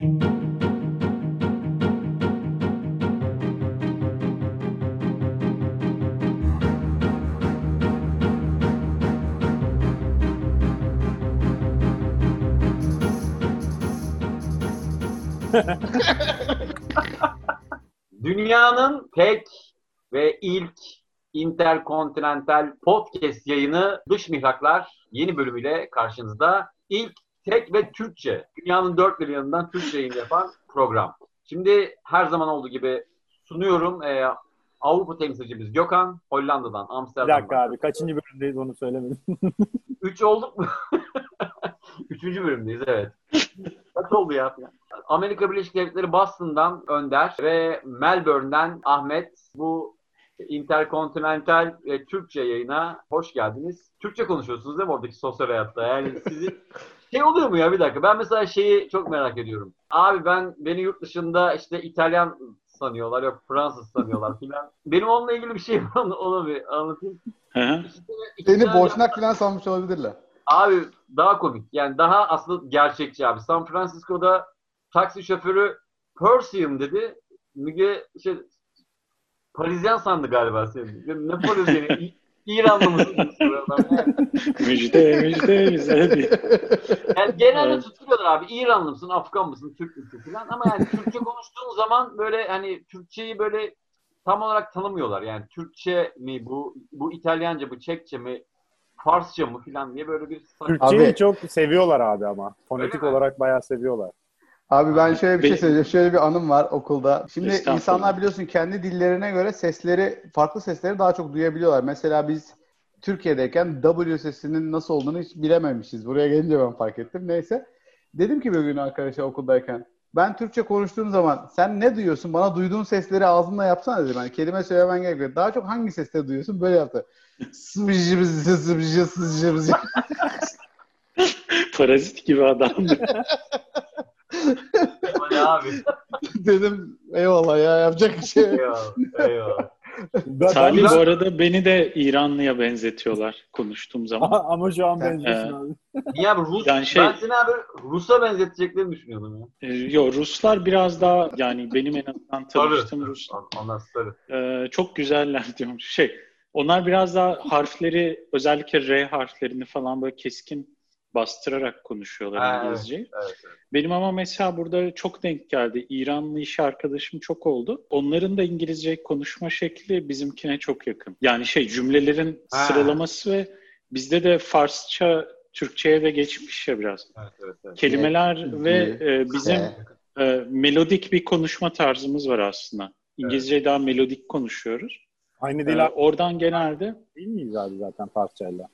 Dünyanın tek ve ilk interkontinental podcast yayını Dış Mihraklar yeni bölümüyle karşınızda. İlk tek ve Türkçe, dünyanın dört bir yanından Türkçe yayın yapan program. Şimdi her zaman olduğu gibi sunuyorum. Ee, Avrupa temsilcimiz Gökhan, Hollanda'dan, Bir Amsterdam'dan. dakika abi kaçıncı bölümdeyiz onu söylemedim. Üç olduk mu? Üçüncü bölümdeyiz evet. Kaç oldu ya? Amerika Birleşik Devletleri Boston'dan Önder ve Melbourne'den Ahmet bu interkontinental ve Türkçe yayına hoş geldiniz. Türkçe konuşuyorsunuz değil mi oradaki sosyal hayatta? Yani sizin şey oluyor mu ya bir dakika? Ben mesela şeyi çok merak ediyorum. Abi ben beni yurt dışında işte İtalyan sanıyorlar yok Fransız sanıyorlar filan. Benim onunla ilgili bir şey var onu, onu bir anlatayım. Hı hı. İşte Seni boşnak falan sanmış olabilirler. Abi daha komik. Yani daha aslında gerçekçi abi. San Francisco'da taksi şoförü Persian dedi. Müge şey Parisyen sandı galiba seni. Ne Parisyeni? İ- İranlı mısın? Yani, müjde müjde bize diye. yani genelde Evet. tutuluyorlar abi. İranlı mısın, Afgan mısın, Türk müsün falan. Ama yani Türkçe konuştuğun zaman böyle hani Türkçeyi böyle tam olarak tanımıyorlar. Yani Türkçe mi bu, bu İtalyanca, bu Çekçe mi, Farsça mı falan diye böyle bir Türkçeyi Abi- çok seviyorlar abi ama. Fonetik olarak bayağı seviyorlar. Abi ben şöyle bir şey söyleyeceğim. Şöyle bir anım var okulda. Şimdi insanlar biliyorsun kendi dillerine göre sesleri, farklı sesleri daha çok duyabiliyorlar. Mesela biz Türkiye'deyken W sesinin nasıl olduğunu hiç bilememişiz. Buraya gelince ben fark ettim. Neyse. Dedim ki bir gün arkadaşa okuldayken ben Türkçe konuştuğum zaman sen ne duyuyorsun? Bana duyduğun sesleri ağzınla yapsana dedim. Yani kelime söylemen gerekiyor. Daha çok hangi sesleri duyuyorsun? Böyle yaptı. Parazit gibi adam. Abi. dedim eyvallah ya yapacak bir şey yok. Eyvallah, eyvallah. Salih ben- bu arada beni de İranlıya benzetiyorlar konuştuğum zaman. ama şu an benziyorsun Ee, abi. Niye abi Rus? Yani şey- Ben seni abi Rus'a benzeteceklerini düşünüyordum ya. Ee, yo Ruslar biraz daha yani benim en azından tanıştığım Rus Onlar sarı. Ee, çok güzeller diyorum. Şey, onlar biraz daha harfleri özellikle R harflerini falan böyle keskin bastırarak konuşuyorlar Ha, İngilizceyi. Evet, evet. Benim ama mesela burada çok denk geldi. İranlı iş arkadaşım çok oldu. Onların da İngilizce konuşma şekli bizimkine çok yakın. Yani şey cümlelerin Ha. sıralaması ve bizde de Farsça Türkçe'ye de geçmiş ya biraz. evet, evet, evet. Kelimeler Evet. ve e, bizim Ee, e, melodik bir konuşma tarzımız var aslında. İngilizceyi daha melodik konuşuyoruz. Aynı Ee, dil oradan genelde değil miyiz abi zaten parçayla?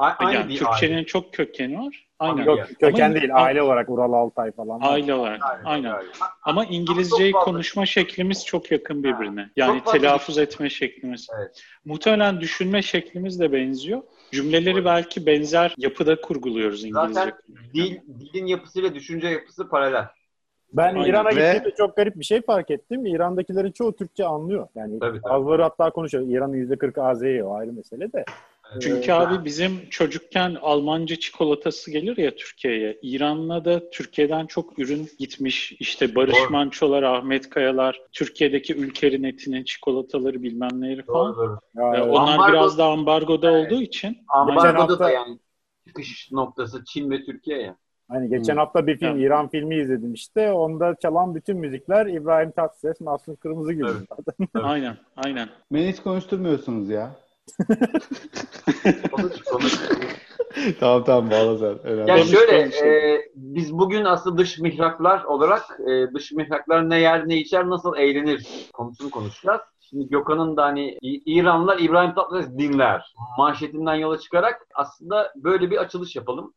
A- Aynı yani bir Türkçenin aile. çok kökeni var. Aynen. Yok, köken Ama- değil aile olarak Ural Altay falan. Aile olarak. Aynen, Aynen. aynen. Ama İngilizceyi konuşma şeklimiz çok yakın birbirine. Yani telaffuz etme şeklimiz. Evet. Muhtemelen düşünme şeklimiz de benziyor. Cümleleri belki benzer yapıda kurguluyoruz İngilizce. Zaten dil, dilin yapısıyla düşünce yapısı paralel. Ben Aynen. İran'a gittiğimde çok garip bir şey fark ettim. İran'dakilerin çoğu Türkçe anlıyor. Yani Tabii, tabii. bazıları hatta konuşuyor. İran'ın %40'ı Azeri o ayrı mesele de. Çünkü Ee, abi bizim çocukken Almanca çikolatası gelir ya Türkiye'ye. İran'la da Türkiye'den çok ürün gitmiş. İşte Barış Doğru. Manço'lar, Ahmet Kayalar, Türkiye'deki Ülker'in etinin çikolataları bilmem neleri falan. Doğru doğru. ya, Ee, onlar Ambargo- biraz da ambargoda Evet. olduğu için Ambargo'da hafta- da yani çıkış noktası Çin ve Türkiye ya. Hani geçen Hı. hafta bir film, Evet. İran filmi izledim işte. Onda çalan bütün müzikler İbrahim Tatlıses, Mahsun Kırmızıgül. Evet. Evet. aynen aynen. Beni hiç konuşturmuyorsunuz ya. Konuş, konuş. tamam tamam bağla sen. Önemli. Ya Konuş, şöyle, e, biz bugün aslında dış mihraklar olarak e, dış mihraklar ne yer ne içer nasıl eğlenir konusunu konuşacağız. Şimdi Gökhan'ın da hani İranlılar İbrahim Tatlıses dinler manşetinden yola çıkarak aslında böyle bir açılış yapalım.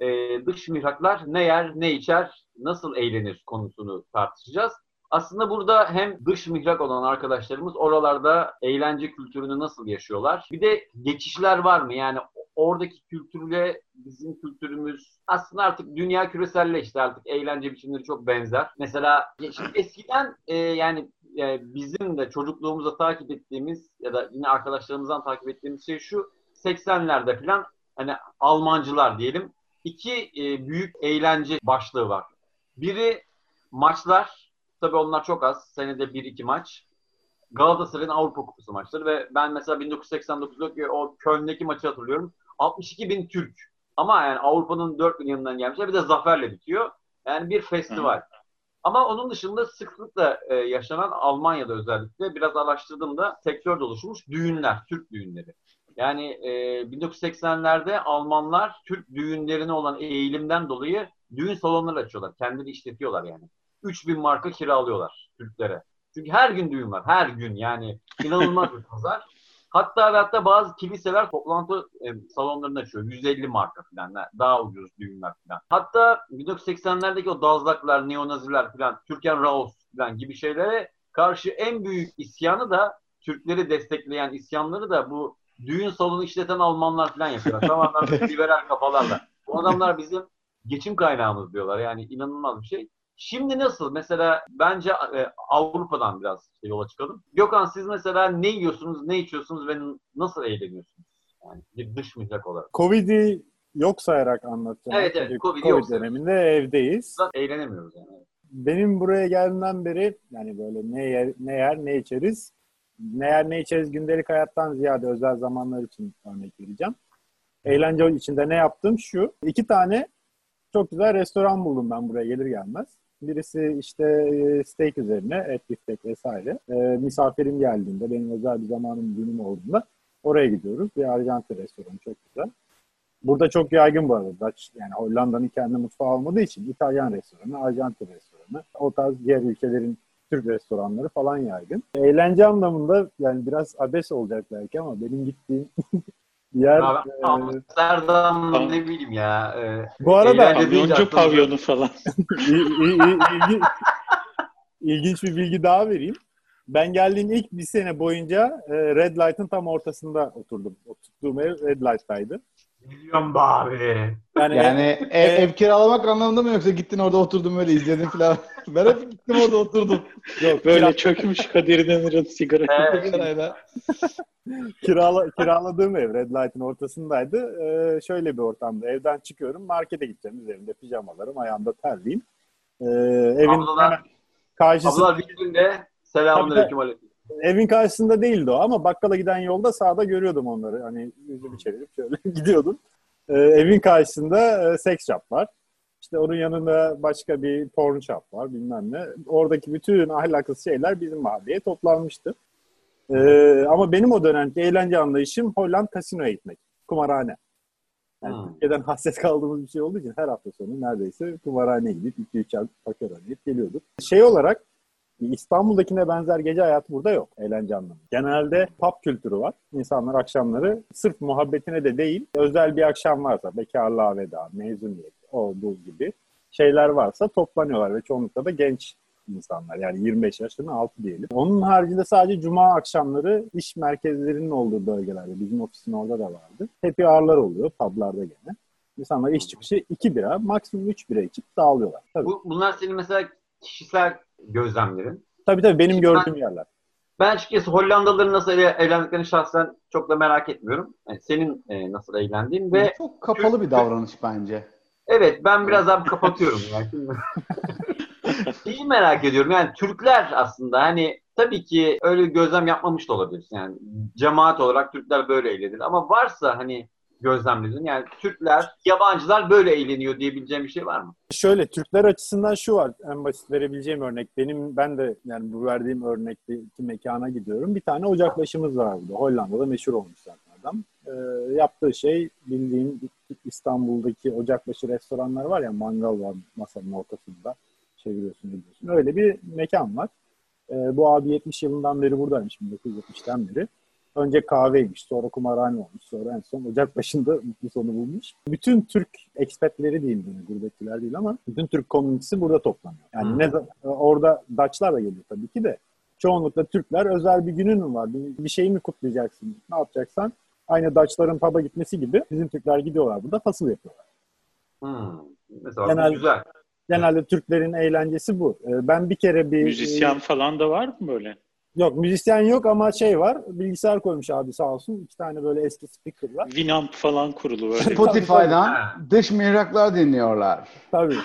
E, dış mihraklar ne yer ne içer nasıl eğlenir konusunu tartışacağız. Aslında burada hem dış mihrak olan arkadaşlarımız oralarda eğlence kültürünü nasıl yaşıyorlar? Bir de geçişler var mı? Yani oradaki kültürle bizim kültürümüz aslında artık dünya küreselleşti artık eğlence biçimleri çok benzer. Mesela eskiden e, yani e, bizim de çocukluğumuzda takip ettiğimiz ya da yine arkadaşlarımızdan takip ettiğimiz şey şu 80'lerde falan hani Almancılar diyelim iki e, büyük eğlence başlığı var. Biri maçlar. Tabii onlar çok az. Senede bir iki maç. Galatasaray'ın Avrupa Kupası maçları ve ben mesela 1989'daki o Köln'deki maçı hatırlıyorum. 62 bin Türk. Ama yani Avrupa'nın dört bin yanından gelmişler. Bir de zaferle bitiyor. Yani bir festival. Ama onun dışında sıklıkla e, yaşanan Almanya'da özellikle biraz araştırdığımda sektörde oluşmuş düğünler, Türk düğünleri. Yani e, 1980'lerde Almanlar Türk düğünlerine olan eğilimden dolayı düğün salonları açıyorlar. Kendileri işletiyorlar yani. 3000 marka kiralıyorlar Türklere. Çünkü her gün düğün var. Her gün yani inanılmaz bir pazar. Hatta ve hatta bazı kiliseler toplantı e, salonlarını açıyor. 150 marka falan. Daha ucuz düğünler falan. Hatta 1980'lerdeki o dazlaklar, neonaziler falan, Türkan Raus falan gibi şeylere karşı en büyük isyanı da Türkleri destekleyen isyanları da bu düğün salonu işleten Almanlar falan yapıyorlar. Tamamen liberal kafalarla. Bu adamlar bizim geçim kaynağımız diyorlar. Yani inanılmaz bir şey. Şimdi nasıl? Mesela bence e, Avrupa'dan biraz işte yola çıkalım. Gökhan siz mesela ne yiyorsunuz, ne içiyorsunuz ve nasıl eğleniyorsunuz? Yani bir dış mihrak olarak. Covid'i yok sayarak anlatacağım. Evet, evet, Çünkü Covid sayarak. döneminde evdeyiz. Zaten eğlenemiyoruz yani. Benim buraya geldiğimden beri yani böyle ne yer, ne yer ne içeriz. Ne yer ne içeriz gündelik hayattan ziyade özel zamanlar için örnek vereceğim. Eğlence içinde ne yaptım şu. iki tane çok güzel restoran buldum ben buraya gelir gelmez. Birisi işte e, steak üzerine, et biftek vesaire. E, misafirim geldiğinde, benim özel bir zamanım, günüm olduğunda oraya gidiyoruz. Bir Arjantin restoranı çok güzel. Burada çok yaygın bu arada. Yani Hollanda'nın kendi mutfağı olmadığı için İtalyan restoranı, Arjantin restoranı, o tarz diğer ülkelerin Türk restoranları falan yaygın. Eğlence anlamında yani biraz abes olacak belki ama benim gittiğim yer... Abi, e, Amsterdam ne bileyim ya. e, bu arada Kamyoncu pavyonu falan. İl- il- il- ilgi- ilginç bir bilgi daha vereyim. Ben geldiğim ilk bir sene boyunca e, Red Light'ın tam ortasında oturdum. Oturduğum ev Red Light'taydı. Milyon abi. Yani, Yani ev, ev kiralamak anlamında mı yoksa gittin orada oturdun böyle izledin falan. ben hep gittim orada oturdum. yok, Böyle kira- çökmüş Kadir İnanır'ın sigara. Evet. Kirala, kiraladığım ev Red Light'ın ortasındaydı. E, şöyle bir ortamda evden çıkıyorum markete gideceğim. Üzerimde pijamalarım, ayağımda terliyim. E, evin Ablalar- hemen karşısında Ablalar vitrinde selamünaleyküm aleyküm. Evin karşısında değildi o ama bakkala giden yolda sağda görüyordum onları. Hani yüzümü çevirip şöyle gidiyordum. Ee, evin karşısında e, seks shop var. İşte onun yanında başka bir porn shop var bilmem ne. Oradaki bütün ahlaksız şeyler bizim mahalleye toplanmıştı. Ee, ama benim o dönemki eğlence anlayışım Holland kasinoya gitmek. Kumarhane. Yani Hmm. Türkiye'den hasret kaldığımız bir şey olduğu için her hafta sonu neredeyse kumarhaneye gidip 2-3 paket oynayıp geliyorduk. Şey olarak İstanbul'dakine benzer gece hayatı burada yok eğlence anlamında. Genelde pub kültürü var. İnsanlar akşamları sırf muhabbetine de değil, özel bir akşam varsa, bekarlığa veda, mezuniyet, o bu gibi şeyler varsa toplanıyorlar ve çoğunlukla da genç insanlar yani 25 yaşının altı diyelim. Onun haricinde sadece cuma akşamları iş merkezlerinin olduğu bölgelerde, bizim ofisin orada da vardı. Happy hour'lar oluyor publarda gene. İnsanlar iş çıkışı 2 bira, maksimum 3 bira içip dağılıyorlar. Tabii. Bu, bunlar senin mesela kişisel gözlemlerin. Tabii tabii benim Şimdi gördüğüm yerler. Ben açıkçası Hollandalıların nasıl eğlendiklerini şahsen çok da merak etmiyorum. Yani senin e, nasıl eğlendiğin ve Çok kapalı bir davranış bence. evet ben biraz daha kapatıyorum yani. Şimdi... Şeyi merak ediyorum yani Türkler aslında hani tabii ki öyle gözlem yapmamış da olabilir. Yani cemaat olarak Türkler böyle eğlenir ama varsa hani gözlemledin yani Türkler, yabancılar böyle eğleniyor diyebileceğim bir şey var mı? Şöyle Türkler açısından şu var en basit verebileceğim örnek. Benim ben de yani bu verdiğim örnekteki mekana gidiyorum. Bir tane ocakbaşımız var burada. Hollanda'da meşhur olmuş zaten adam. Ee, yaptığı şey bildiğim İstanbul'daki ocakbaşı restoranlar var ya mangal var masanın ortasında çeviriyorsun ediyorsun. Öyle bir mekan var. Ee, bu abi 70 yılından beri buradaymış 1970'ten beri. Önce kahveymiş, sonra kumarhane olmuş, sonra en son ocak başında mutlu sonu bulmuş. Bütün Türk ekspatleri değil yani gurbetçiler değil ama bütün Türk komünitesi burada toplanıyor. Yani Hı. ne orada Daçlar da geliyor tabii ki de. Çoğunlukla Türkler özel bir günün mü var? Bir, bir şey mi kutlayacaksın? Ne yapacaksan? Aynı Daçların pub'a gitmesi gibi bizim Türkler gidiyorlar burada fasıl yapıyorlar. Hmm. Mesela Genel- bu güzel. Genelde Türklerin eğlencesi bu. Ee, Ben bir kere bir... Müzisyen falan da var mı böyle? Yok müzisyen yok ama şey var. Bilgisayar koymuş abi sağ olsun. İki tane böyle eski speaker'lar. Winamp falan kurulu böyle. Spotify'dan Ha. dış mihraklar dinliyorlar. Tabii.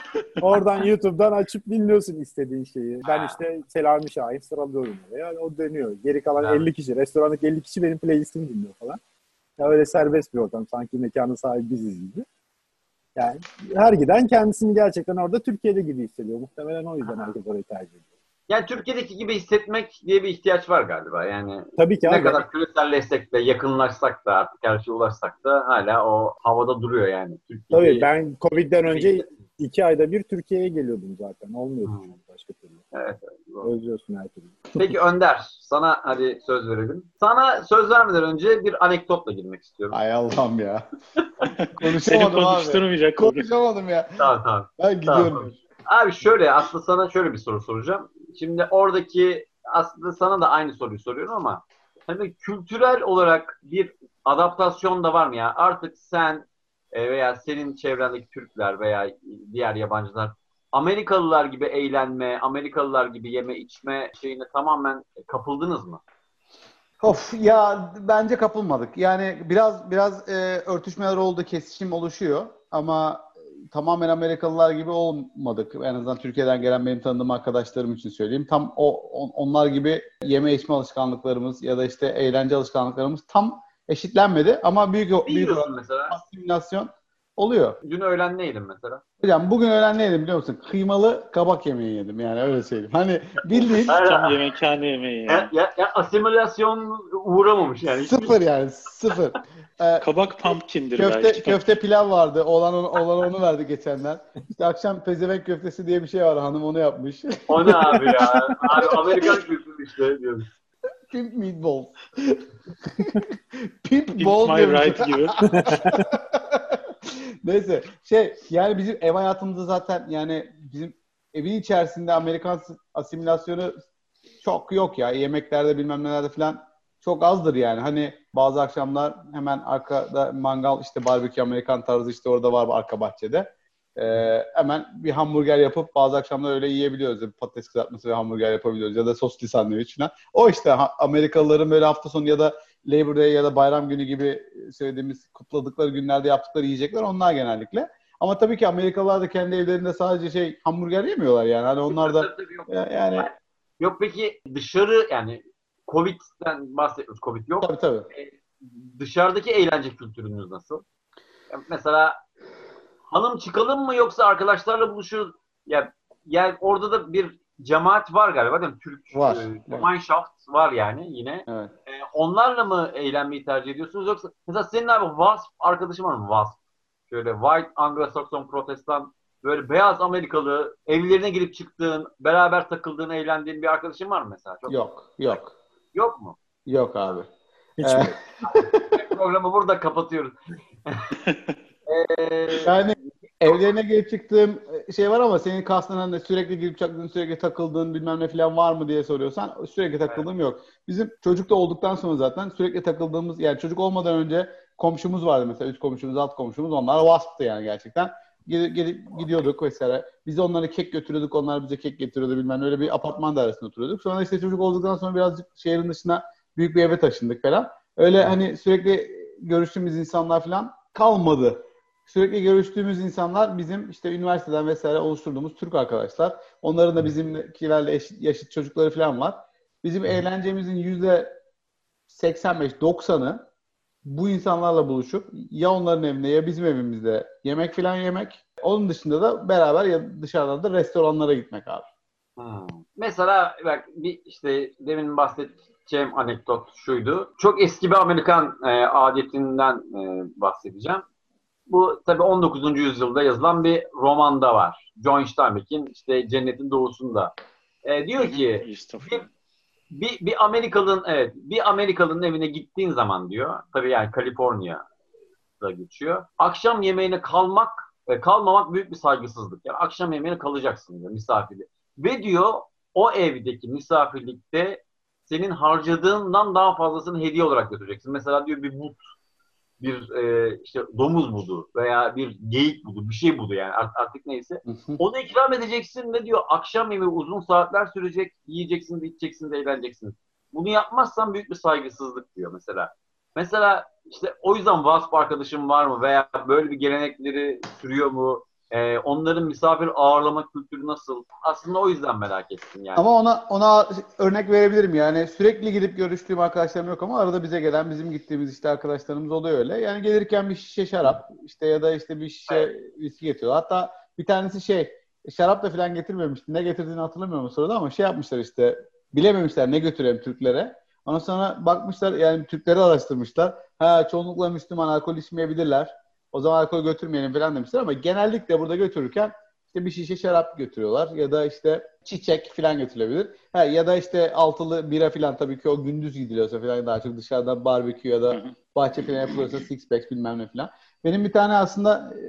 Oradan YouTube'dan açıp dinliyorsun istediğin şeyi. Ben işte Selami Şahin sıralıyorum oraya. O dönüyor. Geri kalan Evet. 50 kişi. Restorandaki 50 kişi benim playlistimi dinliyor falan. Ya öyle serbest bir ortam. Sanki mekanın sahibi biziz gibi. Yani her giden kendisini gerçekten orada Türkiye'de gibi hissediyor. Muhtemelen o yüzden herkes orayı tercih ediyor. Yani Türkiye'deki gibi hissetmek diye bir ihtiyaç var galiba. Yani Tabii ki ne abi. kadar küreselleşsek de yakınlaşsak da artık her şeye ulaşsak da hala o havada duruyor yani. Türkiye'yi- Tabii ben Covid'den önce iki ayda bir Türkiye'ye geliyordum zaten. Olmuyordu Hmm. başka türlü. Evet, evet. Özlüyorsun her türlü. Peki Önder, sana hadi söz verelim. Sana söz vermeden önce bir anekdotla girmek istiyorum. Ay Allah'ım ya. Seni Konuşamadım abi. konuşturmayacak bugün. Konuşamadım ya. Tamam tamam. Ben gidiyorum. Tamam. Abi şöyle aslında sana şöyle bir soru soracağım. Şimdi oradaki aslında sana da aynı soruyu soruyorum ama hani kültürel olarak bir adaptasyon da var mı ya? Artık sen e, veya senin çevrendeki Türkler veya diğer yabancılar Amerikalılar gibi eğlenme, Amerikalılar gibi yeme içme şeyine tamamen kapıldınız mı? Of ya bence kapılmadık. Yani biraz biraz e, örtüşmeler oldu, kesişim oluşuyor ama tamamen Amerikalılar gibi olmadık. En azından Türkiye'den gelen benim tanıdığım arkadaşlarım için söyleyeyim. Tam o on- onlar gibi yeme içme alışkanlıklarımız ya da işte eğlence alışkanlıklarımız tam eşitlenmedi ama büyük büyük mesela? asimilasyon oluyor. Dün öğlen ne yedin mesela? Hocam bugün öğlen ne yedim biliyor musun? Kıymalı kabak yemeği yedim yani öyle söyleyeyim. Hani bildiğin Tam yemekhane yemeği Ya, yani. ya, ya asimilasyon uğramamış yani. Sıfır yani sıfır. Ee, Kabak pumpkin'dir Köfte belki. köfte pilav vardı. Olan onu, olan onu verdi geçenler. İşte akşam pezevenk köftesi diye bir şey var. Hanım onu yapmış. O ne abi ya? Abi Amerikan kültürü işte diyoruz. Pimp meatball. Pimp Pimp ball My. Ride gibi. Neyse şey yani bizim ev hayatımızda zaten yani bizim evin içerisinde Amerikan asimilasyonu çok yok ya. Yemeklerde bilmem nelerde falan çok azdır yani. Hani bazı akşamlar hemen arkada mangal işte barbekü Amerikan tarzı işte orada var arka bahçede. Ee, hemen bir hamburger yapıp bazı akşamlar öyle yiyebiliyoruz. Bir Patates kızartması ve hamburger yapabiliyoruz. Ya da soslu sandviç falan. O işte Amerikalıların böyle hafta sonu ya da Labor Day ya da bayram günü gibi söylediğimiz kutladıkları günlerde yaptıkları yiyecekler onlar genellikle. Ama tabii ki Amerikalılar da kendi evlerinde sadece şey hamburger yemiyorlar yani. Hani onlar da ya- yani Yok peki dışarı yani Covid'den bahsediyoruz. Covid yok. tabii tabii. Dışarıdaki eğlence kültürünüz nasıl? Mesela hanım çıkalım mı yoksa arkadaşlarla buluşuruz? Ya yani orada da bir cemaat var galiba değil mi? Türk Var, e, var. Gemeinschaft var yani yine. Evet. E, onlarla mı eğlenmeyi tercih ediyorsunuz yoksa mesela senin abi WASP arkadaşın var mı? WASP. Şöyle White Anglo-Saxon Protestan böyle beyaz Amerikalı evlerine girip çıktığın, beraber takıldığın, eğlendiğin bir arkadaşın var mı mesela? Çok Yok, yok. Yok mu? Yok abi. Hiç Ee? Programı burada kapatıyoruz. Ee, Yani evlerine girip çıktığım şey var ama senin kastın hani sürekli girip çıktığın, sürekli takıldığın bilmem ne falan var mı diye soruyorsan sürekli takıldığım yok. Bizim çocuk da olduktan sonra zaten sürekli takıldığımız yani çocuk olmadan önce komşumuz vardı mesela üst komşumuz alt komşumuz onlar wasp'tı yani gerçekten. Gidip, gidip gidiyorduk vesaire. Biz onlara kek götürüyorduk, onlar bize kek getiriyordu bilmem öyle bir apartman dairesinde oturuyorduk. Sonra işte çocuk olduktan sonra birazcık şehrin dışına büyük bir eve taşındık falan. Öyle hani sürekli görüştüğümüz insanlar falan kalmadı. Sürekli görüştüğümüz insanlar bizim işte üniversiteden vesaire oluşturduğumuz Türk arkadaşlar. Onların da bizimkilerle eşit, yaşıt çocukları falan var. Bizim eğlencemizin yüzde 85-90'ı bu insanlarla buluşup ya onların evinde ya bizim evimizde yemek falan yemek. Onun dışında da beraber ya dışarıda da restoranlara gitmek abi. Hmm. Mesela bak bir işte demin bahsedeceğim anekdot şuydu. Çok eski bir Amerikan e, adetinden e, bahsedeceğim. Bu tabii 19. yüzyılda yazılan bir romanda var. John Steinbeck'in işte Cennetin Doğusu'nda. E, diyor ki bir, bir, bir Amerikalı'nın evet bir Amerikalı'nın evine gittiğin zaman diyor. Tabii yani Kaliforniya'da geçiyor. Akşam yemeğine kalmak e, kalmamak büyük bir saygısızlık. Yani akşam yemeğine kalacaksın diyor misafiri. Ve diyor o evdeki misafirlikte senin harcadığından daha fazlasını hediye olarak götüreceksin. Mesela diyor bir but, bir e, işte domuz budu veya bir geyik budu, bir şey budu yani Art- artık neyse. Onu ikram edeceksin ve diyor akşam yemeği uzun saatler sürecek, yiyeceksiniz, içeceksiniz, eğleneceksiniz. Bunu yapmazsan büyük bir saygısızlık diyor mesela. Mesela işte o yüzden WASP arkadaşım var mı veya böyle bir gelenekleri sürüyor mu? Ee, onların misafir ağırlama kültürü nasıl? Aslında o yüzden merak ettim yani. Ama ona ona örnek verebilirim yani sürekli gidip görüştüğüm arkadaşlarım yok ama arada bize gelen bizim gittiğimiz işte arkadaşlarımız oluyor öyle. Yani gelirken bir şişe şarap işte ya da işte bir şişe viski getiriyor. Hatta bir tanesi şey şarap da falan getirmemişti. Ne getirdiğini hatırlamıyorum o sırada ama şey yapmışlar işte bilememişler ne götürelim Türklere. Ondan sonra bakmışlar yani Türkleri araştırmışlar. Ha çoğunlukla Müslüman alkol içmeyebilirler. O zaman alkol götürmeyelim falan demişler ama genellikle burada götürürken işte bir şişe şarap götürüyorlar ya da işte çiçek falan götürülebilir. Ha, ya da işte altılı bira falan tabii ki o gündüz gidiliyorsa falan daha çok dışarıda barbekü ya da bahçe falan yapılıyorsa six pack bilmem ne falan. Benim bir tane aslında e,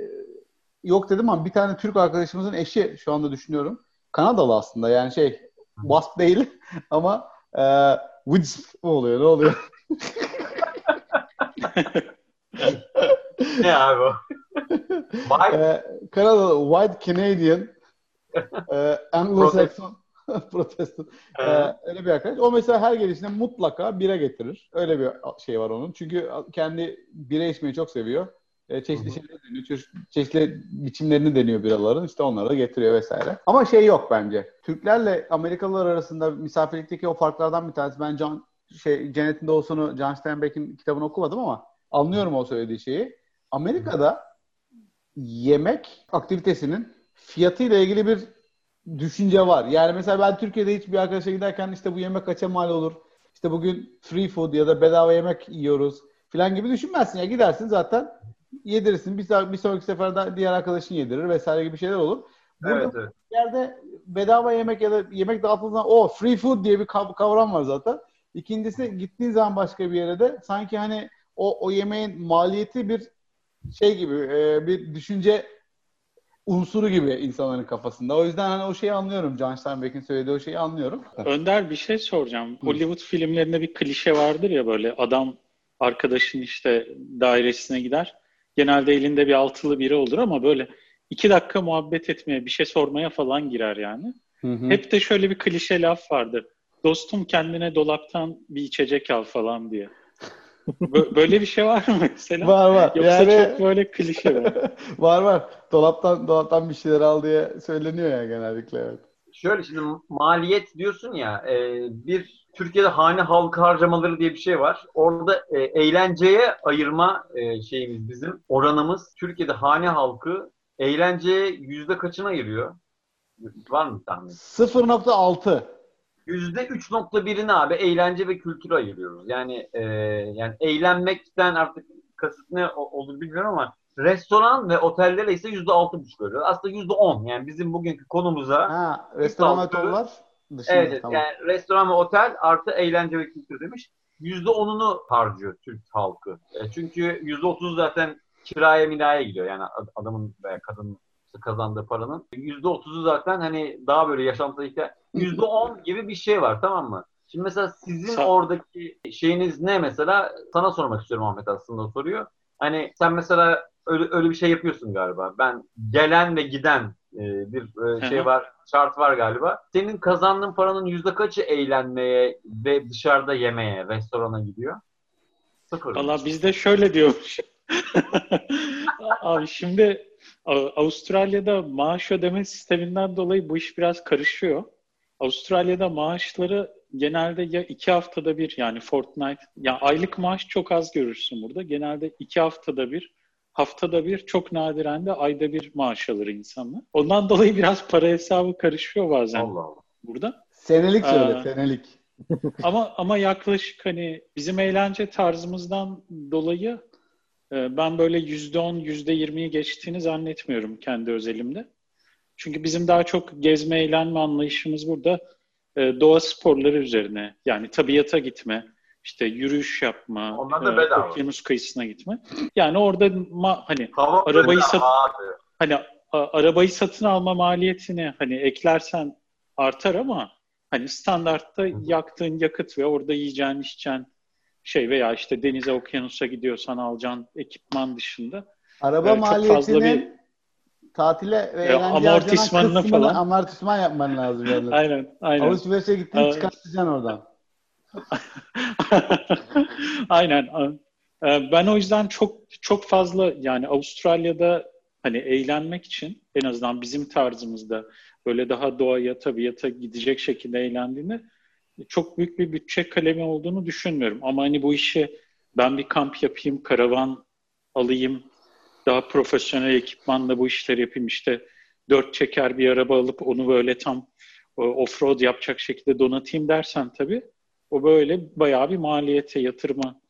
yok dedim ama bir tane Türk arkadaşımızın eşi şu anda düşünüyorum. Kanadalı aslında yani şey wasp değil ama e, Wisp oluyor ne oluyor? ne abi o? Vay. e, Kanadalı White Canadian e, Anglo-Saxon Protestant. E, öyle bir arkadaş. O mesela her gelişinde mutlaka bira getirir. Öyle bir şey var onun. Çünkü kendi bira içmeyi çok seviyor. E, çeşitli şeyleri deniyor. Çeşitli, biçimlerini deniyor biraların. İşte onları da getiriyor vesaire. Ama şey yok bence. Türklerle Amerikalılar arasında misafirlikteki o farklardan bir tanesi. Ben John, şey, Cennetin Doğusu'nu John Steinbeck'in kitabını okumadım ama anlıyorum o söylediği şeyi. Amerika'da yemek aktivitesinin fiyatıyla ilgili bir düşünce var. Yani mesela ben Türkiye'de hiçbir arkadaşa giderken işte bu yemek kaça mal olur? İşte bugün free food ya da bedava yemek yiyoruz falan gibi düşünmezsin. Ya gidersin zaten yedirirsin. Bir, bir sonraki seferde diğer arkadaşın yedirir vesaire gibi şeyler olur. Burada evet, evet. bir yerde bedava yemek ya da yemek dağıtıldığı zaman o free food diye bir kavram var zaten. İkincisi gittiğin zaman başka bir yere de sanki hani o, o yemeğin maliyeti bir şey gibi e, bir düşünce unsuru gibi insanların kafasında. O yüzden hani o şeyi anlıyorum. John Steinbeck'in söylediği o şeyi anlıyorum. Önder bir şey soracağım. Hollywood filmlerinde bir klişe vardır ya böyle adam arkadaşın işte dairesine gider. Genelde elinde bir altılı biri olur ama böyle iki dakika muhabbet etmeye, bir şey sormaya falan girer yani. Hı hı. Hep de şöyle bir klişe laf vardır. Dostum kendine dolaptan bir içecek al falan diye. Böyle bir şey var mı mesela? Var var. Yoksa yani... çok böyle klişe mi? var var. Dolaptan dolaptan bir şeyler al diye söyleniyor ya genellikle evet. Şöyle şimdi maliyet diyorsun ya e, bir Türkiye'de hane halkı harcamaları diye bir şey var. Orada e, eğlenceye ayırma e, şeyimiz bizim oranımız Türkiye'de hane halkı eğlenceye yüzde kaçına ayırıyor? Var mı tahmin? 0.6. Yüzde 3.1'ini abi eğlence ve kültüre ayırıyoruz. Yani e, yani eğlenmekten artık kasıt ne olur bilmiyorum ama restoran ve otellere ise yüzde altı buçuk veriyor. Aslında yüzde on. Yani bizim bugünkü konumuza ha, restoran oteller dışında. Evet, tamam. yani restoran ve otel artı eğlence ve kültür demiş. Yüzde onunu harcıyor Türk halkı. E, çünkü yüzde otuz zaten kiraya minaya gidiyor. Yani adamın veya kadının kazandığı paranın. Yüzde otuzu zaten hani daha böyle yaşantıda ihtiyaç. Yüzde on gibi bir şey var tamam mı? Şimdi mesela sizin Sa- oradaki şeyiniz ne mesela? Sana sormak istiyorum Ahmet aslında soruyor. Hani sen mesela öyle, öyle bir şey yapıyorsun galiba. Ben gelen ve giden e, bir e, şey var, şart var galiba. Senin kazandığın paranın yüzde kaçı eğlenmeye ve dışarıda yemeye, restorana gidiyor? Sıfır. Valla bizde şöyle diyormuş. Abi şimdi Avustralya'da maaş ödeme sisteminden dolayı bu iş biraz karışıyor. Avustralya'da maaşları genelde ya iki haftada bir yani fortnight, ya aylık maaş çok az görürsün burada. Genelde iki haftada bir, haftada bir, çok nadiren de ayda bir maaş alır insanlar. Ondan dolayı biraz para hesabı karışıyor bazen Allah Allah. burada. Senelik söyle, ee, senelik. ama ama yaklaşık hani bizim eğlence tarzımızdan dolayı ben böyle yüzde on, yüzde yirmiyi geçtiğini zannetmiyorum kendi özelimde. Çünkü bizim daha çok gezme, eğlenme anlayışımız burada e, doğa sporları üzerine. Yani tabiata gitme, işte yürüyüş yapma, Onlar da e, bedava. okyanus kıyısına gitme. Yani orada ma- hani Hava arabayı sat hani a- arabayı satın alma maliyetini hani eklersen artar ama hani standartta yaktığın yakıt ve orada yiyeceğin, içeceğin şey veya işte denize okyanusa gidiyorsan alacağın ekipman dışında araba e, maliyetinin bir, tatile ve eğlence amortismanını falan amortisman yapman lazım. Yani. aynen, aynen. Alışverişe gittin çıkartacaksın oradan. Aynen. Ee, ben o yüzden çok çok fazla yani Avustralya'da hani eğlenmek için en azından bizim tarzımızda böyle daha doğaya tabiata gidecek şekilde eğlendiğinde çok büyük bir bütçe kalemi olduğunu düşünmüyorum. Ama hani bu işi ben bir kamp yapayım, karavan alayım, daha profesyonel ekipmanla bu işleri yapayım işte dört çeker bir araba alıp onu böyle tam off-road yapacak şekilde donatayım dersen tabii o böyle bayağı bir maliyete, yatırıma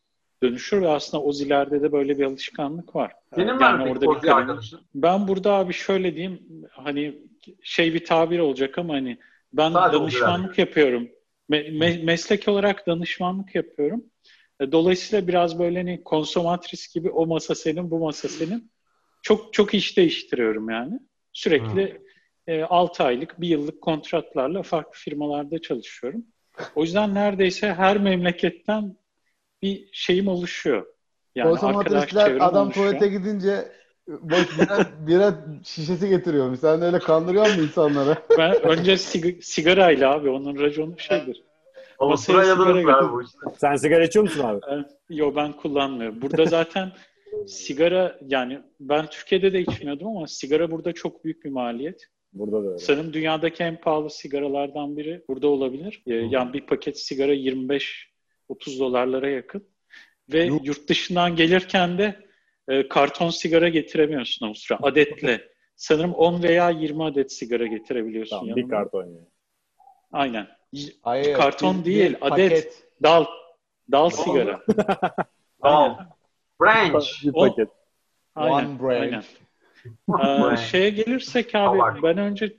dönüşür ve aslında Ozi'lerde de böyle bir alışkanlık var. Senin yani var mı orada bir arkadaşın? Ben burada abi şöyle diyeyim hani şey bir tabir olacak ama hani ben Sadece danışmanlık yapıyorum. Me- me- meslek olarak danışmanlık yapıyorum. E, dolayısıyla biraz böyle hani konsomatris gibi o masa senin, bu masa senin. Çok çok iş değiştiriyorum yani. Sürekli e, 6 aylık, 1 yıllık kontratlarla farklı firmalarda çalışıyorum. O yüzden neredeyse her memleketten bir şeyim oluşuyor. Yani Konsomatrisler adam oluşuyor. tuvalete gidince boş bira, bira şişesi getiriyormuş. Sen öyle kandırıyor musun insanları? Ben önce sig- sigarayla abi. Onun raconu şeydir. Avustralya'da bu işte. Sen sigara içiyor musun abi? Yok ben kullanmıyorum. Burada zaten sigara yani ben Türkiye'de de içmiyordum ama sigara burada çok büyük bir maliyet. Burada da öyle. Sanırım dünyadaki en pahalı sigaralardan biri burada olabilir. Ee, yani bir paket sigara 25 30 dolarlara yakın. Ve yurt dışından gelirken de e, karton sigara getiremiyorsun Avusturya. Adetle. Sanırım 10 veya 20 adet sigara getirebiliyorsun tamam, yanına. Bir karton yani. Aynen. Hayır, karton bir, değil, bir adet. Paket. Dal. Dal sigara. Dal. Branch. Bir paket. Aynen. One branch. Aynen. Ee, şeye gelirsek abi ben önce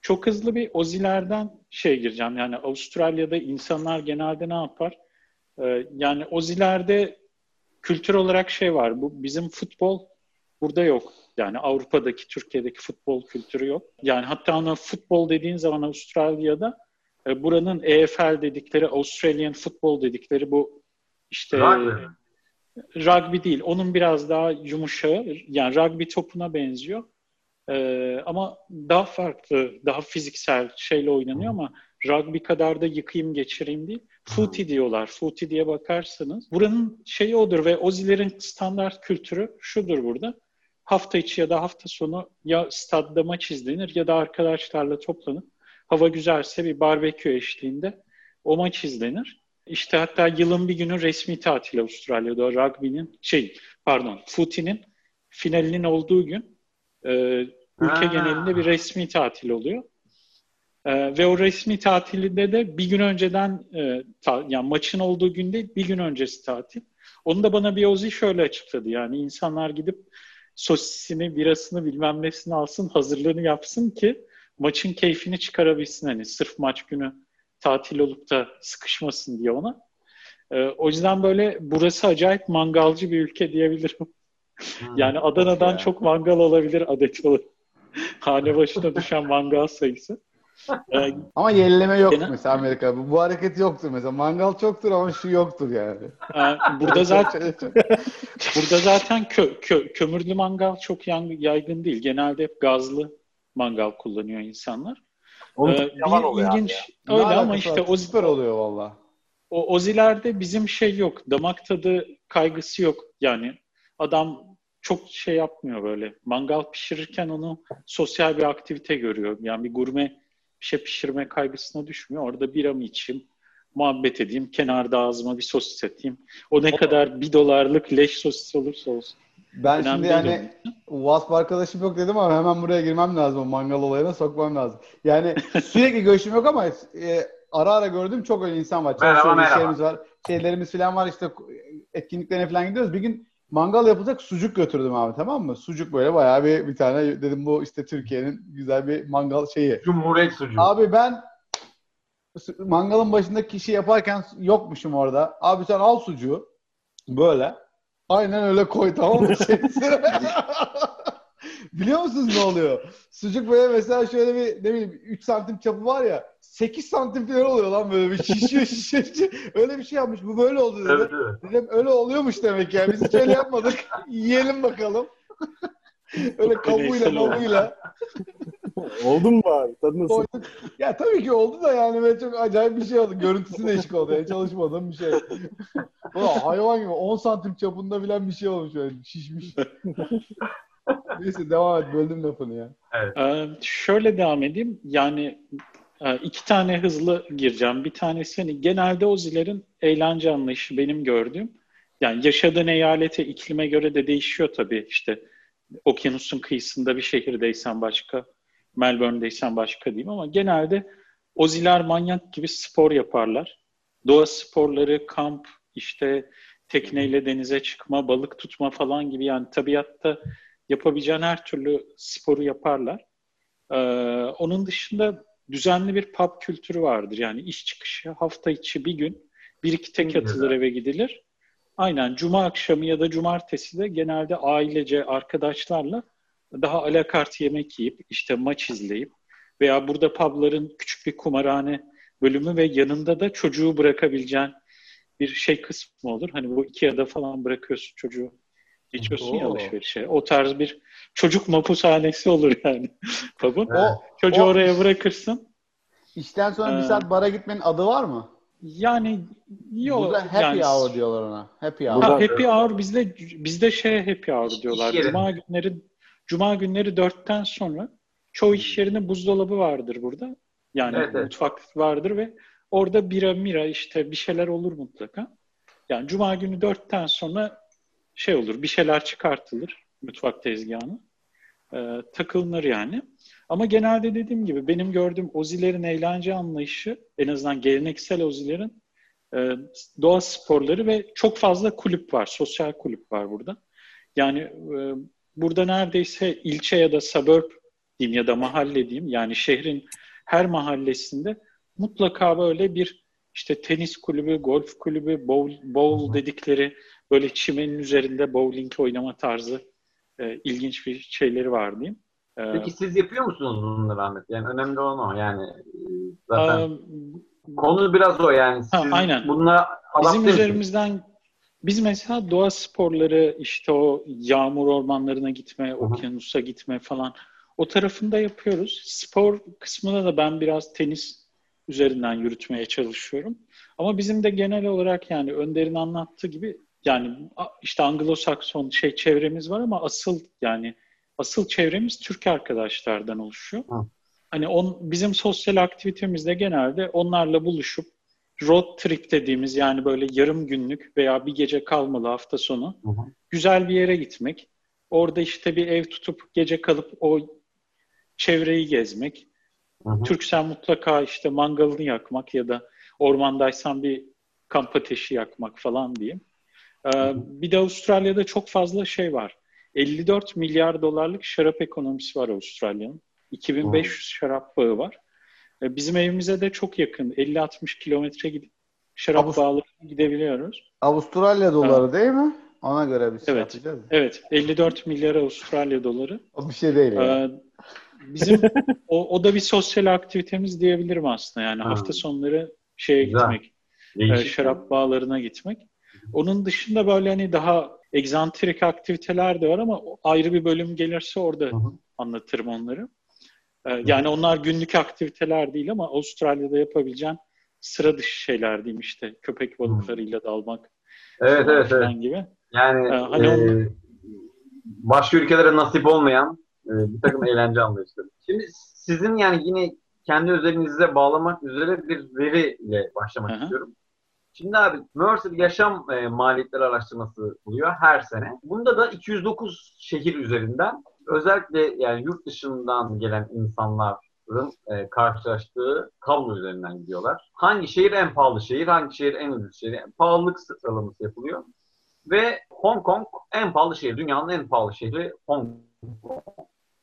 çok hızlı bir ozilerden şey gireceğim. Yani Avustralya'da insanlar genelde ne yapar? Ee, yani Oziler'de kültür olarak şey var. Bu bizim futbol burada yok. Yani Avrupa'daki, Türkiye'deki futbol kültürü yok. Yani hatta ona futbol dediğin zaman Avustralya'da e, buranın EFL dedikleri, Australian Football dedikleri bu işte rugby. rugby değil. Onun biraz daha yumuşağı. Yani rugby topuna benziyor. Ee, ama daha farklı, daha fiziksel şeyle oynanıyor ama rugby kadar da yıkayım geçireyim değil. Footy diyorlar. Footy diye bakarsanız. Buranın şeyi odur ve Ozilerin standart kültürü şudur burada. Hafta içi ya da hafta sonu ya stadda maç izlenir ya da arkadaşlarla toplanıp hava güzelse bir barbekü eşliğinde o maç izlenir. İşte hatta yılın bir günü resmi tatil Avustralya'da rugby'nin şey pardon footy'nin finalinin olduğu gün e, ülke ha. genelinde bir resmi tatil oluyor. Ee, ve o resmi tatilinde de bir gün önceden e, ta, yani maçın olduğu günde bir gün öncesi tatil. Onu da bana bir Ozi şöyle açıkladı. Yani insanlar gidip sosisini, birasını bilmem nesini alsın, hazırlığını yapsın ki maçın keyfini çıkarabilsin. Hani sırf maç günü tatil olup da sıkışmasın diye ona. Ee, o yüzden böyle burası acayip mangalcı bir ülke diyebilirim. Hmm, yani Adana'dan çok mangal olabilir adet olarak. Hane başına düşen mangal sayısı. Ee, ama yelleme yok genel... mesela Amerika. Bu, bu hareket yoktur mesela. Mangal çoktur ama şu yoktur yani. Burada zaten burada zaten kö, kö, kömürlü mangal çok yaygın değil. Genelde hep gazlı mangal kullanıyor insanlar. Onun ee, bir ilginç öyle ama işte o süper oluyor valla. O Oziler'de bizim şey yok. Damak tadı kaygısı yok. Yani adam çok şey yapmıyor böyle. Mangal pişirirken onu sosyal bir aktivite görüyor. Yani bir gurme bir şey pişirme kaygısına düşmüyor. Orada bira mı içeyim, muhabbet edeyim, kenarda ağzıma bir sosis atayım. O ne kadar bir dolarlık leş sosis olursa olsun. Ben Önemli şimdi yani Wasp arkadaşım yok dedim ama hemen buraya girmem lazım. O mangal olayına sokmam lazım. Yani sürekli görüşüm yok ama e, ara ara gördüğüm çok öyle insan var. Merhaba merhaba. var. Şeylerimiz falan var işte etkinliklerine falan gidiyoruz. Bir gün mangal yapacak sucuk götürdüm abi tamam mı? Sucuk böyle bayağı bir bir tane dedim bu işte Türkiye'nin güzel bir mangal şeyi. Cumhuriyet sucuğu. Abi ben mangalın başında kişi yaparken yokmuşum orada. Abi sen al sucuğu böyle. Aynen öyle koy tamam mı? Biliyor musunuz ne oluyor? Sucuk böyle mesela şöyle bir ne bileyim 3 santim çapı var ya 8 santim falan oluyor lan böyle bir şişiyor şişiyor. şişiyor. öyle bir şey yapmış. Bu böyle oldu dedi. Evet, evet. Dedim öyle oluyormuş demek yani. Biz hiç öyle yapmadık. Yiyelim bakalım. öyle kabuğuyla kabuğuyla. oldu mu bari? Tadı nasıl? Ya tabii ki oldu da yani böyle çok acayip bir şey oldu. Görüntüsü değişik oldu. Yani çalışmadığım bir şey. Ulan hayvan gibi 10 santim çapında bilen bir şey olmuş böyle şişmiş. Neyse devam et. Böldüm lafını ya. Ee, şöyle devam edeyim. Yani e, iki tane hızlı gireceğim. Bir tanesi hani genelde Ozilerin eğlence anlayışı benim gördüğüm. Yani yaşadığın eyalete, iklime göre de değişiyor tabii. İşte okyanusun kıyısında bir şehirdeysen başka, Melbourne'deysen başka diyeyim ama genelde Oziler manyak gibi spor yaparlar. Doğa sporları, kamp, işte tekneyle denize çıkma, balık tutma falan gibi yani tabiatta yapabileceğin her türlü sporu yaparlar. Ee, onun dışında düzenli bir pub kültürü vardır. Yani iş çıkışı hafta içi bir gün bir iki tek atılır eve gidilir. Aynen cuma akşamı ya da cumartesi de genelde ailece arkadaşlarla daha alakart yemek yiyip işte maç izleyip veya burada pubların küçük bir kumarhane bölümü ve yanında da çocuğu bırakabileceğin bir şey kısmı olur. Hani bu iki ya da falan bırakıyorsun çocuğu geçiyorsun Oo. ya alışverişe. O tarz bir çocuk mapushanesi olur yani pub'un. O, Çocuğu o oraya bırakırsın. İşten sonra ee, bir saat bara gitmenin adı var mı? Yani yok. Burada happy yani, hour diyorlar ona. Happy hour. Ha, happy hour bizde bizde şey happy hour diyorlar. Cuma günleri Cuma günleri dörtten sonra çoğu iş yerine buzdolabı vardır burada. Yani evet, mutfak vardır ve orada bira mira işte bir şeyler olur mutlaka. Yani Cuma günü dörtten sonra şey olur bir şeyler çıkartılır mutfak tezgahına. Ee, takılınır yani. Ama genelde dediğim gibi benim gördüğüm Ozilerin eğlence anlayışı en azından geleneksel Ozilerin e, doğa sporları ve çok fazla kulüp var. Sosyal kulüp var burada. Yani e, burada neredeyse ilçe ya da suburb diyeyim ya da mahalle diyeyim yani şehrin her mahallesinde mutlaka böyle bir işte tenis kulübü, golf kulübü, bowl, bowl dedikleri böyle çimenin üzerinde bowling oynama tarzı e, ilginç bir şeyleri var diyeyim. E, Peki siz yapıyor musunuz bunları Ahmet? Yani önemli olan o yani e, zaten um, konu biraz o yani. Siz ha, aynen. Bununla Bizim üzerimizden biz mesela doğa sporları işte o yağmur ormanlarına gitme, Hı-hı. okyanusa gitme falan o tarafında yapıyoruz. Spor kısmında da ben biraz tenis üzerinden yürütmeye çalışıyorum. Ama bizim de genel olarak yani Önder'in anlattığı gibi yani işte Anglo-Sakson şey çevremiz var ama asıl yani asıl çevremiz Türk arkadaşlardan oluşuyor. Hı. Hani on, bizim sosyal aktivitemizde genelde onlarla buluşup road trip dediğimiz yani böyle yarım günlük veya bir gece kalmalı hafta sonu hı hı. güzel bir yere gitmek. Orada işte bir ev tutup gece kalıp o çevreyi gezmek. Hı hı. Türksen mutlaka işte mangalını yakmak ya da ormandaysan bir kamp ateşi yakmak falan diyeyim. Ee, bir de Avustralya'da çok fazla şey var. 54 milyar dolarlık şarap ekonomisi var Avustralya'nın. 2500 hmm. şarap bağı var. Ee, bizim evimize de çok yakın. 50-60 kilometre gidip şarap Avust- bağlarına gidebiliyoruz. Avustralya doları evet. değil mi? Ona göre bir şey evet. yapacağız. Evet. 54 milyar Avustralya doları. O bir şey değil yani. Ee, bizim o, o da bir sosyal aktivitemiz diyebilirim aslında. Yani ha. hafta sonları şeye Güzel. gitmek. E, şarap bağlarına gitmek. Onun dışında böyle hani daha egzantrik aktiviteler de var ama ayrı bir bölüm gelirse orada hı hı. anlatırım onları. Ee, yani onlar günlük aktiviteler değil ama Avustralya'da yapabileceğin sıra dışı şeyler diyeyim işte köpek balıklarıyla dalmak. Evet evet evet. Gibi. Yani ee, hani e, onu... başka ülkelere nasip olmayan e, bir takım eğlence anlayışları. Şimdi sizin yani yine kendi özelinize bağlamak üzere bir veriyle başlamak Hı-hı. istiyorum. Şimdi abi Mercer yaşam e, maliyetleri araştırması oluyor her sene. Bunda da 209 şehir üzerinden özellikle yani yurt dışından gelen insanların e, karşılaştığı tablo üzerinden gidiyorlar. Hangi şehir en pahalı şehir, hangi şehir en ucuz şehir, pahalılık sıralaması yapılıyor. Ve Hong Kong en pahalı şehir, dünyanın en pahalı şehri Hong Kong.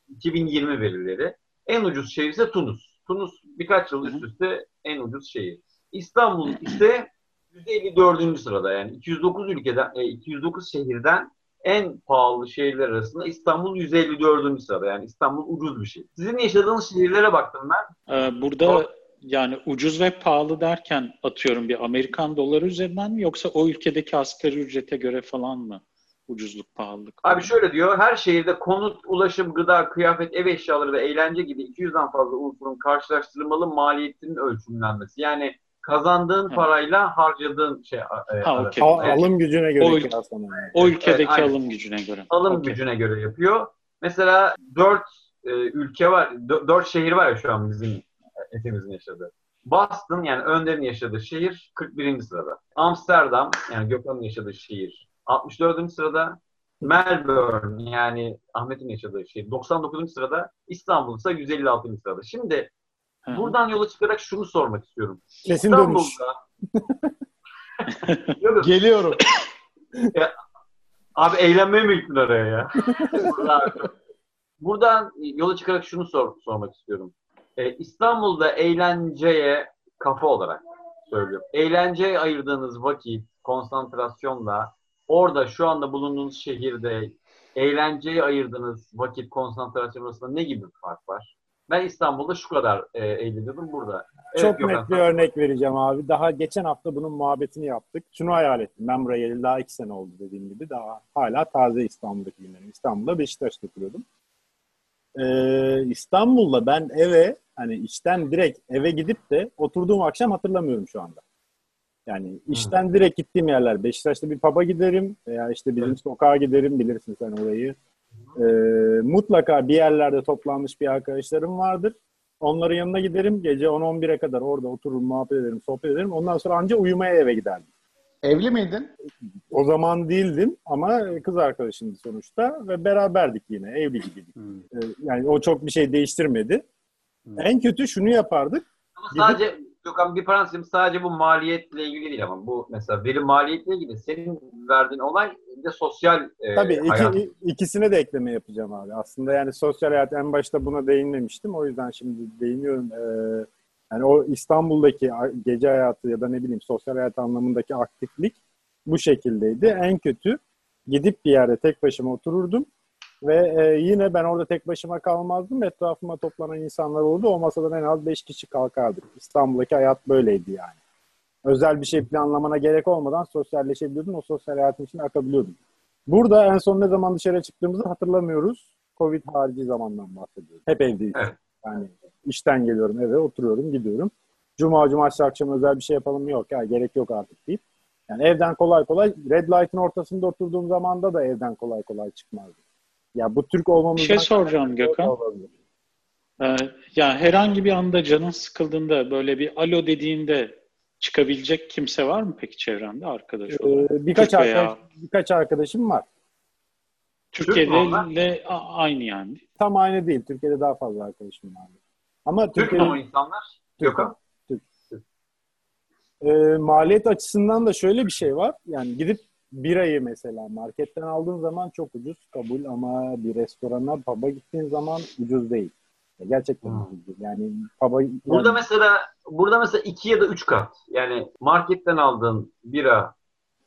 2020 verileri. En ucuz şehir ise Tunus. Tunus birkaç yıl üst üste en ucuz şehir. İstanbul ise 154. sırada yani 209 ülkeden, e, 209 şehirden en pahalı şehirler arasında İstanbul 154. sırada. Yani İstanbul ucuz bir şey. Sizin yaşadığınız şehirlere baktım ben. Ee, burada o... yani ucuz ve pahalı derken atıyorum bir Amerikan doları üzerinden mi yoksa o ülkedeki asgari ücrete göre falan mı? ucuzluk, pahalılık? Abi şöyle diyor, her şehirde konut, ulaşım, gıda, kıyafet, ev eşyaları ve eğlence gibi 200'den fazla unsurun karşılaştırmalı maliyetinin ölçümlenmesi. Yani kazandığın Evet. parayla harcadığın şey e, Ha, okey. Al- alım gücüne göre O- yani. O ülkedeki Evet, alım gücüne göre. alım Okey. gücüne göre yapıyor. Mesela dört e, ülke var, dö- dört şehir var ya şu an bizim hepimizin yaşadığı. Boston yani Önder'in yaşadığı şehir 41. sırada. Amsterdam yani Gökhan'ın yaşadığı şehir 64. sırada. Melbourne yani Ahmet'in yaşadığı şehir 99. sırada. İstanbul ise 156. sırada. Şimdi Hı buradan yola çıkarak şunu sormak istiyorum. Kesin. İstanbul'da. Geliyorum. Abi eğlenmeye mi gittin oraya ya? Buradan yola çıkarak şunu sor, sormak istiyorum. Ee, İstanbul'da eğlenceye kafa olarak söylüyorum. Eğlenceye ayırdığınız vakit, konsantrasyonla orada şu anda bulunduğunuz şehirde eğlenceye ayırdığınız vakit, konsantrasyon arasında ne gibi bir fark var? Ben İstanbul'da şu kadar e, eğleniyordum burada. Evet, Çok net bir örnek vereceğim abi. Daha geçen hafta bunun muhabbetini yaptık. Şunu hayal ettim. Ben buraya geleli daha iki sene oldu dediğim gibi. Daha hala taze İstanbul'daki günlerim. İstanbul'da Beşiktaş'ta oturuyordum. Ee, İstanbul'da ben eve hani işten direkt eve gidip de oturduğum akşam hatırlamıyorum şu anda. Yani işten direkt gittiğim yerler. Beşiktaş'ta bir pub'a giderim veya işte bizim Evet. sokağa giderim bilirsin sen orayı. Ee, mutlaka bir yerlerde toplanmış bir arkadaşlarım vardır. Onların yanına giderim. Gece 10-11'e kadar orada otururum, muhabbet ederim, sohbet ederim. Ondan sonra anca uyumaya eve giderdim. Evli miydin? O zaman değildim ama kız arkadaşımdı sonuçta ve beraberdik yine. Evli gibiydik. Ee, Yani o çok bir şey değiştirmedi. Hmm. En kötü şunu yapardık. Ama sadece Gökhan bir parantezim sadece bu maliyetle ilgili değil ama bu mesela veri maliyetle ilgili senin verdiğin olay de sosyal e, Tabii hayat. iki, ikisine de ekleme yapacağım abi. Aslında yani sosyal hayat en başta buna değinmemiştim. O yüzden şimdi değiniyorum. Ee, yani o İstanbul'daki gece hayatı ya da ne bileyim sosyal hayat anlamındaki aktiflik bu şekildeydi. En kötü gidip bir yerde tek başıma otururdum ve e, yine ben orada tek başıma kalmazdım. Etrafıma toplanan insanlar oldu. O masadan en az 5 kişi kalkardık. İstanbul'daki hayat böyleydi yani. Özel bir şey planlamana gerek olmadan sosyalleşebiliyordun. O sosyal hayatın içine akabiliyordun. Burada en son ne zaman dışarı çıktığımızı hatırlamıyoruz. Covid harici zamandan bahsediyoruz. Hep evdeyiz. Evet. Yani işten geliyorum eve, oturuyorum, gidiyorum. Cuma, cumartesi akşam özel bir şey yapalım yok ya gerek yok artık deyip. Yani evden kolay kolay, red light'ın ortasında oturduğum zamanda da evden kolay kolay çıkmazdı. Ya bu Türk olmamızdan... Bir şey soracağım Gökhan. Olabilir. Ee, ya herhangi bir anda canın sıkıldığında böyle bir alo dediğinde çıkabilecek kimse var mı peki çevrende arkadaş olarak? Ee, birkaç, Türk veya- arkadaş, birkaç arkadaşım var. Türkiye'de Türk aynı yani. Tam aynı değil. Türkiye'de daha fazla arkadaşım var. Ama Türk mü Türkiye'de o insanlar? Gökhan. e, maliyet açısından da şöyle bir şey var. Yani gidip birayı mesela marketten aldığın zaman çok ucuz kabul ama bir restorana, pub'a gittiğin zaman ucuz değil. Gerçekten Hmm. ucuz değil. Yani pub'a Burada yani, mesela burada mesela iki ya da üç kat. Yani marketten aldığın bira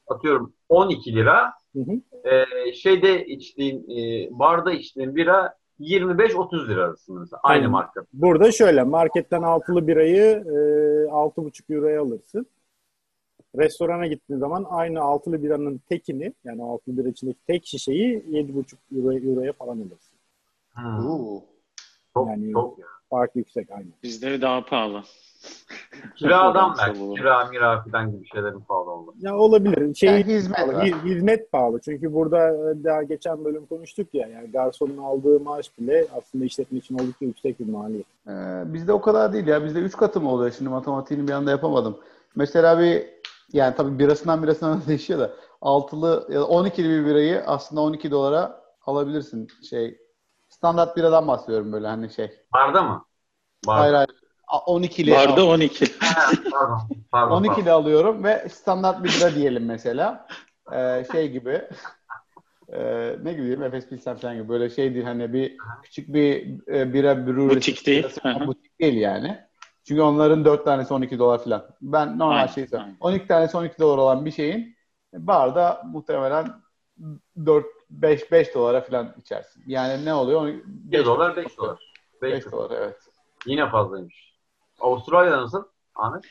atıyorum 12 lira. Hı hı. Ee, şeyde içtiğin e, barda içtiğin bira 25-30 lira arasında mesela. Aynı Aynen. marka. Burada şöyle marketten altılı birayı e, 6,5 euroya alırsın. Restorana gittiğin zaman aynı altılı biranın tekini yani altılı bira içindeki tek şişeyi 7,5 euroya, euroya falan alırsın. Hmm. Oo. Çok, Yani- çok ya. Fark yüksek aynı. Bizde daha pahalı. Kiradan belki. Kira, mira falan gibi şeylerin pahalı oldu. Ya olabilir. Şey Yani hizmet pahalı, var. hi- hizmet pahalı. Çünkü burada e, daha geçen bölüm konuştuk ya yani garsonun aldığı maaş bile aslında işletme için oldukça yüksek bir maliyet. Ee, bizde o kadar değil ya. Bizde 3 katı mı oluyor? Şimdi matematiğini bir anda yapamadım. Mesela bir yani tabii birasından birasına değişiyor da altılı ya da 12'li bir birayı aslında 12 dolara alabilirsin. Şey standart biradan bahsediyorum böyle hani şey. Barda mı? Barda. Hayır hayır. A- 12'li Barda 12. Ha, pardon. Pardon. 12'li alıyorum ve standart bir bira diyelim mesela. Ee, şey gibi. Ee, ne gibi diyeyim? Efes Pilsen falan gibi. Böyle şey değil hani bir küçük bir e, bira brewers. Butik değil. Butik değil yani. Çünkü onların 4 tanesi 12 dolar falan. Ben normal Aynen, şey söylüyorum. aynen. 12 tanesi 12 dolar olan bir şeyin barda muhtemelen 4 5 5 dolara falan içersin. Yani ne oluyor? 1 dolar 5 dolar. 5 5 dolar evet. Yine fazlaymış. Avustralya'da nasıl? Ahmet?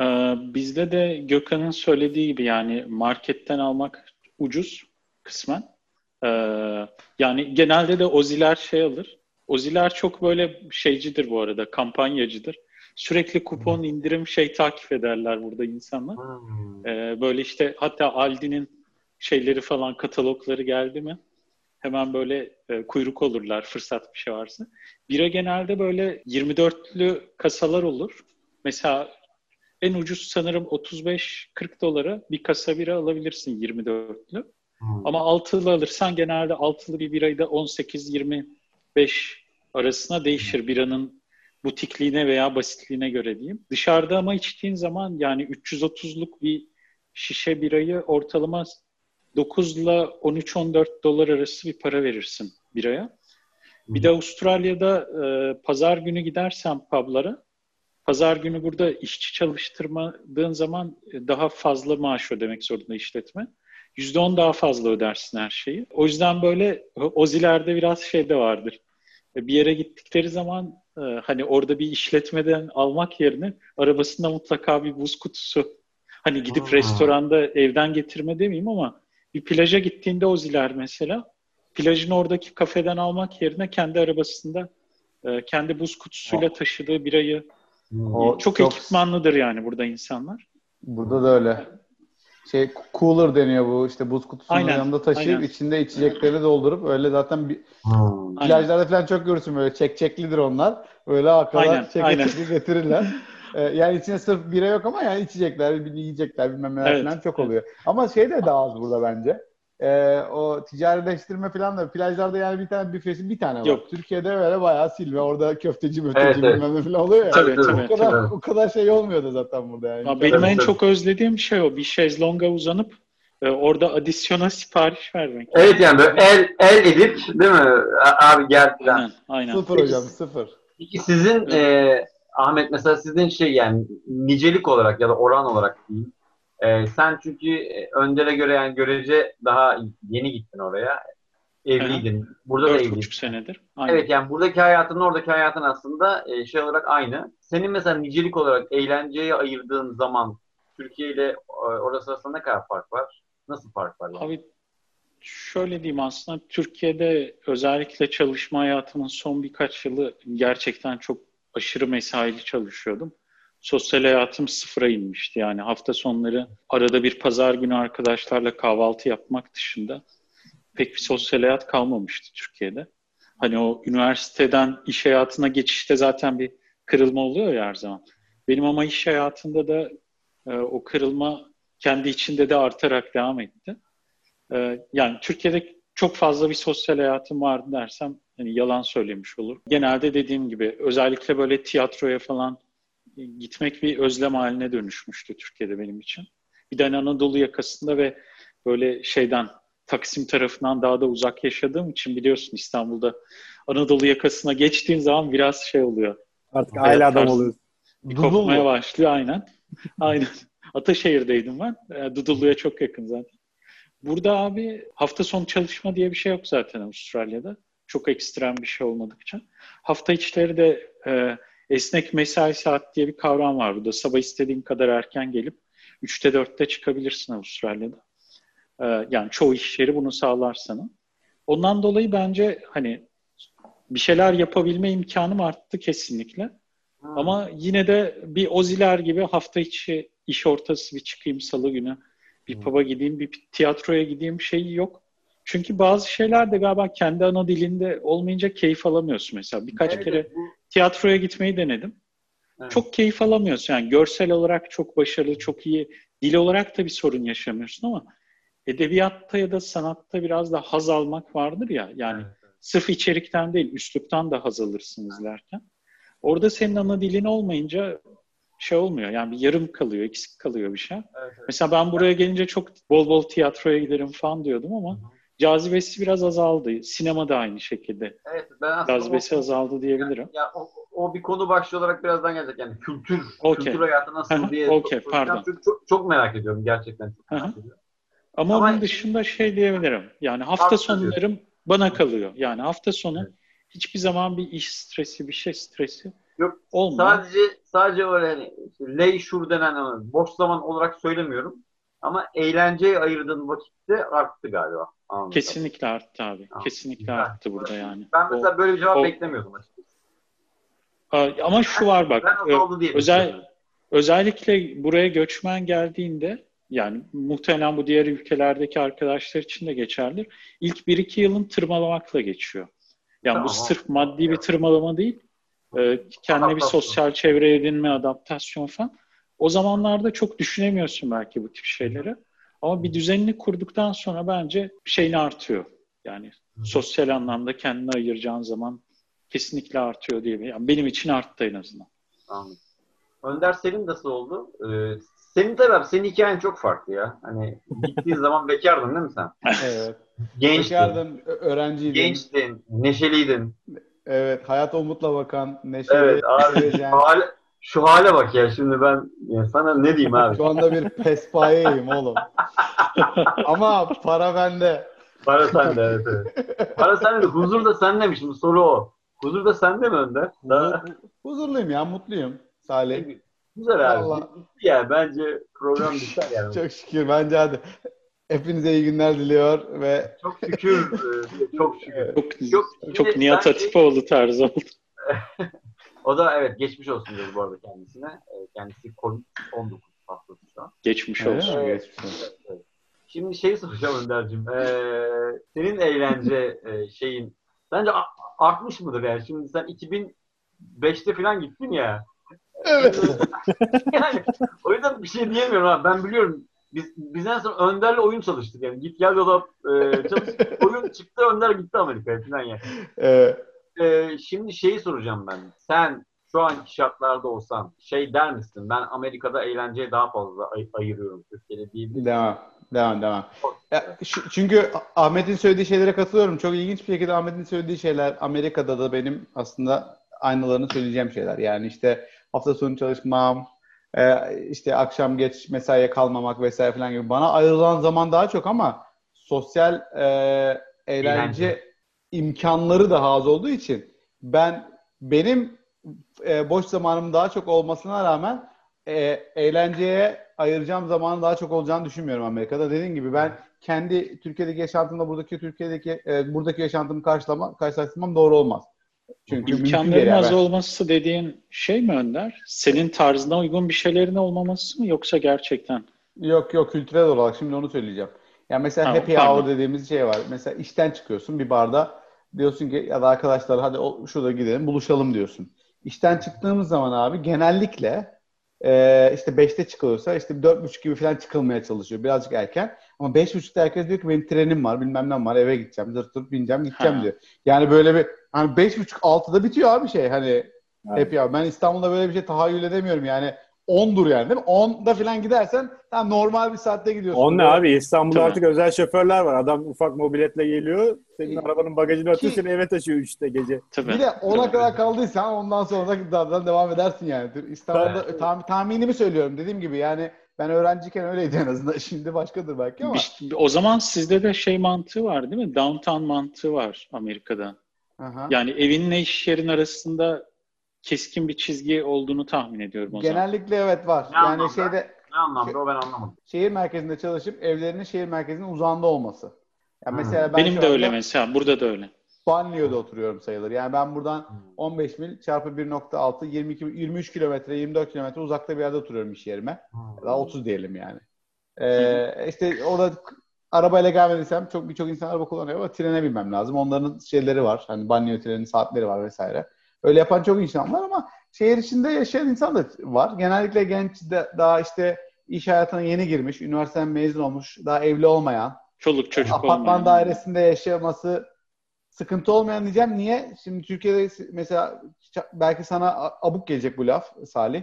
Ee, bizde de Gökhan'ın söylediği gibi yani marketten almak ucuz kısmen. Ee, yani genelde de Oziler şey alır. Oziler çok böyle şeycidir bu arada, kampanyacıdır. Sürekli kupon indirim şey takip ederler burada insanlar. Hmm. Ee, böyle işte hatta Aldi'nin şeyleri falan katalogları geldi mi hemen böyle e, kuyruk olurlar fırsat bir şey varsa. Bira genelde böyle 24'lü kasalar olur. Mesela en ucuz sanırım 35-40 dolara bir kasa bira alabilirsin 24'lü. Hmm. Ama altılı alırsan genelde altılı bir birayı da 18-25 arasına değişir biranın butikliğine veya basitliğine göre diyeyim. Dışarıda ama içtiğin zaman yani 330'luk bir şişe birayı ortalama 9 ile 13-14 dolar arası bir para verirsin biraya. Bir de Avustralya'da e, pazar günü gidersen publara, pazar günü burada işçi çalıştırmadığın zaman e, daha fazla maaş ödemek zorunda işletme. %10 daha fazla ödersin her şeyi. O yüzden böyle Ozilerde biraz şey de vardır. E, bir yere gittikleri zaman e, hani orada bir işletmeden almak yerine arabasında mutlaka bir buz kutusu hani gidip Aa. restoranda evden getirme demeyeyim ama bir plaja gittiğinde Oziler mesela plajın oradaki kafeden almak yerine kendi arabasında e, kendi buz kutusuyla taşıdığı birayı Hmm. O çok, ekipmanlıdır yani burada insanlar. Burada da öyle. Şey cooler deniyor bu işte buz kutusunun Aynen, yanında taşıyıp aynen. içinde içecekleri doldurup öyle zaten bir Hmm. Aynen. plajlarda falan çok görürsün böyle çekçeklidir onlar. Böyle arkadan Aynen, çeke getirirler. Ee, yani içine sırf bira yok ama yani içecekler, bir yiyecekler bilmem neler Evet, falan çok evet. oluyor. Ama şey de daha az burada bence. Ee, o ticarileştirme falan da plajlarda yani bir tane büfesi bir tane var. Yok. Türkiye'de böyle bayağı silve orada köfteci möfteci Evet, evet. bilmem ne falan oluyor ya. Tabii tabii, tabii. o kadar, tabii. o kadar şey olmuyordu zaten burada yani. Ya benim en tabii. çok özlediğim şey o. Bir şezlonga uzanıp e, orada adisyona sipariş vermek. Evet yani böyle el, el edip değil mi? Abi gel falan. Aynen, aynen. Sıfır hocam sıfır. Peki sizin e, Ahmet mesela sizin şey yani nicelik olarak ya da oran olarak diyeyim. E, sen çünkü e, Önder'e göre yani görece daha yeni gittin oraya. Evliydin. Burada da evliydin. senedir. Aynen. Evet yani buradaki hayatın oradaki hayatın aslında e, şey olarak aynı. Senin mesela nicelik olarak eğlenceye ayırdığın zaman Türkiye ile e, orası arasında ne kadar fark var? Nasıl fark var? Yani? Abi şöyle diyeyim aslında Türkiye'de özellikle çalışma hayatımın son birkaç yılı gerçekten çok aşırı mesaili çalışıyordum. Sosyal hayatım sıfıra inmişti. Yani hafta sonları arada bir pazar günü arkadaşlarla kahvaltı yapmak dışında pek bir sosyal hayat kalmamıştı Türkiye'de. Hani o üniversiteden iş hayatına geçişte zaten bir kırılma oluyor ya her zaman. Benim ama iş hayatında da e, o kırılma kendi içinde de artarak devam etti. E, yani Türkiye'de çok fazla bir sosyal hayatım vardı dersem hani yalan söylemiş olur. Genelde dediğim gibi özellikle böyle tiyatroya falan gitmek bir özlem haline dönüşmüştü Türkiye'de benim için. Bir de hani Anadolu yakasında ve böyle şeyden Taksim tarafından daha da uzak yaşadığım için biliyorsun İstanbul'da Anadolu yakasına geçtiğin zaman biraz şey oluyor. Artık aile adam oluyorsun. Bir Dudul kopmaya başlıyor aynen. Aynen. Ataşehir'deydim ben. E, Dudullu'ya çok yakın zaten. Burada abi hafta sonu çalışma diye bir şey yok zaten Avustralya'da. Çok ekstrem bir şey olmadıkça. Hafta içleri de e, esnek mesai saat diye bir kavram var burada. Sabah istediğin kadar erken gelip 3'te 4'te çıkabilirsin Avustralya'da. E, yani çoğu iş yeri bunu sağlar sana. Ondan dolayı bence hani bir şeyler yapabilme imkanım arttı kesinlikle. Hmm. Ama yine de bir oziler gibi hafta içi iş ortası bir çıkayım salı günü bir Hmm. pub'a gideyim bir tiyatroya gideyim şey yok. Çünkü bazı şeyler de galiba kendi ana dilinde olmayınca keyif alamıyorsun mesela. Birkaç Evet, kere bu- tiyatroya gitmeyi denedim. Evet. Çok keyif alamıyorsun. Yani görsel olarak çok başarılı, çok iyi. Dil olarak da bir sorun yaşamıyorsun ama edebiyatta ya da sanatta biraz da haz almak vardır ya. Yani sırf içerikten değil, üsluptan da haz alırsın izlerken. Orada senin ana dilin olmayınca şey olmuyor. Yani bir yarım kalıyor, eksik kalıyor bir şey. Evet, evet. Mesela ben buraya gelince çok bol bol tiyatroya giderim falan diyordum ama cazibesi biraz azaldı. Sinema da aynı şekilde. Evet, ben aslında Cazibesi o- azaldı diyebilirim. Ya o, o bir konu başlığı olarak birazdan gelecek yani kültür, Okey. kültür hayatı nasıl diye okey, soracağım. pardon. Çünkü çok, çok merak ediyorum gerçekten. Çok merak ediyorum. Ama, Ama- onun dışında şey diyebilirim. Yani hafta Hafta sonlarım bana kalıyor. Yani hafta sonu Evet. hiçbir zaman bir iş stresi, bir şey stresi Yok, olmuyor. Sadece sadece öyle hani işte leisure denen hani boş zaman olarak söylemiyorum. Ama eğlenceye ayırdığın vakitte arttı galiba. Anladım. Kesinlikle arttı abi. Tamam. Kesinlikle arttı burada yani. Ben mesela O- böyle bir cevap o- beklemiyordum açıkçası. Ama şu var bak. Ben ö- azaldı diye özel özellikle buraya göçmen geldiğinde yani muhtemelen bu diğer ülkelerdeki arkadaşlar için de geçerlidir. İlk 1-2 yılın tırmalamakla geçiyor. Yani Tamam. bu sırf maddi bir tırmalama değil. Ee, kendine bir sosyal çevre edinme, adaptasyon falan. O zamanlarda çok düşünemiyorsun belki bu tip şeyleri. Ama bir düzenini kurduktan sonra bence şeyini artıyor. Yani sosyal anlamda kendini ayıracağın zaman kesinlikle artıyor diye. Yani benim için arttı en azından. Anladım. Önder senin nasıl oldu? Ee, senin tabii abi, senin hikayen çok farklı ya. Hani gittiğin zaman bekardın değil mi sen? Evet. Gençtin. Bekardım, ö- öğrenciydim. Gençtin, neşeliydin. Evet, hayat umutla bakan, neşeli, Evet abi. hale, şu hale bak ya şimdi ben ya sana ne diyeyim abi? Şu anda bir pespayeyim oğlum. Ama para bende. Para sende evet, evet. Para sende de huzur da sende mi şimdi soru o. Huzur da sende mi Önder? Daha- Huzur- huzurluyum ya, mutluyum Salih. Güzel abi. Vallahi. Ya bence program biter yani. Çok şükür bence hadi. Hepinize iyi günler diliyor ve Çok şükür. e, Çok şükür. Çok, çok şimdi Nihat Atipoğlu tarzı oldu. O da evet geçmiş olsun diyoruz bu arada kendisine. E, Kendisi Covid-19 hastası şu an. Geçmiş olsun. Evet. Geçmiş olsun. Evet. Şimdi şeyi soracağım Önder'cim. Ee, senin eğlence e, şeyin sence a- artmış mıdır yani? Şimdi sen 2005'te falan gittin ya. Evet. yani o yüzden bir şey diyemiyorum abi. Ben biliyorum. Biz, biz en son Önder'le oyun çalıştık yani. Git gel yola e, çalıştık. oyun çıktı Önder gitti Amerika'ya falan yani. Ee, Ee, şimdi şeyi soracağım ben. Sen şu anki şartlarda olsan şey der misin? Ben Amerika'da eğlenceye daha fazla ay- ayırıyorum Türkiye'de diyebilir misin? devam. Devam, devam. Ya, şu- çünkü Ahmet'in söylediği şeylere katılıyorum. Çok ilginç bir şekilde Ahmet'in söylediği şeyler Amerika'da da benim aslında aynılarını söyleyeceğim şeyler. Yani işte hafta sonu çalışmam, e, işte akşam geç mesaiye kalmamak vesaire falan gibi. Bana ayrılan zaman daha çok ama sosyal e, eğlence Eğlence. İmkanları daha az olduğu için ben benim e, boş zamanım daha çok olmasına rağmen e, eğlenceye ayıracağım zamanın daha çok olacağını düşünmüyorum Amerika'da. Dediğim gibi ben kendi Türkiye'deki yaşantımla buradaki Türkiye'deki e, buradaki yaşantımı karşılama karşılaştırmam doğru olmaz. Çünkü. İmkanların az Ben- olması dediğin şey mi Önder? Senin tarzına uygun bir şeylerin olmaması mı yoksa gerçekten? Yok yok kültürel olarak şimdi onu söyleyeceğim. Yani mesela Tamam, happy pardon. hour dediğimiz şey var. Mesela işten çıkıyorsun bir barda diyorsun ki ya da arkadaşlar hadi o, şurada gidelim buluşalım diyorsun. İşten çıktığımız zaman abi genellikle e, işte 5'te çıkılıyorsa işte 4.30 gibi falan çıkılmaya çalışıyor. Birazcık erken. Ama 5.30'da herkes diyor ki benim trenim var bilmem ne var eve gideceğim. Zırt zırt bineceğim gideceğim Ha. diyor. Yani böyle bir hani 5.30-6'da bitiyor abi şey hani Evet. hep ya ben İstanbul'da böyle bir şey tahayyül edemiyorum yani 10'dur yani değil mi? 10'da falan gidersen tam normal bir saatte gidiyorsun. On ne abi? İstanbul'da artık özel şoförler var. Adam ufak mobiletle geliyor. Senin Ki- arabanın bagajını atıyor. Seni eve taşıyor 3'te gece. Tabii. Bir de 10'a kadar kaldıysan ondan sonra da dağdan devam edersin yani. İstanbul'da tam, tahminimi söylüyorum dediğim gibi yani ben öğrenciyken öyleydi en azından. Şimdi başkadır belki ama. O zaman sizde de şey mantığı var değil mi? Downtown mantığı var Amerika'da. Aha. Yani evinle iş yerin arasında keskin bir çizgi olduğunu tahmin ediyorum o zaman. Genellikle evet var. Ne yani anlamda? şeyde Ne anlamda o ben anlamadım. şehir merkezinde çalışıp evlerinin şehir merkezinin uzağında olması. Yani Hmm. mesela ben Benim de öyle mesela. Burada da öyle. Banliyö'de oturuyorum sayılır. Yani ben buradan 15 mil çarpı 1.6 22 23 kilometre 24 kilometre uzakta bir yerde oturuyorum iş yerime. Daha 30 diyelim yani. Ee, işte orada arabayla gelmediysem çok birçok insan araba kullanıyor ama trene binmem lazım. Onların şeyleri var. Hani banyo trenin saatleri var vesaire. Öyle yapan çok insan var ama şehir içinde yaşayan insan da var. Genellikle genç de, daha işte iş hayatına yeni girmiş, üniversiteden mezun olmuş, daha evli olmayan, Çoluk çocuk apartman olmayan. dairesinde yaşaması sıkıntı olmayan diyeceğim. Niye? Şimdi Türkiye'de mesela belki sana abuk gelecek bu laf Salih.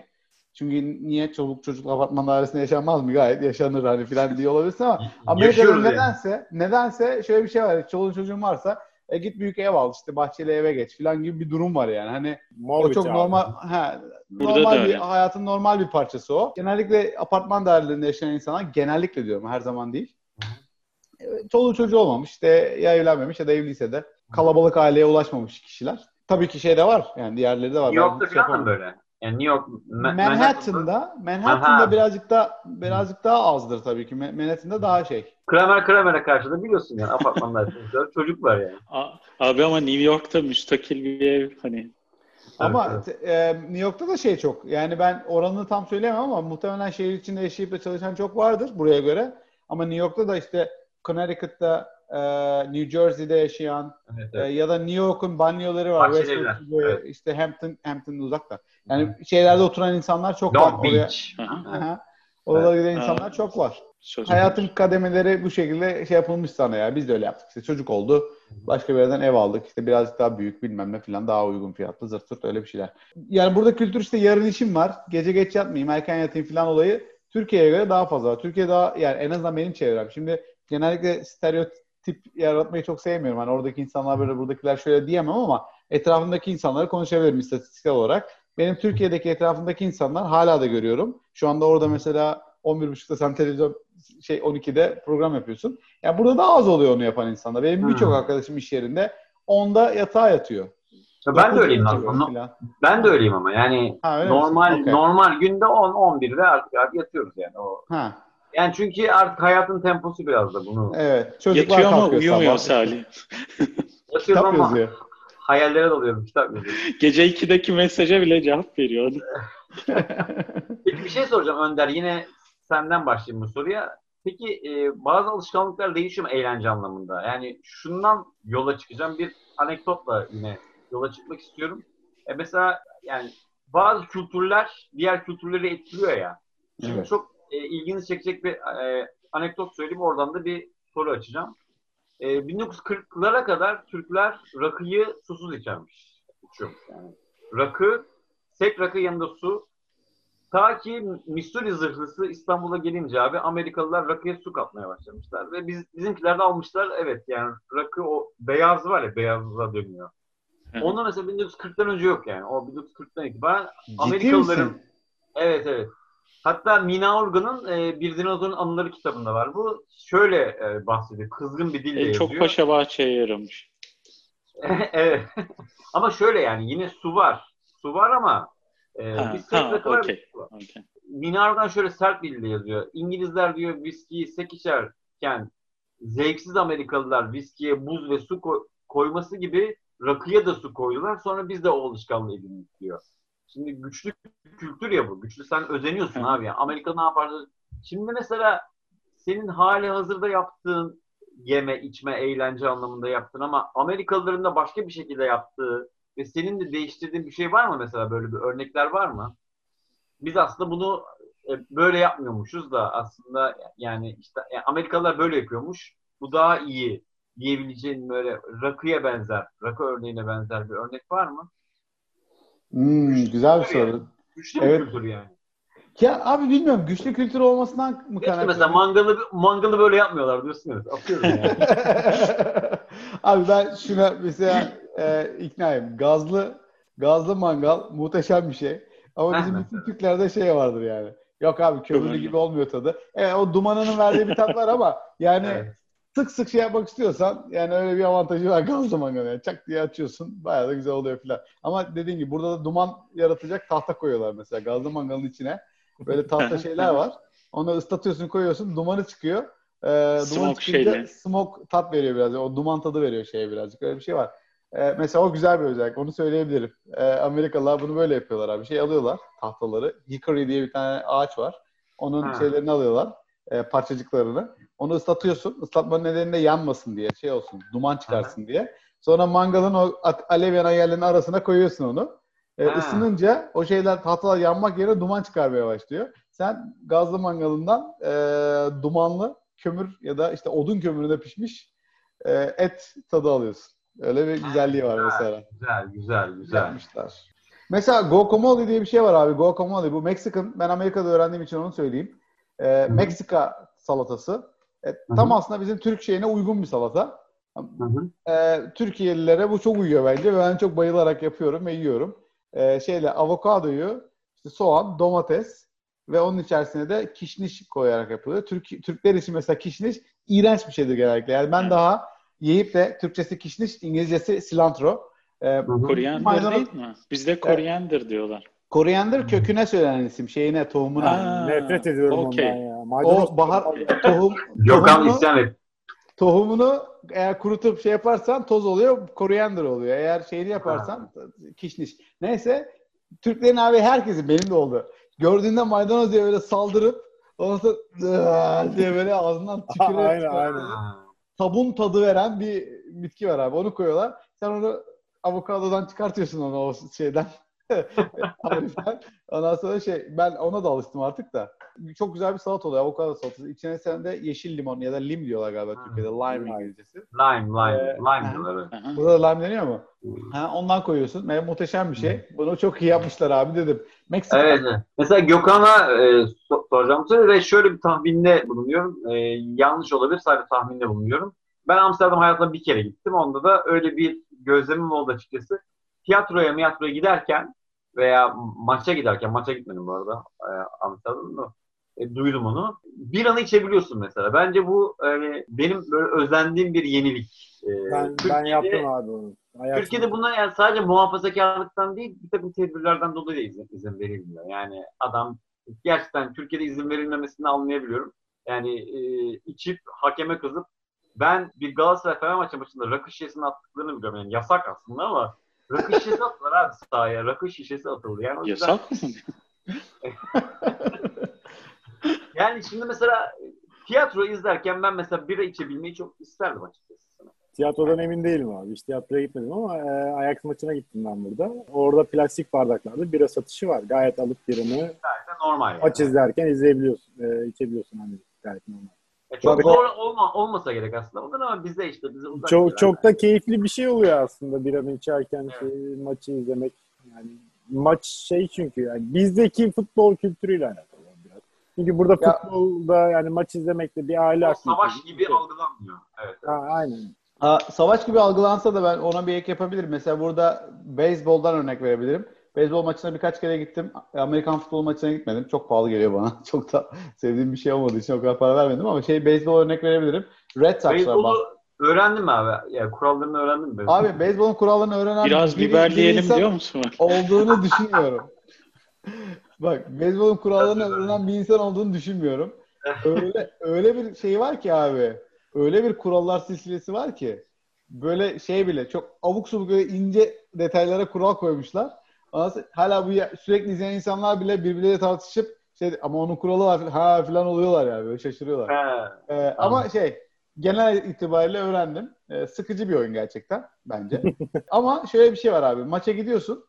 Çünkü niye çoluk çocuk apartman dairesinde yaşanmaz mı? Gayet yaşanır hani filan diye olabilirsin ama Amerika'da yani. nedense nedense şöyle bir şey var. Çoluk çocuğun varsa e, git büyük ev al işte bahçeli eve geç filan gibi bir durum var yani. Hani o Mortgage çok abi. normal ha, Burada normal bir öyle. hayatın normal bir parçası o. Genellikle apartman dairelerinde yaşayan insanlar genellikle diyorum her zaman değil. E, Çoluğu çocuğu olmamış işte ya evlenmemiş ya da evliyse de kalabalık aileye ulaşmamış kişiler. Tabii ki şey de var yani diğerlerleri de var. New York'ta şey falan böyle? Yani New York, Ma- Manhattan'da Manhattan'da Aha. birazcık daha birazcık daha azdır tabii ki. Ma- Manhattan'da daha şey. Kramer Kramer'e karşı da biliyorsun yani apartmanlar çocuk var yani. A- Abi ama New York'ta müstakil bir ev hani Ama Evet, te- e, New York'ta da şey çok. Yani ben oranını tam söyleyemem ama muhtemelen şehir içinde yaşayıp da çalışan çok vardır buraya göre. Ama New York'ta da işte Connecticut'ta, e, New Jersey'de yaşayan Evet, e, evet. ya da New York'un banyoları var. Evler, gibi, işte Hampton, Hampton'ın uzakta. Yani şeylerde oturan insanlar çok var. Long Oraya, Beach. Aha. Oralara giden insanlar çok var. söz Hayatın kademeleri bu şekilde şey yapılmış sana ya. Biz de öyle yaptık. İşte çocuk oldu. Başka bir yerden ev aldık. İşte birazcık daha büyük bilmem ne falan daha uygun fiyatlı zırt zırt öyle bir şeyler. Yani burada kültür işte yarın işim var. Gece geç yatmayayım, erken yatayım falan olayı Türkiye'ye göre daha fazla. var. Türkiye daha yani en azından benim çevrem. Şimdi genellikle stereotip yaratmayı çok sevmiyorum. Hani oradaki insanlar böyle buradakiler şöyle diyemem ama etrafımdaki insanları konuşabilirim istatistiksel olarak. Benim Türkiye'deki etrafımdaki insanlar hala da görüyorum. Şu anda orada mesela 11.30'da sen televizyon şey 12'de program yapıyorsun. Ya burada daha az oluyor onu yapan insanlar. Benim birçok Hmm. arkadaşım iş yerinde 10'da yatağa yatıyor. Ya ben de öyleyim yatıyor aslında. falan. Ben de öyleyim ama yani Ha, öyle normal misin? Okey. normal günde 10 11'de artık, artık yatıyoruz yani. O. Ha, Yani çünkü artık hayatın temposu biraz da bunu. evet. Çocuklar Yatıyor ama kalkıyor uyumuyor. Salih. Yatıyorum Kitap ama yazıyor. Hayallere dalıyorum kitap yazıyorum. Gece 2'deki mesaja bile cevap veriyor. Peki bir şey soracağım Önder. Yine senden başlayayım bu soruya. Peki e, bazı alışkanlıklar değişiyor mu eğlence anlamında? Yani şundan yola çıkacağım. Bir anekdotla yine yola çıkmak istiyorum. E mesela yani bazı kültürler diğer kültürleri etkiliyor ya. Şimdi Evet. çok e, ilginizi çekecek bir e, anekdot söyleyeyim. Oradan da bir soru açacağım. E, 1940'lara kadar Türkler rakıyı susuz içermiş. İçiyormuş yani. Rakı, sek rakı yanında su. Ta ki Missouri zırhlısı İstanbul'a gelince abi Amerikalılar rakıya su katmaya başlamışlar. Ve biz bizimkiler de almışlar. Evet yani rakı o beyaz var ya beyaza dönüyor. Onu mesela 1940'tan önce yok yani. O 1940'tan itibaren Ciddi Amerikalıların misin? Evet evet. Hatta Mina Organ'ın e, Bir Dinozorun Anıları kitabında var. Bu şöyle e, bahsediyor. Kızgın bir dille En yazıyor. çok paşa bahçeye yaramış. evet. ama şöyle yani yine su var. Su var ama e, Ha, bir sek ha, rakı var. var. Okey. Mina Organ şöyle sert bir dille yazıyor. İngilizler diyor viskiyi sek içerken zevksiz Amerikalılar viskiye buz ve su koy- koyması gibi rakıya da su koydular. Sonra biz de o alışkanlığı edindik diyor. Şimdi güçlü kültür ya bu. Güçlü sen özeniyorsun abi. ya. Amerika ne yapardı? Şimdi mesela senin hali hazırda yaptığın yeme, içme, eğlence anlamında yaptın ama Amerikalıların da başka bir şekilde yaptığı ve senin de değiştirdiğin bir şey var mı mesela böyle bir örnekler var mı? Biz aslında bunu e, böyle yapmıyormuşuz da aslında yani işte e, Amerikalılar böyle yapıyormuş. Bu daha iyi diyebileceğin böyle rakıya benzer, rakı örneğine benzer bir örnek var mı? Hmm, güzel bir Kültür yani. soru. Güçlü Evet. bir kültür yani. Ya abi bilmiyorum güçlü kültür olmasından mı İşte kaynaklı? mesela mangalı mangalı böyle yapmıyorlar diyorsun ya. Atıyorum yani. Abi ben şuna mesela e, iknayım. Gazlı gazlı mangal muhteşem bir şey. Ama bizim bütün Türklerde şey vardır yani. Yok abi Kömürlü. gibi olmuyor tadı. Evet o dumanının verdiği bir tat var ama yani Evet. Sık sık şey yapmak istiyorsan yani öyle bir avantajı var mangal yani. Çak diye açıyorsun bayağı da güzel oluyor filan. Ama dediğin gibi burada da duman yaratacak tahta koyuyorlar mesela gazlı mangalın içine. Böyle tahta şeyler var. Onu ıslatıyorsun koyuyorsun dumanı çıkıyor. Ee, duman Smoke şeyle. smoke tat veriyor biraz. O duman tadı veriyor şeye birazcık. Öyle bir şey var. Ee, mesela o güzel bir özellik. Onu söyleyebilirim. Ee, Amerikalılar bunu böyle yapıyorlar abi. Şey alıyorlar tahtaları. Hickory diye bir tane ağaç var. Onun Ha. şeylerini alıyorlar. e, parçacıklarını. Onu ıslatıyorsun. Islatmanın nedeni de yanmasın diye. Şey olsun. Duman çıkarsın diye. Sonra mangalın o alev yanan yerlerin arasına koyuyorsun onu. E, Ha. ısınınca o şeyler tahtalar yanmak yerine duman çıkarmaya başlıyor. Sen gazlı mangalından e, dumanlı kömür ya da işte odun kömüründe pişmiş e, et tadı alıyorsun. Öyle bir güzelliği var güzel. mesela. Güzel, güzel, güzel. Yapmışlar. Mesela guacamole diye bir şey var abi. Guacamole bu Meksikan. Ben Amerika'da öğrendiğim için onu söyleyeyim. Ee, Meksika salatası. E, tam hı. aslında bizim Türk şeyine uygun bir salata. Hı hı. Ee, Türkiye'lilere bu çok uyuyor bence ve ben çok bayılarak yapıyorum ve yiyorum. Ee, şeyle avokadoyu, işte soğan, domates ve onun içerisine de kişniş koyarak yapılıyor. Türk, Türkler için mesela kişniş iğrenç bir şeydir genellikle. Yani ben daha yiyip de Türkçesi kişniş, İngilizcesi cilantro. Hı. Koriander Maydanoz- değil mi? Bizde koriander diyorlar. Koriander köküne söylenen isim. Şeyine, tohumuna. Ha, Nefret ediyorum okey. ondan ya. Maydanoz o bahar tohum Gökhan tohumunu, isyan et. tohumunu eğer kurutup şey yaparsan toz oluyor, koriander oluyor. Eğer şeyini yaparsan kişniş. Neyse Türklerin abi herkesin benim de oldu. Gördüğünde maydanoz diye böyle saldırıp ondan sonra diye böyle ağzından tükürerek Aynen, aynen. Ha. sabun tadı veren bir bitki var abi. Onu koyuyorlar. Sen onu avokadodan çıkartıyorsun onu o şeyden. Tariften. Ondan sonra şey ben ona da alıştım artık da. Çok güzel bir salat oluyor. Avokado salatası. İçine sen de yeşil limon ya da lim diyorlar galiba. Türkiye'de. Lime. İngilizcesi. Lime, lime, Ee, lime diyorlar. Burada da lime deniyor mu? Ha, ondan koyuyorsun. Ve muhteşem bir şey. Bunu çok iyi yapmışlar abi dedim. Meksika. Evet. Mesela Gökhan'a e, so- soracağım soru ve şöyle bir tahminde bulunuyorum. E, yanlış olabilir, sadece tahminde bulunuyorum. Ben Amsterdam hayatımda bir kere gittim. Onda da öyle bir gözlemim oldu açıkçası. Tiyatroya miyatroya giderken veya maça giderken, maça gitmedim bu arada e, Amsterdam'da. E, duydum onu. Bir anı içebiliyorsun mesela. Bence bu e, benim böyle özendiğim bir yenilik. E, Ben, ben Türkiye'de- yaptım abi onu. Hayatımda- Türkiye'de buna yani sadece muhafazakarlıktan değil bir takım tedbirlerden dolayı da izin, izin verilmiyor. Yani adam gerçekten Türkiye'de izin verilmemesini anlayabiliyorum. Yani e, içip hakeme kızıp ben bir Galatasaray Fenerbahçe maçında rakı şişesini attıklarını biliyorum. Yani yasak aslında ama rakı şişesi attılar abi sahaya. Rakı şişesi atıldı. Yani o yüzden, Yasak mı? yani şimdi mesela tiyatro izlerken ben mesela bira içebilmeyi çok isterdim açıkçası. Tiyatrodan emin değilim abi. Hiç tiyatroya gitmedim ama e, Ajax maçına gittim ben burada. Orada plastik bardaklarda bira satışı var. Gayet alıp biranı Gayet normal yani. maç izlerken izleyebiliyorsun. E, içebiliyorsun hani gayet normal. Ya çok Tabii. zor olma, olmasa gerek aslında. Da ama bizde işte bize uzak Çok yerler. çok da keyifli bir şey oluyor aslında biranı içerken şey, maçı izlemek. Yani maç şey çünkü yani bizdeki futbol kültürüyle alakalı biraz. Çünkü burada Ya- futbolda yani maç izlemek de bir aile aktivitesi. savaş gibi algılanmıyor. Evet. evet. Ha, aynen. Ha, savaş gibi algılansa da ben ona bir ek yapabilirim. Mesela burada beyzboldan örnek verebilirim. Beyzbol maçına birkaç kere gittim. Amerikan futbol maçına gitmedim. Çok pahalı geliyor bana. Çok da sevdiğim bir şey olmadığı için o kadar para vermedim ama şey beyzbol örnek verebilirim. Red Sox var. bak. Beyzbolu öğrendin mi abi? Yani kurallarını öğrendin mi? Abi beyzbolun kurallarını öğrenen Biraz biri- biberleyelim bir insan diyor musun? olduğunu düşünmüyorum. Bak beyzbolun kurallarını öğrenen bir insan olduğunu düşünmüyorum. Öyle öyle bir şey var ki abi. Öyle bir kurallar silsilesi var ki. Böyle şey bile çok abuk subuk ince detaylara kural koymuşlar. Hala bu ya- sürekli izleyen insanlar bile birbirleriyle tartışıp şey ama onun kuralı var ha falan oluyorlar yani böyle şaşırıyorlar. He. Ee, ama şey genel itibariyle öğrendim. Ee, sıkıcı bir oyun gerçekten bence. ama şöyle bir şey var abi. Maça gidiyorsun.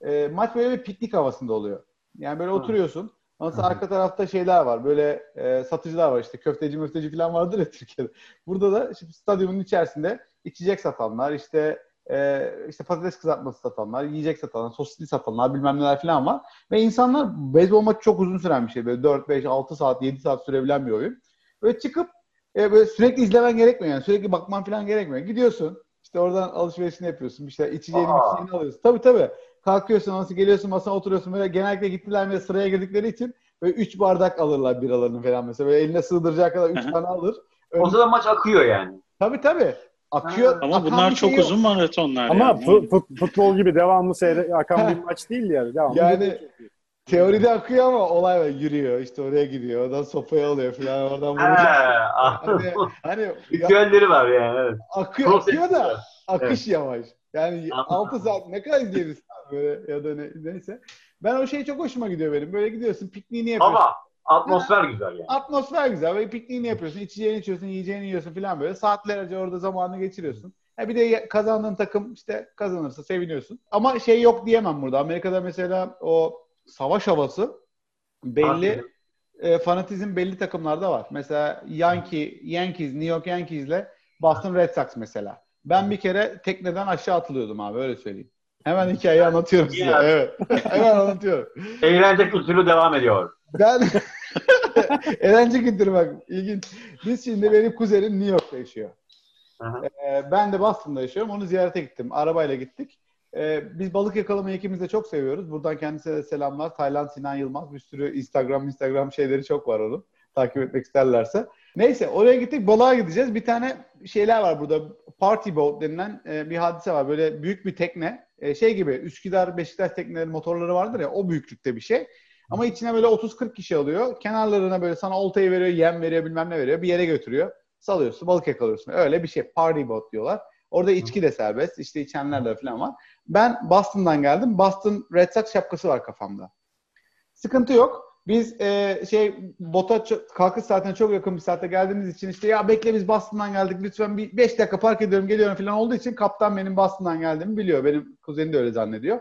Ee, maç böyle bir piknik havasında oluyor. Yani böyle Hı. oturuyorsun. Sonra arka tarafta şeyler var. Böyle e, satıcılar var işte. Köfteci müfteci falan vardır ya Türkiye'de. Burada da şimdi stadyumun içerisinde içecek satanlar, işte e, işte patates kızartması satanlar, yiyecek satanlar, sosisli satanlar bilmem neler falan var. Ve insanlar beyzbol maçı çok uzun süren bir şey. Böyle 4, 5, 6 saat, 7 saat sürebilen bir oyun. Böyle çıkıp e, böyle sürekli izlemen gerekmiyor yani. Sürekli bakman falan gerekmiyor. Gidiyorsun. işte oradan alışverişini yapıyorsun. İşte içeceğini, içeceğini alıyorsun. Tabii tabii. Kalkıyorsun, nasıl geliyorsun, masana oturuyorsun. Böyle genellikle gittiler ve sıraya girdikleri için böyle 3 bardak alırlar biralarını falan mesela. Böyle eline sığdıracağı kadar 3 Hı hı. tane alır. O zaman maç akıyor yani. Tabii tabii. Akıyor. Ama akan bunlar bir çok şey uzun maratonlar Ama yani. fu- fut- futbol gibi devamlı seyre akan bir maç değil yani. Devamlı Yani-. Teoride akıyor ama olay var. Yürüyor. işte oraya gidiyor. Oradan sopayı alıyor falan. Oradan vuruyor. Hani, hani Ritüelleri var yani. Evet. akıyor, akıyor da akış yavaş. Yani Anladım. 6 saat ne kadar izleyebilirsin böyle ya da ne, neyse. Ben o şey çok hoşuma gidiyor benim. Böyle gidiyorsun pikniğini yapıyorsun. Hava, atmosfer güzel yani. Atmosfer güzel. Böyle pikniğini yapıyorsun. içeceğini içiyorsun, yiyeceğini yiyorsun falan böyle. Saatlerce orada zamanını geçiriyorsun. Ha bir de kazandığın takım işte kazanırsa seviniyorsun. Ama şey yok diyemem burada. Amerika'da mesela o savaş havası belli e, fanatizm belli takımlarda var. Mesela Yankee, Yankees, New York Yankees'le Boston Red Sox mesela. Ben bir kere tekneden aşağı atılıyordum abi öyle söyleyeyim. Hemen hikayeyi anlatıyorum size. Evet. Hemen anlatıyorum. Eğlence kültürü devam ediyor. Ben eğlence kültürü bak ilginç. Biz şimdi benim kuzenim New York'ta yaşıyor. Aha. Ee, ben de Boston'da yaşıyorum. Onu ziyarete gittim. Arabayla gittik. Ee, biz balık yakalamayı ikimiz de çok seviyoruz. Buradan kendisine de selamlar. Tayland Sinan Yılmaz. Bir sürü Instagram Instagram şeyleri çok var onun. Takip etmek isterlerse. Neyse oraya gittik. Balığa gideceğiz. Bir tane şeyler var burada. Party boat denilen e, bir hadise var. Böyle büyük bir tekne. e, şey gibi Üsküdar Beşiktaş tekneleri motorları vardır ya o büyüklükte bir şey. Ama içine böyle 30-40 kişi alıyor. Kenarlarına böyle sana oltayı veriyor, yem veriyor, bilmem ne veriyor. Bir yere götürüyor. Salıyorsun, balık yakalıyorsun. Öyle bir şey. Party boat diyorlar. Orada içki de serbest. İşte içenler de falan var. Ben Boston'dan geldim. Boston Red Sox şapkası var kafamda. Sıkıntı yok. Biz e, şey bota kalkış saatine çok yakın bir saatte geldiğimiz için işte ya bekle biz Boston'dan geldik lütfen bir 5 dakika park ediyorum geliyorum falan olduğu için kaptan benim Boston'dan geldiğimi biliyor. Benim kuzenim de öyle zannediyor.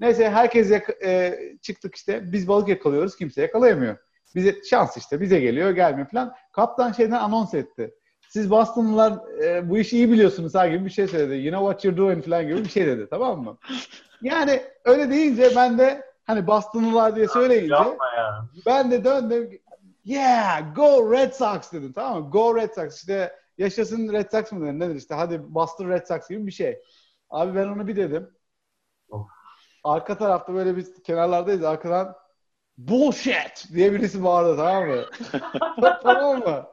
Neyse herkes yak- e, çıktık işte biz balık yakalıyoruz kimse yakalayamıyor. Bize şans işte bize geliyor gelmiyor falan. Kaptan şeyden anons etti. Siz Bostonlılar e, bu işi iyi biliyorsunuz ha gibi bir şey söyledi. You know what you're doing falan gibi bir şey dedi tamam mı? Yani öyle deyince ben de hani Bostonlılar diye söyleyince ya. ben de döndüm. Yeah, go Red Sox dedim tamam mı? Go Red Sox işte yaşasın Red Sox mı dedim nedir işte hadi Boston Red Sox gibi bir şey. Abi ben onu bir dedim. Arka tarafta böyle biz kenarlardayız arkadan bullshit diye birisi bağırdı tamam mı? tamam mı?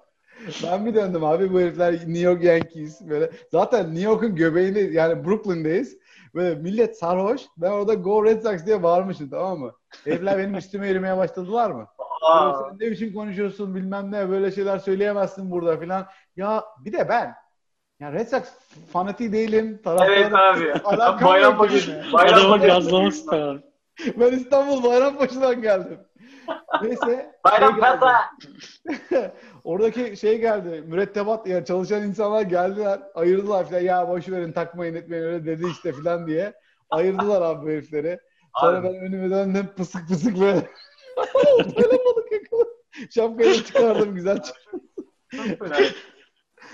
Ben bir döndüm abi bu herifler New York Yankees böyle. Zaten New York'un göbeğinde yani Brooklyn'deyiz. Böyle millet sarhoş. Ben orada Go Red Sox diye bağırmışım tamam mı? Herifler benim üstüme yürümeye başladılar mı? Aa, Sen ne biçim konuşuyorsun bilmem ne böyle şeyler söyleyemezsin burada filan. Ya bir de ben ya Red Sox fanatiği değilim. Taraftarı evet abi. Adamın gazlaması da var. Ben İstanbul Bayrampaşa'dan geldim. Neyse. Bayrampaşa. Oradaki şey geldi. Mürettebat ya çalışan insanlar geldiler. Ayırdılar falan. Ya boş verin takmayın etmeyin öyle dedi işte falan diye. Ayırdılar abi bu herifleri. Sonra Abi. ben önüme döndüm pısık pısık böyle. böyle balık yakaladım. Şapkayı çıkardım güzel. Çok fena.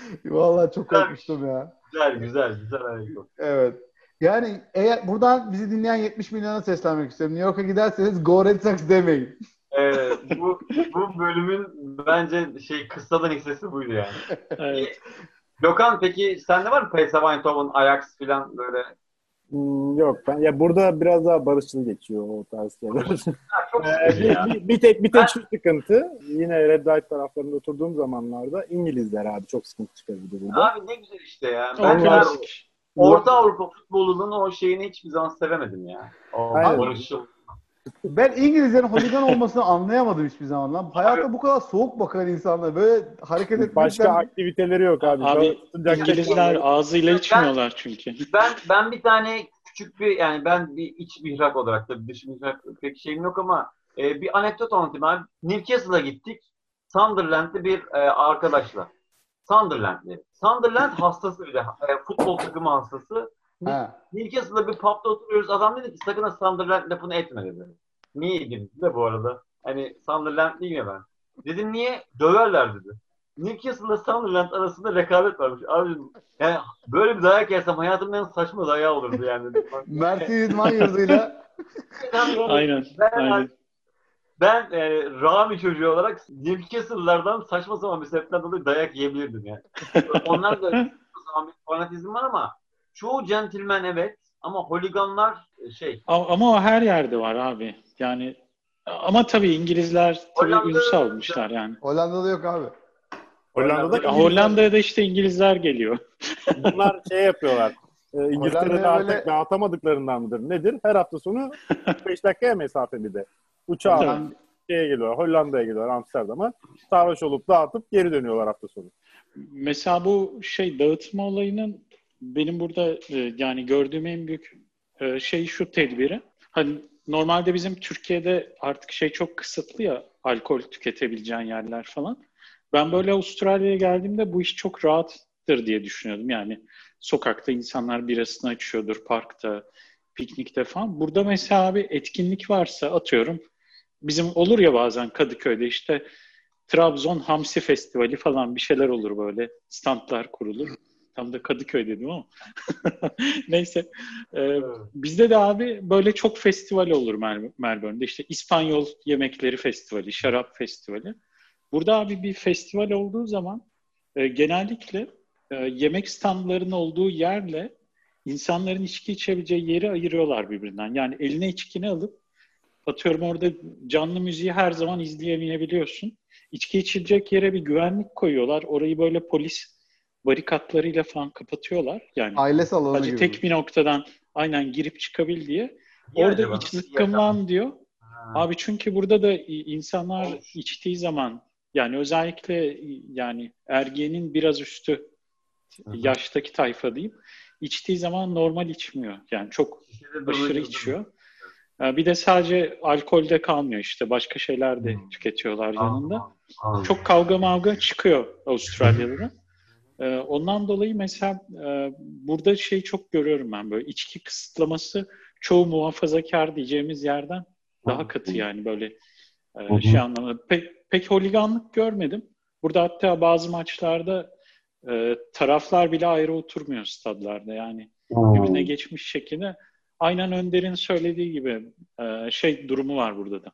Vallahi çok Güzel. korkmuştum ya. Güzel güzel güzel anekdot. Evet. Yani eğer buradan bizi dinleyen 70 milyona seslenmek istiyorum. New York'a giderseniz Go Red Sox demeyin. Ee, bu, bu bölümün bence şey kıssadan hissesi buydu yani. Evet. Gökhan peki sende var mı PSV Eindhoven, Ajax filan böyle? Hmm, yok ben ya burada biraz daha barışçıl geçiyor o tarz şeyler. Ee, bir, bir, bir tek bir tek şu sıkıntı yine Red Light taraflarında oturduğum zamanlarda İngilizler abi çok sıkıntı çıkarıyordu burada. Abi ne güzel işte ya. Ben klasik. Orta Avrupa futbolunun o şeyini hiçbir zaman sevemedim ya. O Aynen. barışçıl. Ben İngilizlerin holigan olmasını anlayamadım hiçbir zaman lan. Hayatta bu kadar soğuk bakan insanlar böyle hareket etmekten... Başka aktiviteleri yok abi. Abi İngilizler tekrar- ağzıyla içmiyorlar çünkü. Ben ben bir tane küçük bir yani ben bir iç mihrak olarak da dış mihrak pek şeyim yok ama e, bir anekdot anlatayım abi. Newcastle'a gittik. Sunderland'li bir e, arkadaşla. Sunderland'li. Sunderland hastası bir de. E, futbol takımı hastası. Ha. Newcastle'da bir pub'da oturuyoruz. Adam dedi ki sakın ha Sunderland lafını etme dedi. Niye dedim de bu arada. Hani Sunderland'liyim ya ben. Dedim niye? Döverler dedi. Newcastle'la Sunderland arasında rekabet varmış. Abi yani böyle bir dayak yersem hayatımın en saçma dayağı olurdu yani. Mert'in idman yurduyla Aynen. Ben, Aynen. ben e, Rami çocuğu olarak Newcastle'lardan saçma sapan bir sebepten dolayı dayak yiyebilirdim yani. Onlar da saçma sapan bir fanatizm var ama çoğu centilmen evet ama holiganlar e, şey Ama o her yerde var abi. Yani ama tabii İngilizler tabii ünlü almışlar yani. Hollanda'da yok abi. Hollanda'da Ya Hollanda'ya da işte İngilizler geliyor. bunlar şey yapıyorlar. Ee, İngiltere'de artık böyle- dağıtamadıklarından mıdır? Nedir? Her hafta sonu 5 dakikaya mesafe bir de. Uçağa şeye geliyorlar. Hollanda'ya geliyorlar Amsterdam'a. Sarhoş olup dağıtıp geri dönüyorlar hafta sonu. Mesela bu şey dağıtma olayının benim burada e, yani gördüğüm en büyük e, şey şu tedbiri. Hani normalde bizim Türkiye'de artık şey çok kısıtlı ya alkol tüketebileceğin yerler falan. Ben böyle Avustralya'ya geldiğimde bu iş çok rahattır diye düşünüyordum. Yani sokakta insanlar birasını açıyordur, parkta, piknikte falan. Burada mesela bir etkinlik varsa atıyorum. Bizim olur ya bazen Kadıköy'de işte Trabzon Hamsi Festivali falan bir şeyler olur böyle. Standlar kurulur. Tam da Kadıköy dedim ama. Neyse. Ee, bizde de abi böyle çok festival olur Mel- Melbourne'de. İşte İspanyol Yemekleri Festivali, Şarap Festivali. Burada abi bir festival olduğu zaman e, genellikle e, yemek standlarının olduğu yerle insanların içki içebileceği yeri ayırıyorlar birbirinden. Yani eline içkini alıp atıyorum orada canlı müziği her zaman izleyemeyebiliyorsun. İçki içilecek yere bir güvenlik koyuyorlar. Orayı böyle polis barikatlarıyla falan kapatıyorlar. Yani aile salonu sadece gibi. tek bir noktadan aynen girip çıkabil diye. Orada acaba? iç zıkkımlan diyor. Abi çünkü burada da insanlar Olmuş. içtiği zaman yani özellikle yani ergenin biraz üstü Hı hı. yaştaki tayfa diyeyim içtiği zaman normal içmiyor. Yani çok aşırı içiyor. Bir de sadece alkolde kalmıyor işte başka şeyler de Hmm. tüketiyorlar yanında. Anladım. Çok kavga mavga çıkıyor Avustralyalı'da. Ee, ondan dolayı mesela e, burada şey çok görüyorum ben böyle içki kısıtlaması çoğu muhafazakar diyeceğimiz yerden daha katı yani böyle e, Hı hı. şey anlamında. Pek, pek holiganlık görmedim. Burada hatta bazı maçlarda e, taraflar bile ayrı oturmuyor stadlarda yani Hmm. birbirine geçmiş şekilde. Aynen Önder'in söylediği gibi e, şey durumu var burada da.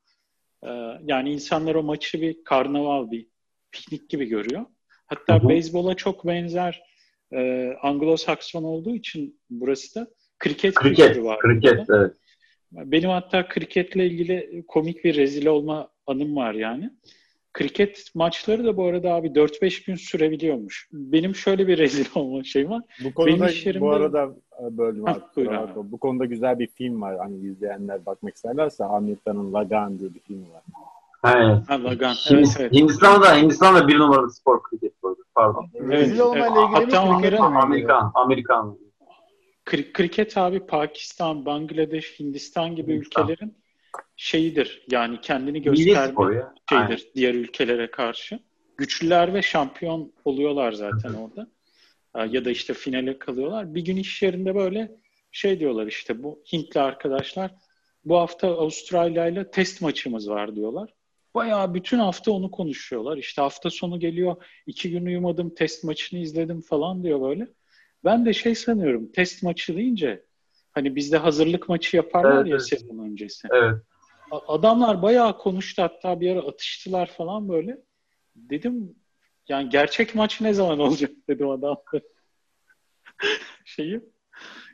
E, yani insanlar o maçı bir karnaval, bir piknik gibi görüyor. Hatta Hı hı. beyzbola çok benzer e, Anglo-Sakson olduğu için burası da kriket, Kriket, kültürü var. kriket burada. evet. Benim hatta kriketle ilgili komik bir rezil olma anım var yani. Kriket maçları da bu arada abi 4-5 gün sürebiliyormuş. Benim şöyle bir rezil olma şeyim var. Bu konuda iş yerimde- bu arada e, kusura abi. Bu konuda güzel bir film var. Hani izleyenler bakmak isterlerse Hamilton'ın Lagan diye bir film var. Evet. Ha, Lagan. Şimdi Evet, evet. Hindistan'da, Hindistan'da bir numaralı spor kriket bu. Pardon. Rezil olmayla evet. ilgili mi? Hatta onların-? Amerikan, Amerikan. Kri- kriket abi Pakistan, Bangladeş, Hindistan gibi Hindistan. ülkelerin şeyidir. Yani kendini gösterme şeydir diğer ülkelere karşı. Güçlüler ve şampiyon oluyorlar zaten orada. Ha, Ya da işte finale kalıyorlar. Bir gün iş yerinde böyle şey diyorlar işte bu Hintli arkadaşlar bu hafta Avustralya ile test maçımız var diyorlar. Bayağı bütün hafta onu konuşuyorlar. İşte hafta sonu geliyor. iki gün uyumadım test maçını izledim falan diyor böyle. Ben de şey sanıyorum test maçı deyince hani bizde hazırlık maçı yaparlar Evet, ya evet. sezon öncesi. Evet. Adamlar bayağı konuştu hatta bir ara atıştılar falan böyle. Dedim yani gerçek maç ne zaman olacak dedim adam. Şeyi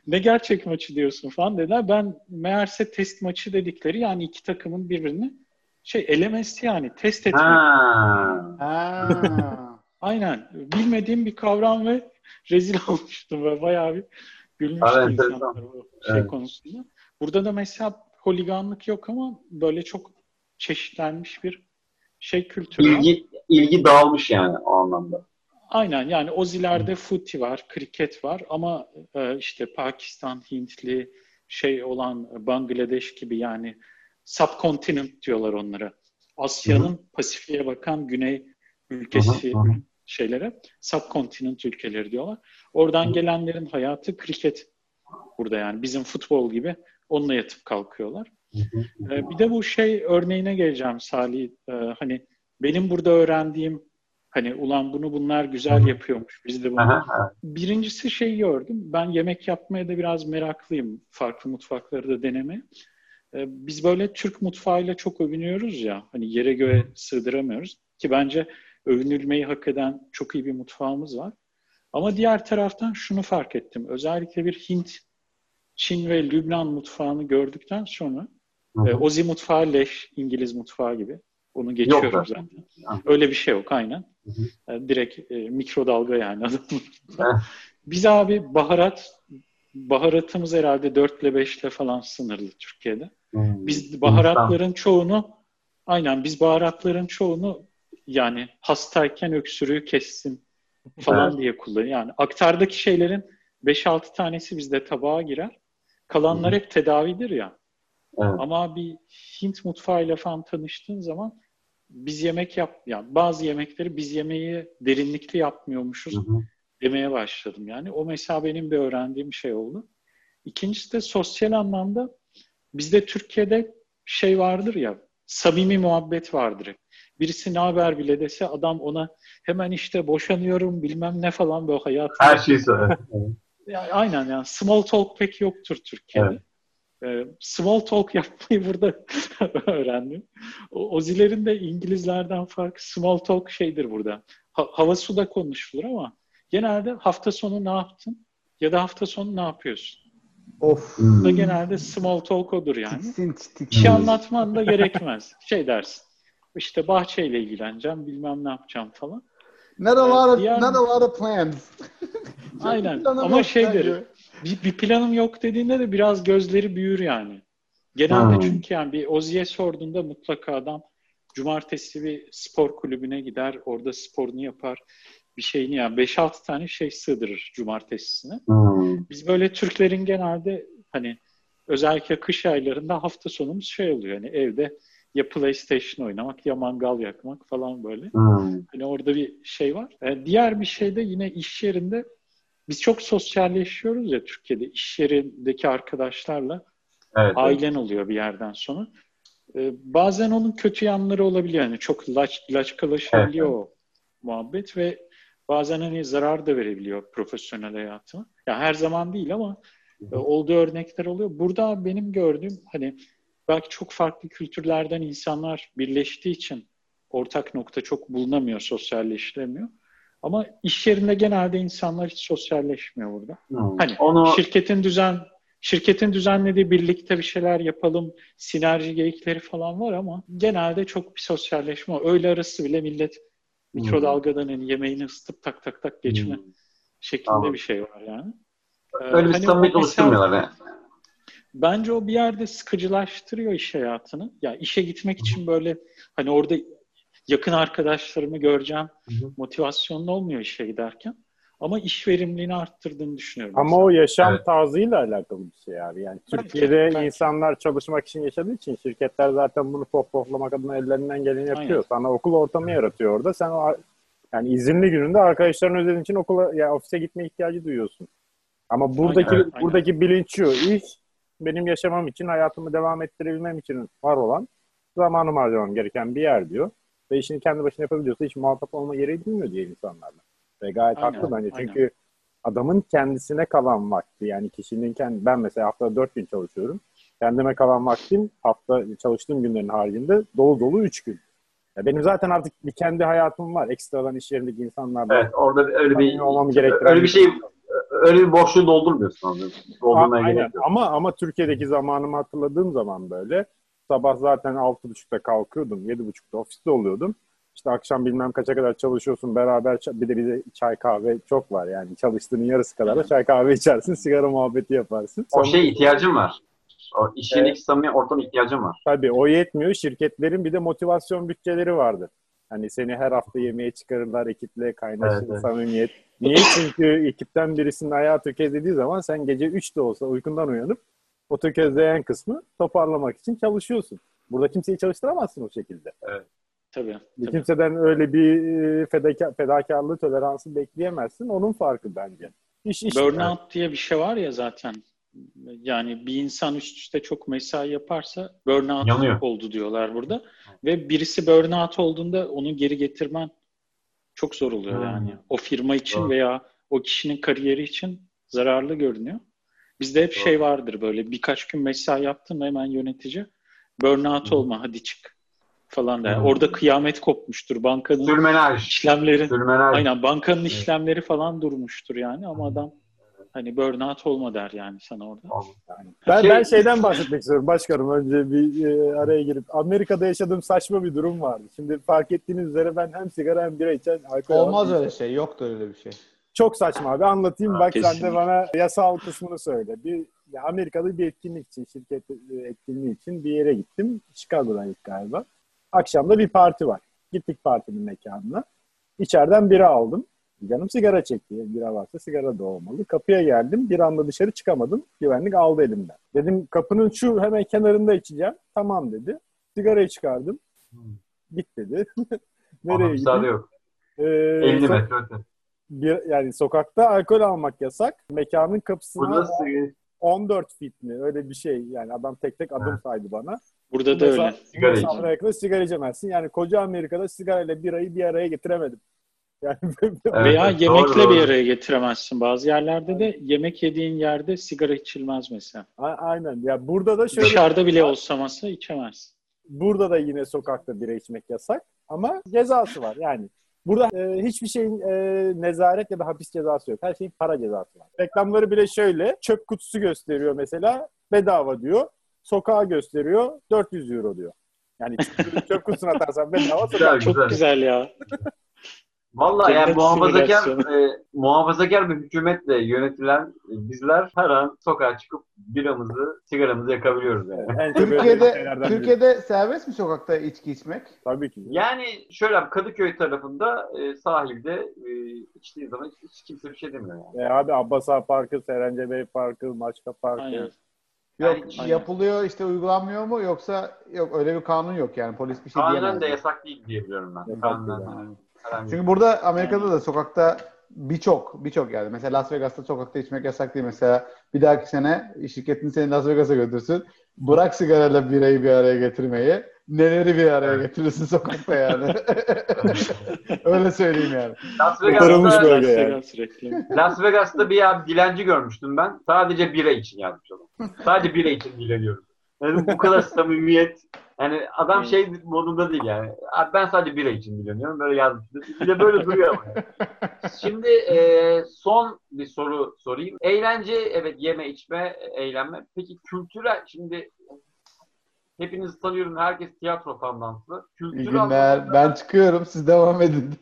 ne gerçek maçı diyorsun falan dediler. Ben meğerse test maçı dedikleri yani iki takımın birbirini şey elemesi yani test etmek. Ha. Ha. Aynen. Bilmediğim bir kavram ve rezil olmuştum ve bayağı bir gülmüştüm Evet, insanlar bu şey Evet. konusunda. Burada da mesela holiganlık yok ama böyle çok çeşitlenmiş bir şey kültürü var. İlgi, ilgi dağılmış yani o anlamda. Aynen yani Ozilerde futi var, kriket var ama e, işte Pakistan, Hintli şey olan Bangladeş gibi yani subcontinent diyorlar onlara. Asya'nın Pasifik'e bakan güney ülkesi Hı hı, hı. şeylere subcontinent ülkeleri diyorlar. Oradan gelenlerin hayatı kriket burada yani bizim futbol gibi onunla yatıp kalkıyorlar. Ee, bir de bu şey örneğine geleceğim Salih. Ee, hani benim burada öğrendiğim hani ulan bunu bunlar güzel yapıyormuş. Biz de bunu. Aha, aha. Birincisi şeyi gördüm. Ben yemek yapmaya da biraz meraklıyım. Farklı mutfakları da denemeye. Ee, biz böyle Türk mutfağıyla çok övünüyoruz ya. Hani yere göğe sığdıramıyoruz. Ki bence övünülmeyi hak eden çok iyi bir mutfağımız var. Ama diğer taraftan şunu fark ettim. Özellikle bir Hint, Çin ve Lübnan mutfağını gördükten sonra Hı e, hı. Ozi mutfağı leş, İngiliz mutfağı gibi. Onu geçiyorum Yok zaten. Ha. Öyle bir şey yok aynen. Hı E, direkt e, mikrodalga yani adamın. Biz abi baharat, baharatımız herhalde 4 ile 5 ile falan sınırlı Türkiye'de. Hmm. Biz baharatların çoğunu aynen biz baharatların çoğunu yani hastayken öksürüğü kessin falan Evet. diye kullanıyor. Yani aktardaki şeylerin 5-6 tanesi bizde tabağa girer. Kalanlar hep tedavidir ya. Evet. Ama bir Hint mutfağıyla falan tanıştığın zaman biz yemek yap, yani bazı yemekleri biz yemeği derinlikli yapmıyormuşuz Hı hı. demeye başladım. Yani o mesela benim bir öğrendiğim şey oldu. İkincisi de sosyal anlamda bizde Türkiye'de şey vardır ya samimi muhabbet vardır. hep. Birisi ne haber bile dese adam ona hemen işte boşanıyorum bilmem ne falan böyle hayatında. Her şeyi söyle. Yani aynen yani small talk pek yoktur Türkiye'de. Ee, small talk yapmayı burada öğrendim. O, Ozilerin de İngilizlerden farkı small talk şeydir burada. Ha- hava suda konuşulur ama genelde hafta sonu ne yaptın ya da hafta sonu ne yapıyorsun? Of. Hmm. Da genelde small talk odur yani. Tiksin, tiksin. Bir şey anlatman da gerekmez. Şey dersin. İşte bahçeyle ilgileneceğim, bilmem ne yapacağım falan. Not a lot of, Diğer- not a lot of plans. Aynen. Ama şeydir. bir, bir planım yok dediğinde de biraz gözleri büyür yani. Genelde hmm. çünkü yani bir Ozi'ye sorduğunda mutlaka adam cumartesi bir spor kulübüne gider, orada sporunu yapar, bir şeyini yani 5-6 tane şey sığdırır cumartesisine. Hmm. Biz böyle Türklerin genelde hani özellikle kış aylarında hafta sonumuz şey oluyor hani evde ya PlayStation oynamak ya mangal yakmak falan böyle. Hmm. Hani orada bir şey var. Yani e, diğer bir şey de yine iş yerinde biz çok sosyalleşiyoruz ya Türkiye'de iş yerindeki arkadaşlarla evet, ailen evet. oluyor bir yerden sonra. Ee, bazen onun kötü yanları olabiliyor. Yani çok laç, laçkalaşabiliyor evet, o muhabbet ve bazen hani zarar da verebiliyor profesyonel hayatına. Ya yani her zaman değil ama e, olduğu örnekler oluyor. Burada benim gördüğüm hani belki çok farklı kültürlerden insanlar birleştiği için ortak nokta çok bulunamıyor, sosyalleştiremiyor. Ama iş yerinde genelde insanlar hiç sosyalleşmiyor burada. Hmm. Hani Onu... şirketin düzen şirketin düzenlediği birlikte bir şeyler yapalım, sinerji geyikleri falan var ama genelde çok bir sosyalleşme. Öğle arası bile millet mikrodalgadan hani yemeğini ısıtıp tak tak tak geçme hmm. şeklinde tamam. bir şey var yani. Öyle bir hani samimiyet oluşturmuyorlar yani. Bence o bir yerde sıkıcılaştırıyor iş hayatını. Ya işe gitmek için böyle hani orada yakın arkadaşlarımı göreceğim motivasyonlu olmuyor işe giderken. Ama iş verimliliğini arttırdığını düşünüyorum. Ama mesela. o yaşam evet. tarzıyla alakalı bir şey abi. Yani Türkiye'de belki. insanlar çalışmak için yaşadığı için şirketler zaten bunu pop poplamak adına ellerinden geleni yapıyor. Aynen. Sana okul ortamı yaratıyor orada. Sen o yani izinli gününde arkadaşların özlediğin için okula ya ofise gitme ihtiyacı duyuyorsun. Ama buradaki aynen, aynen. buradaki bilinç şu. İş benim yaşamam için, hayatımı devam ettirebilmem için var olan zamanımı harcamam gereken bir yer diyor. Ve işini kendi başına yapabiliyorsa hiç muhatap olma gereği duymuyor diye insanlarla. Ve gayet aynen, haklı bence. Çünkü aynen. adamın kendisine kalan vakti yani kişinin kendi ben mesela haftada dört gün çalışıyorum. Kendime kalan vaktim hafta çalıştığım günlerin haricinde dolu dolu üç gün. Ya benim zaten artık bir kendi hayatım var. Ekstradan iş yerindeki insanlarla. Evet, orada öyle bir olmam öyle bir şey öyle bir boşluğu doldurmuyorsun. Doldurmaya Aynen. Ama ama Türkiye'deki zamanımı hatırladığım zaman böyle sabah zaten 6.30'da kalkıyordum. 7.30'da ofiste oluyordum. İşte akşam bilmem kaça kadar çalışıyorsun beraber bir de bize çay kahve çok var yani çalıştığının yarısı kadar da çay kahve içersin sigara muhabbeti yaparsın. O şey ihtiyacın var. O iş yerindeki evet. samimi ortam ihtiyacın var. Tabii o yetmiyor. Şirketlerin bir de motivasyon bütçeleri vardır. Hani seni her hafta yemeğe çıkarırlar ekiple kaynaşır, evet, samimiyet. Niye? Çünkü ekipten birisinin ayağı tökezlediği zaman sen gece 3'te olsa uykundan uyanıp o tökezleyen kısmı toparlamak için çalışıyorsun. Burada kimseyi çalıştıramazsın o şekilde. Evet. Tabii, tabii. Kimseden öyle bir e, fedaka, fedakarlığı, toleransı bekleyemezsin. Onun farkı bence. İş, iş Burnout yani. diye bir şey var ya zaten. Yani bir insan üst üste çok mesai yaparsa burnout Yanıyor. oldu diyorlar burada. Ve birisi burnout olduğunda onu geri getirmen çok zor oluyor hmm. yani. O firma için Doğru. veya o kişinin kariyeri için zararlı görünüyor. Bizde hep Doğru. şey vardır böyle birkaç gün mesai yaptın hemen yönetici burnout hmm. olma hadi çık falan der. Hmm. Orada kıyamet kopmuştur. Bankanın Sürmenaj. işlemleri Sürmenaj. aynen bankanın evet. işlemleri falan durmuştur yani ama adam Hani burnout olma der yani sana orada. Yani. Ben, şey, ben şeyden bahsetmek istiyorum başkanım. Önce bir e, araya girip. Amerika'da yaşadığım saçma bir durum vardı. Şimdi fark ettiğiniz üzere ben hem sigara hem bira içen alkol Olmaz öyle şey. Yoktur öyle bir şey. Çok saçma abi. Anlatayım. Bak Kesinlikle. sen de bana yasal kısmını söyle. Bir ya Amerika'da bir etkinlik için, şirket e, etkinliği için bir yere gittim. Chicago'dan ilk galiba. Akşamda bir parti var. Gittik partinin mekanına. İçeriden bira aldım. Canım sigara çekti. Bira varsa sigara da olmalı. Kapıya geldim. Bir anda dışarı çıkamadım. Güvenlik aldı elimden. Dedim kapının şu hemen kenarında içeceğim. Tamam dedi. Sigarayı çıkardım. Hmm. Git dedi. Nereye gideyim? yok. Ee, 50 metre öte. Bir, yani sokakta alkol almak yasak. Mekanın kapısına 14 fit mi? Öyle bir şey. Yani adam tek tek adım saydı bana. Burada da öyle. Sigara içemezsin. sigara içemezsin. Yani koca Amerika'da sigarayla birayı bir araya getiremedim. Yani evet, Veya evet, yemekle doğru, bir araya getiremezsin. Bazı yerlerde de yemek yediğin yerde sigara içilmez mesela. A- aynen. Ya burada da şöyle dışarıda bile olsa masa içemez. Burada da yine sokakta bira içmek yasak ama cezası var. Yani burada e, hiçbir şeyin e, nezaret ya da hapis cezası yok. Her şeyin para cezası var. Reklamları bile şöyle çöp kutusu gösteriyor mesela bedava diyor. Sokağa gösteriyor 400 euro diyor. Yani çöp kutusuna atarsan bedava sokağa. Çok güzel ya. Vallahi yani muhafazakar, e, muhafazakar bir hükümetle yönetilen e, bizler her an sokağa çıkıp biramızı, sigaramızı yakabiliyoruz yani. Türkiye'de biri. Türkiye'de serbest mi sokakta içki içmek? Tabii ki. Yani şöyle Kadıköy tarafında e, sahilde e, içtiğin zaman hiç, hiç kimse bir şey demiyor yani. E abi Abbas Ağa Parkı, Serence Bey Parkı, Maçka Parkı. Aynen. Yok Yani- Aynen. yapılıyor işte uygulanmıyor mu yoksa yok öyle bir kanun yok yani polis bir şey Kanunen diyemez. de yasak değil diye biliyorum ben. Kanunen Yani. Çünkü burada Amerika'da da sokakta birçok birçok yani mesela Las Vegas'ta sokakta içmek yasak değil mesela bir dahaki sene şirketin seni Las Vegas'a götürsün bırak sigarayla birayı bir araya getirmeyi neleri bir araya getirirsin sokakta yani öyle söyleyeyim yani Las Vegas'ta. Las yani. Las Vegas'ta bir abi dilenci görmüştüm ben. Sadece bira için yazmış adam. Sadece bira için dileniyorum. Yani bu kadar samimiyet. Yani adam Evet. şey modunda değil yani. Abi ben sadece bira için dileniyorum. Böyle yazmış. Bir de böyle duruyor ama. yani. Şimdi e, son bir soru sorayım. Eğlence, evet yeme, içme, eğlenme. Peki kültürel, şimdi hepinizi tanıyorum. Herkes tiyatro fandansı. iyi Kültür günler anlamında- ben çıkıyorum siz devam edin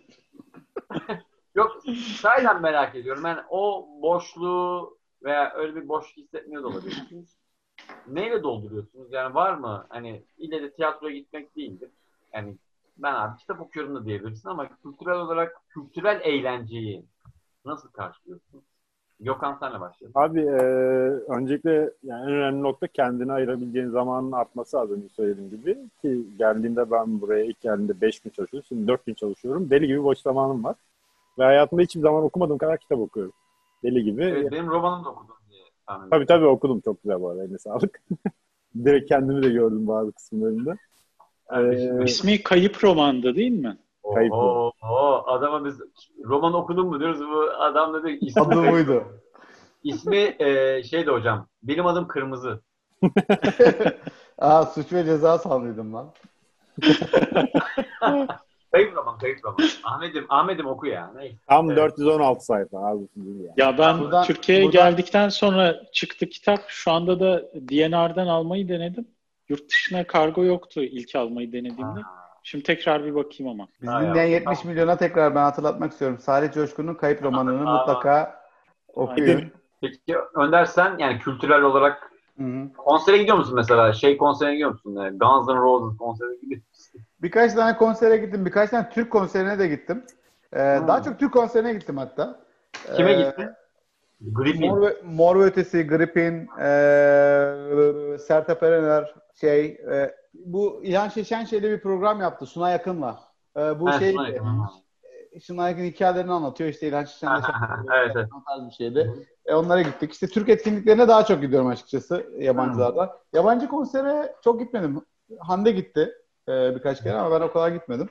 Yok, sahiden merak ediyorum. Yani o boşluğu veya öyle bir boşluk hissetmiyor da olabilirsiniz. Neyle dolduruyorsunuz? Yani var mı? Hani ille de tiyatroya gitmek değildir. Yani ben abi kitap okuyorum da diyebilirsin ama kültürel olarak kültürel eğlenceyi nasıl karşılıyorsun? Gökhan senle başlayalım. Abi e, öncelikle yani en önemli nokta kendine ayırabileceğin zamanın artması az önce söylediğim gibi. Ki geldiğimde ben buraya ilk geldiğimde 5 gün çalışıyordum. Şimdi 4 gün çalışıyorum. Deli gibi boş zamanım var. Ve hayatımda hiçbir zaman okumadığım kadar kitap okuyorum. Deli gibi. Evet, benim romanımı da okudum tahmin Tabii tabii okudum. Çok güzel bu arada. Eline sağlık. Direkt kendimi de gördüm bazı kısımlarında. Ee, İsmi Kayıp Roman'dı değil mi? kayıp Oo, oo, adama biz roman okudun mu diyoruz. Bu adam ki, ismi, adı buydu ismi e, şeydi hocam. Benim adım Kırmızı. Aa suç ve ceza sandıydım lan Kayıp roman, kayıp roman. Ahmet'im, Ahmet'im oku ya. Neyse. Tam Evet. 416 sayfa. Yani. Ya ben Buradan- Türkiye'ye buradan- geldikten sonra çıktı kitap. Şu anda da DNR'dan almayı denedim. Yurt dışına kargo yoktu ilk almayı denediğimde. Ha. Şimdi tekrar bir bakayım ama. Biz dinleyen ya, 70 tamam. milyona tekrar ben hatırlatmak istiyorum. Salih Coşkun'un kayıp romanını Aa. mutlaka okuyun. Peki Önder sen yani kültürel olarak Hı hı. konsere gidiyor musun mesela? Şey konserine gidiyor musun? Yani Guns N' Roses konserine gidiyor? Birkaç tane konsere gittim. Birkaç tane Türk konserine de gittim. Ee, Daha çok Türk konserine gittim hatta. Kime Ee, gittin? Griffin. Mor ve, Mor ve Ötesi, Gripin, ee, Sertab Erener, şey, ee, bu İlhan Şeşen şeyde bir program yaptı Suna Yakın'la. Ee, bu Ha, şey, Suna Yakın, ha. Suna Yakın hikayelerini anlatıyor. İşte İlhan Şeşen'le Evet, evet. bir şeydi. E, onlara gittik. İşte Türk etkinliklerine daha çok gidiyorum açıkçası yabancılardan. Yabancı konsere çok gitmedim. Hande gitti e, birkaç kere ama ben o kadar gitmedim.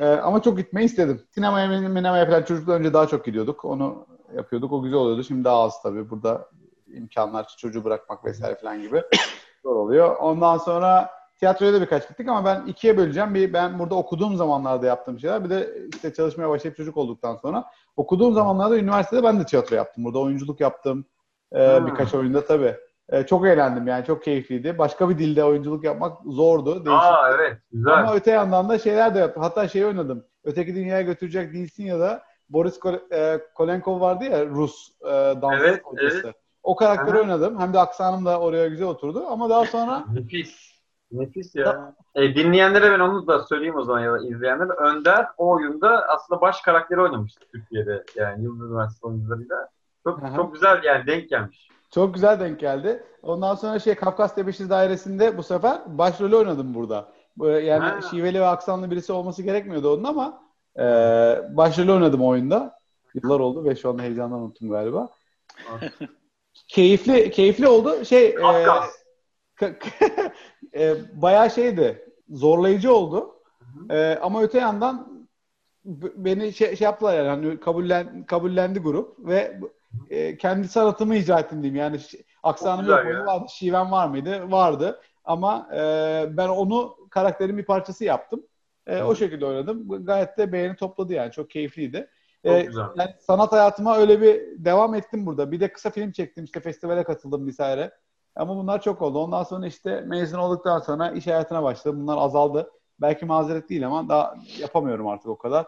E, ama çok gitmeyi istedim. Sinemaya, sinemaya falan çocuklar önce daha çok gidiyorduk. Onu yapıyorduk. O güzel oluyordu. Şimdi daha az tabii. Burada imkanlar çocuğu bırakmak vesaire falan gibi zor oluyor. Ondan sonra tiyatroya da birkaç gittik ama ben ikiye böleceğim. Bir ben burada okuduğum zamanlarda yaptığım şeyler. Bir de işte çalışmaya başlayıp çocuk olduktan sonra okuduğum zamanlarda üniversitede ben de tiyatro yaptım. Burada oyunculuk yaptım. Ee, birkaç oyunda tabii. Ee, çok eğlendim yani. Çok keyifliydi. Başka bir dilde oyunculuk yapmak zordu. Değişik. Aa evet güzel. Ama öte yandan da şeyler de yaptım. Hatta şey oynadım. Öteki dünyaya götürecek değilsin ya da Boris Kol- e, Kolenkov vardı ya Rus e, dans Evet, hocası. O karakteri Aha. oynadım. Hem de aksanım da oraya güzel oturdu. Ama daha sonra Nefis. Nefis ya. E, dinleyenlere ben onu da söyleyeyim o zaman ya da izleyenlere. Önder o oyunda aslında baş karakteri oynamıştı Türkiye'de. Yani Yıldız Üniversitesi oyuncularıyla. Çok, Aha. çok güzel yani denk gelmiş. çok güzel denk geldi. Ondan sonra şey Kafkas Tepeşiz Dairesi'nde bu sefer başrolü oynadım burada. Yani Ha. şiveli ve aksanlı birisi olması gerekmiyordu onun ama e, başrolü oynadım oyunda. Yıllar oldu ve şu anda heyecandan unuttum galiba. keyifli keyifli oldu. Şey e, Kafkas. Ka- e, bayağı şeydi. Zorlayıcı oldu. E, ama öte yandan beni şey, şey yaptılar yani hani kabullen, kabullendi grup ve e, kendi sanatımı icra ettim diyeyim. Yani aksanım yok ya. Vardı. Şiven var mıydı? Vardı. Ama e, ben onu karakterin bir parçası yaptım. E, o şekilde oynadım. Gayet de beğeni topladı yani. Çok keyifliydi. Çok E, güzel. yani sanat hayatıma öyle bir devam ettim burada. Bir de kısa film çektim. işte festivale katıldım vesaire. Ama bunlar çok oldu. Ondan sonra işte mezun olduktan sonra iş hayatına başladım. Bunlar azaldı. Belki mazeret değil ama daha yapamıyorum artık o kadar.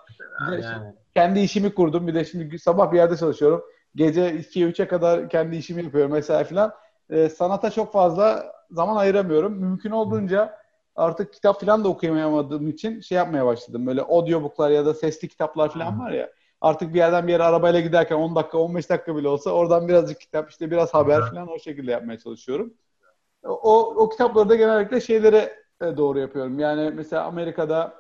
Bir de Yani. kendi işimi kurdum. Bir de şimdi sabah bir yerde çalışıyorum. Gece 2'ye 3'e kadar kendi işimi yapıyorum mesela filan. Ee, sanata çok fazla zaman ayıramıyorum. Mümkün olduğunca artık kitap filan da okuyamadığım için şey yapmaya başladım. Böyle audiobooklar ya da sesli kitaplar filan var ya. Artık bir yerden bir yere arabayla giderken 10 dakika 15 dakika bile olsa oradan birazcık kitap işte biraz haber filan o şekilde yapmaya çalışıyorum. O, o kitapları da genellikle şeylere e, doğru yapıyorum. Yani mesela Amerika'da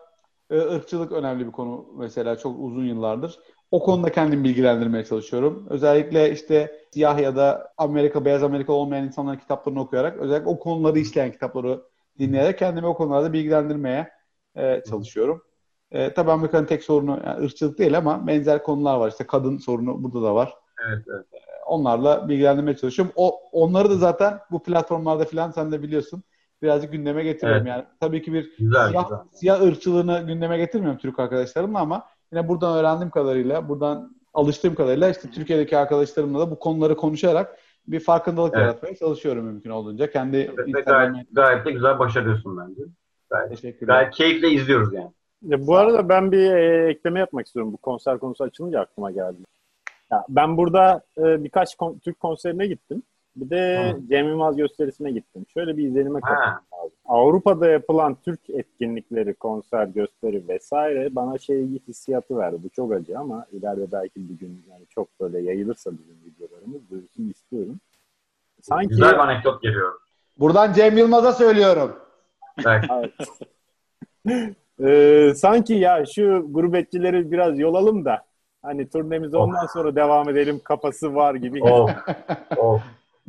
e, ırkçılık önemli bir konu mesela çok uzun yıllardır. O konuda kendimi bilgilendirmeye çalışıyorum. Özellikle işte siyah ya da Amerika, beyaz Amerika olmayan insanların kitaplarını okuyarak, özellikle o konuları işleyen kitapları dinleyerek kendimi o konularda bilgilendirmeye e, çalışıyorum. E, tabii Amerika'nın tek sorunu yani ırkçılık değil ama benzer konular var. İşte kadın sorunu burada da var. Evet, evet. Onlarla bilgilendirmeye çalışıyorum. O onları da zaten bu platformlarda falan sen de biliyorsun birazcık gündeme getiriyorum. Evet. Yani tabii ki bir Güzel, siyah, güzel. siyah ırkçılığını gündeme getirmiyorum Türk arkadaşlarımla ama yine buradan öğrendiğim kadarıyla, buradan alıştığım kadarıyla işte Türkiye'deki arkadaşlarımla da bu konuları konuşarak bir farkındalık Evet. yaratmaya çalışıyorum mümkün olduğunca. Kendi Evet, gayet, gayet de güzel başarıyorsun bence. Gayet, teşekkürler. gayet keyifle izliyoruz yani. Ya bu arada ben bir e, ekleme yapmak istiyorum. Bu konser konusu açılınca aklıma geldi. Ya ben burada e, birkaç kon- Türk konserine gittim. Bir de Hı. Cem Yılmaz gösterisine gittim. Şöyle bir izlenime kapıldım. Avrupa'da yapılan Türk etkinlikleri, konser, gösteri vesaire bana şey hissiyatı verdi. Bu çok acı ama ileride belki bir gün yani çok böyle yayılırsa bizim videolarımız duyulsun istiyorum. Sanki güzel bir anekdot geliyor. Buradan Cem Yılmaz'a söylüyorum. Evet. Ee, sanki ya şu gurbetçileri biraz yolalım da hani turnemize Of. ondan sonra devam edelim kafası var gibi. of. Of.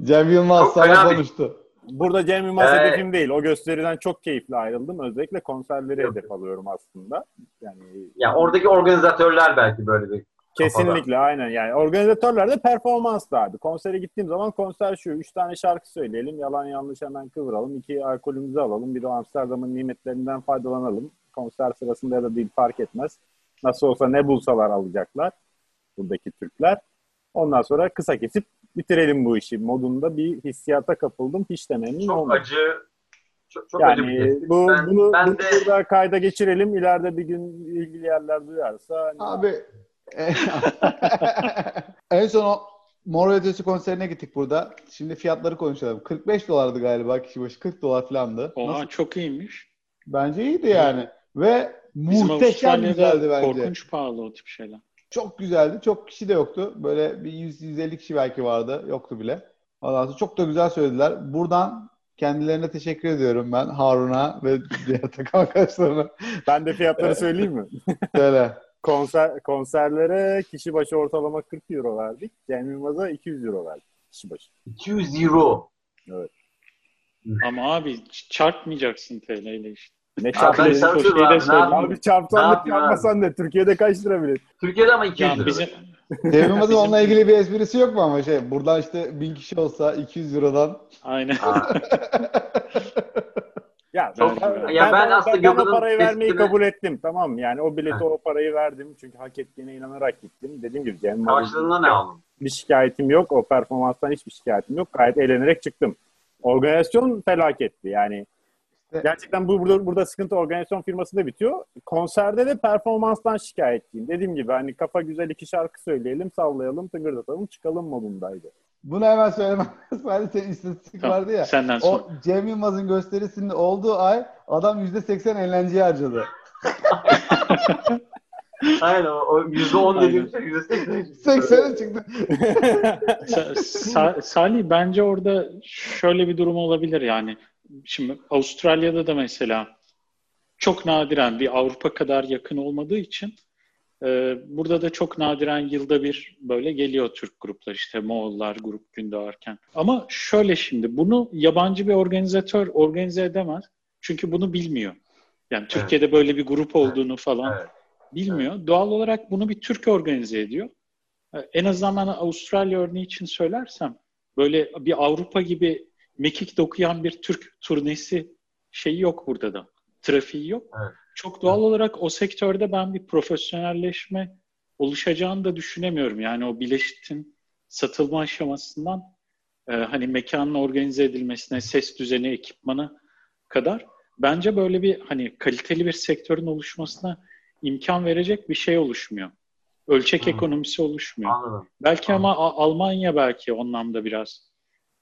Cem Yılmaz Çok sana konuştu. Burada Cem Yılmaz Ee, hedefim değil. O gösteriden çok keyifli ayrıldım. Özellikle konserleri Yok. hedef alıyorum aslında. Yani Ya oradaki organizatörler belki böyle bir kesinlikle aynen yani organizatörler de performans da abi. Konsere gittiğim zaman konser şu. Üç tane şarkı söyleyelim. Yalan yanlış hemen kıvıralım. iki alkolümüzü alalım. Bir de Amsterdam'ın nimetlerinden faydalanalım. Konser sırasında ya da değil fark etmez. Nasıl olsa ne bulsalar alacaklar. Buradaki Türkler. Ondan sonra kısa kesip bitirelim bu işi modunda bir hissiyata kapıldım. Hiç de memnun çok olmadım. acı çok, çok Yani tespit. bu, Ben- bunu, ben bunu de- burada kayda geçirelim. İleride bir gün ilgili yerler duyarsa. hani- Abi en son o Mor Ötesi konserine gittik burada. Şimdi fiyatları konuşalım. 45 dolardı galiba kişi başı. 40 dolar falandı. Oha Nasıl? çok iyiymiş. Bence iyiydi yani. Ve Bizim muhteşem güzeldi bence. korkunç pahalı o tip şeyler. Çok güzeldi. Çok kişi de yoktu. Böyle bir 100-150 kişi belki vardı. Yoktu bile. Ondan sonra çok da güzel söylediler. Buradan kendilerine teşekkür ediyorum ben. Harun'a ve diğer takım arkadaşlarına. Ben de fiyatları söyleyeyim mi? Söyle. Konser, konserlere kişi başı ortalama 40 euro verdik. Cem Yılmaz'a 200 euro verdik kişi başı. 200 euro. Ama abi çarpmayacaksın TL ile işte. Ne Abi ben çarpı? Çok çarpıyorum şey de abi. Ne söyleyeyim. yapayım? Abi çarpsan Ne da Türkiye'de kaç lira bilir? Türkiye'de ama 200 Yani lira. bizim Yılmaz'ın Bizim- onunla ilgili bir esprisi yok mu ama şey buradan işte 1000 kişi olsa 200 Euro'dan aynen. Ya, Çok- ben, ya ben aslında ben, ben o parayı vermeyi kabul ettim. Tamam? Yani o bileti o parayı verdim. Çünkü hak ettiğine inanarak gittim. Dediğim gibi Cem karşılığında ne aldın? bir şikayetim yok. O performanstan hiçbir şikayetim yok. Gayet eğlenerek çıktım. Organizasyon felaketti. Yani Gerçekten bu burada, burada sıkıntı organizasyon firmasında bitiyor. Konserde de performanstan şikayetçiyim. Dediğim gibi hani kafa güzel iki şarkı söyleyelim, sallayalım, tıngırdatalım, çıkalım modundaydı. Bunu hemen söylemem. Sadece senin istatistik Tamam, vardı ya. Senden sonra. O Cem Yılmaz'ın gösterisinin olduğu ay adam %80 eğlenceye harcadı. Aynen o, o %10 dediğim şey %80. 80'e çıktı. Sa- Sa- Salih bence orada şöyle bir durum olabilir yani. Şimdi Avustralya'da da mesela çok nadiren bir Avrupa kadar yakın olmadığı için e, burada da çok nadiren yılda bir böyle geliyor Türk gruplar işte Moğollar grup Gündoğarken. Ama şöyle şimdi bunu yabancı bir organizatör organize edemez. Çünkü bunu bilmiyor. Yani Türkiye'de böyle bir grup olduğunu falan Evet. bilmiyor. Doğal olarak bunu bir Türk organize ediyor. Ee, En azından ben Avustralya örneği için söylersem böyle bir Avrupa gibi mekik dokuyan bir Türk turnesi şeyi yok burada da. Trafiği yok. Evet. Çok doğal olarak o sektörde ben bir profesyonelleşme oluşacağını da düşünemiyorum. Yani o bileşitin satılma aşamasından e, hani mekanın organize edilmesine, ses düzeni, ekipmanı kadar bence böyle bir hani kaliteli bir sektörün oluşmasına imkan verecek bir şey oluşmuyor. Ölçek hmm. ekonomisi oluşmuyor. Anladım. Belki Anladım. ama Almanya belki o anlamda biraz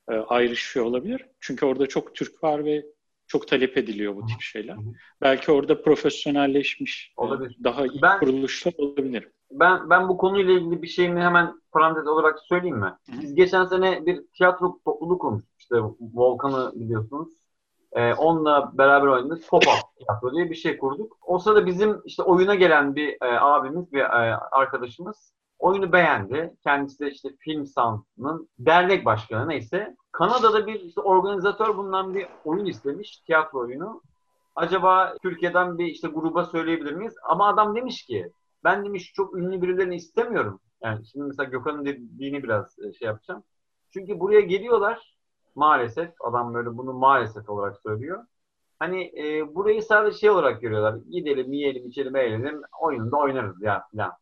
e, ayrışıyor olabilir. Çünkü orada çok Türk var ve çok talep ediliyor bu tip şeyler. Hı hı. Belki orada profesyonelleşmiş, olabilir. daha iyi ben, kuruluşlar olabilir. Ben ben bu konuyla ilgili bir şeyimi hemen parantez olarak söyleyeyim mi? Biz geçen sene bir tiyatro topluluğu kurmuştuk. İşte Volkan'ı biliyorsunuz. Ee, onunla beraber oynadığımız pop-up tiyatro diye bir şey kurduk. O sırada bizim işte oyuna gelen bir e, abimiz, bir e, arkadaşımız oyunu beğendi. Kendisi de işte Film Sound'ın dernek başkanı neyse. Kanada'da bir işte organizatör bundan bir oyun istemiş, tiyatro oyunu. Acaba Türkiye'den bir işte gruba söyleyebilir miyiz? Ama adam demiş ki ben demiş çok ünlü birilerini istemiyorum. Yani şimdi mesela Gökhan'ın dediğini biraz e, şey yapacağım. Çünkü buraya geliyorlar maalesef adam böyle bunu maalesef olarak söylüyor. Hani e, burayı sadece şey olarak görüyorlar. Gidelim, yiyelim, içelim, eğlenelim, oyununda oynarız ya falan.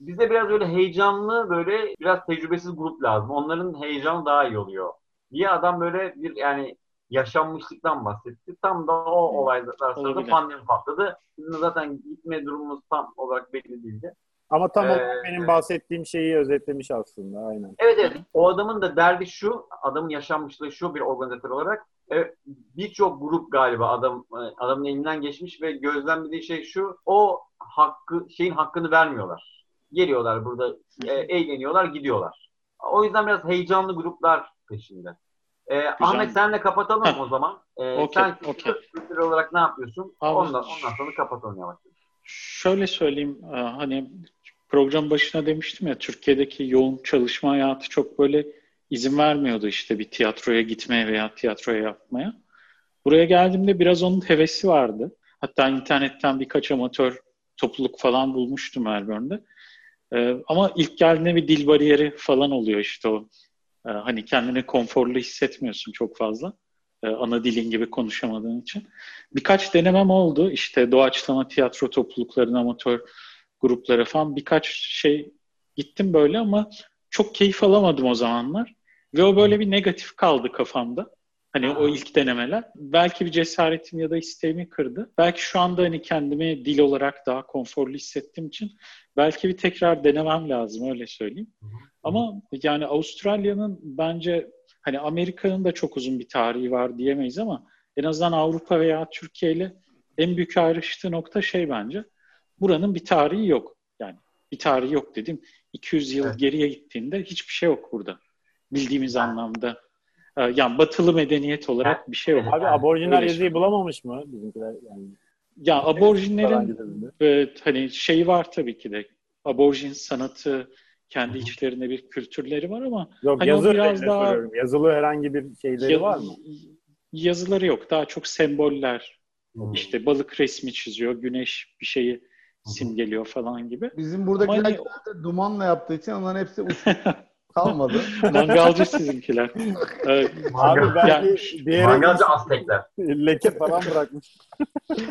Bize biraz böyle heyecanlı, böyle biraz tecrübesiz grup lazım. Onların heyecanı daha iyi oluyor. Diye adam böyle bir yani yaşanmışlıktan bahsetti. Tam da o olaylar sırasında pandemi patladı. Bizim zaten gitme durumumuz tam olarak belli değildi. Ama tam ee, benim bahsettiğim şeyi özetlemiş aslında aynen. Evet evet. O adamın da derdi şu, adamın yaşanmışlığı şu bir organizatör olarak. Evet, birçok grup galiba adam adamın elinden geçmiş ve gözlemlediği şey şu. O hakkı şeyin hakkını vermiyorlar. Geliyorlar burada e, eğleniyorlar, gidiyorlar. O yüzden biraz heyecanlı gruplar peşinde. Ee, Ahmet senle kapatalım Heh. o zaman. Ee, okay, sen okay. kültür olarak ne yapıyorsun? Abi, ondan, ondan sonra kapatalım yavaş. Şöyle söyleyeyim e, hani program başına demiştim ya Türkiye'deki yoğun çalışma hayatı çok böyle izin vermiyordu işte bir tiyatroya gitmeye veya tiyatroya yapmaya. Buraya geldiğimde biraz onun hevesi vardı. Hatta internetten birkaç amatör topluluk falan bulmuştum Melbourne'de. Ee, ama ilk geldiğinde bir dil bariyeri falan oluyor işte o. Ee, hani kendini konforlu hissetmiyorsun çok fazla. Ee, ana dilin gibi konuşamadığın için. Birkaç denemem oldu. İşte doğaçlama tiyatro topluluklarına, amatör gruplara falan birkaç şey gittim böyle ama çok keyif alamadım o zamanlar. Ve o böyle bir negatif kaldı kafamda. Hani o ilk denemeler. Belki bir cesaretim ya da isteğimi kırdı. Belki şu anda hani kendimi dil olarak daha konforlu hissettiğim için belki bir tekrar denemem lazım öyle söyleyeyim. Ama yani Avustralya'nın bence hani Amerika'nın da çok uzun bir tarihi var diyemeyiz ama en azından Avrupa veya Türkiye ile en büyük ayrıştığı nokta şey bence. Buranın bir tarihi yok. Yani bir tarihi yok dedim. 200 yıl evet. geriye gittiğinde hiçbir şey yok burada. Bildiğimiz anlamda. Ee, yani batılı medeniyet olarak bir şey yok. Abi aborjinal yazıyı bulamamış mı bizimkiler? Yani ya aborjinlerin e, hani şeyi var tabii ki de. Aborjin sanatı kendi içlerinde bir kültürleri var ama Yok hani yazı biraz daha soruyorum. yazılı herhangi bir şeyleri ya, var mı? Yazıları yok. Daha çok semboller. Hı-hı. İşte balık resmi çiziyor, güneş bir şeyi simgeliyor falan gibi. Bizim buradakiler hani... dumanla yaptığı için onların hepsi kalmadı. Mangalcı sizinkiler. Evet. Abi belki yani, Mangalcı Aztekler. Leke falan bırakmış.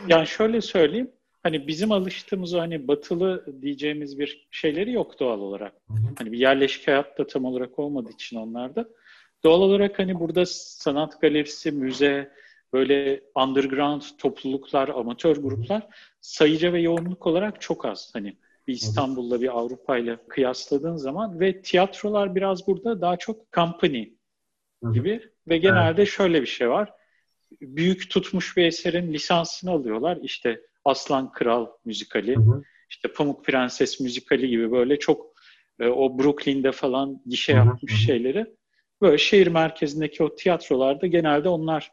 yani şöyle söyleyeyim. Hani bizim alıştığımız o hani batılı diyeceğimiz bir şeyleri yok doğal olarak. Hani bir yerleşik hayatta tam olarak olmadığı için onlarda. Doğal olarak hani burada sanat galerisi, müze, böyle underground topluluklar, amatör gruplar sayıca ve yoğunluk olarak çok az. Hani bir İstanbul'la bir Avrupa ile kıyasladığın zaman ve tiyatrolar biraz burada daha çok company gibi ve genelde şöyle bir şey var. Büyük tutmuş bir eserin lisansını alıyorlar. İşte Aslan Kral müzikali, işte Pamuk Prenses müzikali gibi böyle çok e, o Brooklyn'de falan gişe yapmış şeyleri böyle şehir merkezindeki o tiyatrolarda genelde onlar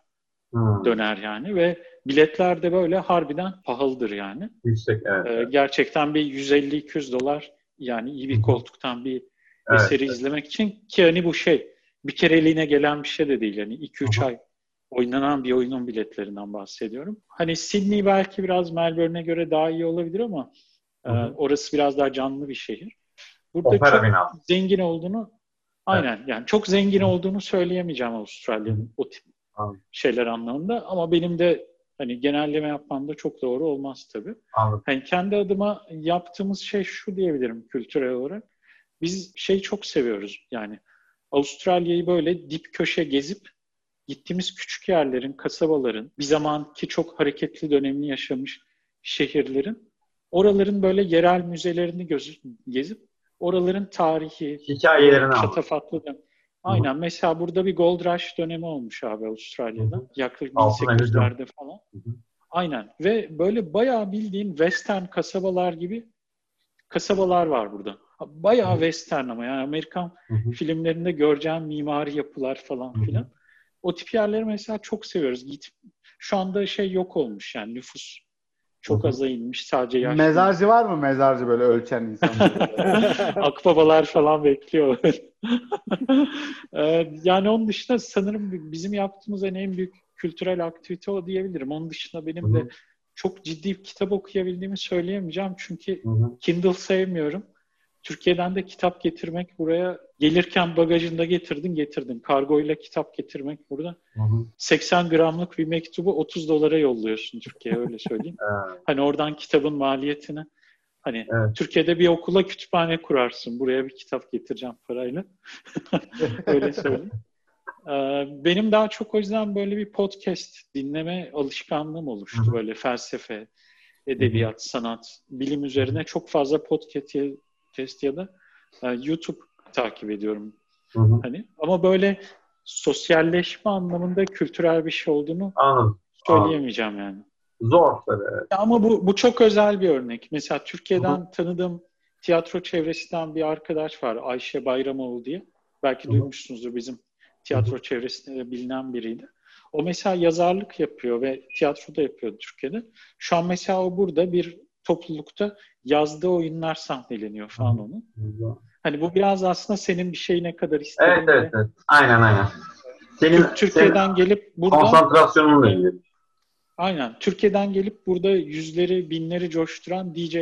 döner yani ve biletler de böyle harbiden pahalıdır yani. Yüksek evet. Ee, gerçekten bir 150-200 dolar yani iyi bir koltuktan bir evet, eseri evet. izlemek için ki hani bu şey bir kereliğine gelen bir şey de değil. Yani 2-3 ay oynanan bir oyunun biletlerinden bahsediyorum. Hani Sydney belki biraz Melbourne'e göre daha iyi olabilir ama e, orası biraz daha canlı bir şehir. Burada Opera çok binası. zengin olduğunu aynen evet. yani çok zengin olduğunu söyleyemeyeceğim Avustralya'nın o tip Anladım. şeyler anlamında ama benim de hani genelleme yapmam da çok doğru olmaz tabii. Anladım. Hani kendi adıma yaptığımız şey şu diyebilirim kültürel olarak. Biz şey çok seviyoruz yani Avustralya'yı böyle dip köşe gezip gittiğimiz küçük yerlerin, kasabaların, bir zamanki çok hareketli dönemini yaşamış şehirlerin, oraların böyle yerel müzelerini gezip oraların tarihi, hikayelerini şatafatlı. Aynen. Hı-hı. Mesela burada bir Gold Rush dönemi olmuş abi Avustralya'da. Hı-hı. Yaklaşık 1800'lerde falan. Hı-hı. Aynen. Ve böyle bayağı bildiğin western kasabalar gibi kasabalar var burada. Bayağı Hı-hı. western ama yani Amerikan Hı-hı. filmlerinde göreceğim mimari yapılar falan Hı-hı. filan. O tip yerleri mesela çok seviyoruz. Git şu anda şey yok olmuş yani nüfus çok aza inmiş sadece yaşlı. Mezarcı var mı mezarcı böyle ölçen insanlar? Akbabalar falan bekliyor. Ee, yani onun dışında sanırım bizim yaptığımız en büyük kültürel aktivite o diyebilirim. Onun dışında benim Hı-hı. de çok ciddi kitap okuyabildiğimi söyleyemeyeceğim. Çünkü Hı-hı. Kindle sevmiyorum. Türkiye'den de kitap getirmek buraya gelirken bagajında getirdin getirdin. Kargoyla kitap getirmek burada. Hı hı. 80 gramlık bir mektubu 30 dolara yolluyorsun Türkiye'ye öyle söyleyeyim. hani oradan kitabın maliyetini hani evet. Türkiye'de bir okula kütüphane kurarsın. Buraya bir kitap getireceğim parayla. öyle söyleyeyim. Ee, benim daha çok o yüzden böyle bir podcast dinleme alışkanlığım oluştu. Hı-hı. Böyle felsefe, edebiyat, sanat, bilim üzerine çok fazla podcast ya da e, YouTube takip ediyorum. Hı-hı. Hani ama böyle sosyalleşme anlamında kültürel bir şey olduğunu Anladım. söyleyemeyeceğim Anladım. yani. Zor tabii. Evet. Ama bu, bu çok özel bir örnek. Mesela Türkiye'den Hı-hı. tanıdığım tiyatro çevresinden bir arkadaş var. Ayşe Bayramoğlu diye. Belki Hı-hı. duymuşsunuzdur bizim tiyatro çevresinde de bilinen biriydi. O mesela yazarlık yapıyor ve tiyatro da yapıyor Türkiye'de. Şu an mesela o burada bir toplulukta yazdığı oyunlar sahneleniyor falan onun. Hani bu biraz aslında senin bir şey ne kadar istediğin. Evet, evet, evet. Aynen aynen. Senin, Türkiye'den senin gelip burada konsantrasyonunla ilgili. Aynen. Türkiye'den gelip burada yüzleri, binleri coşturan DJ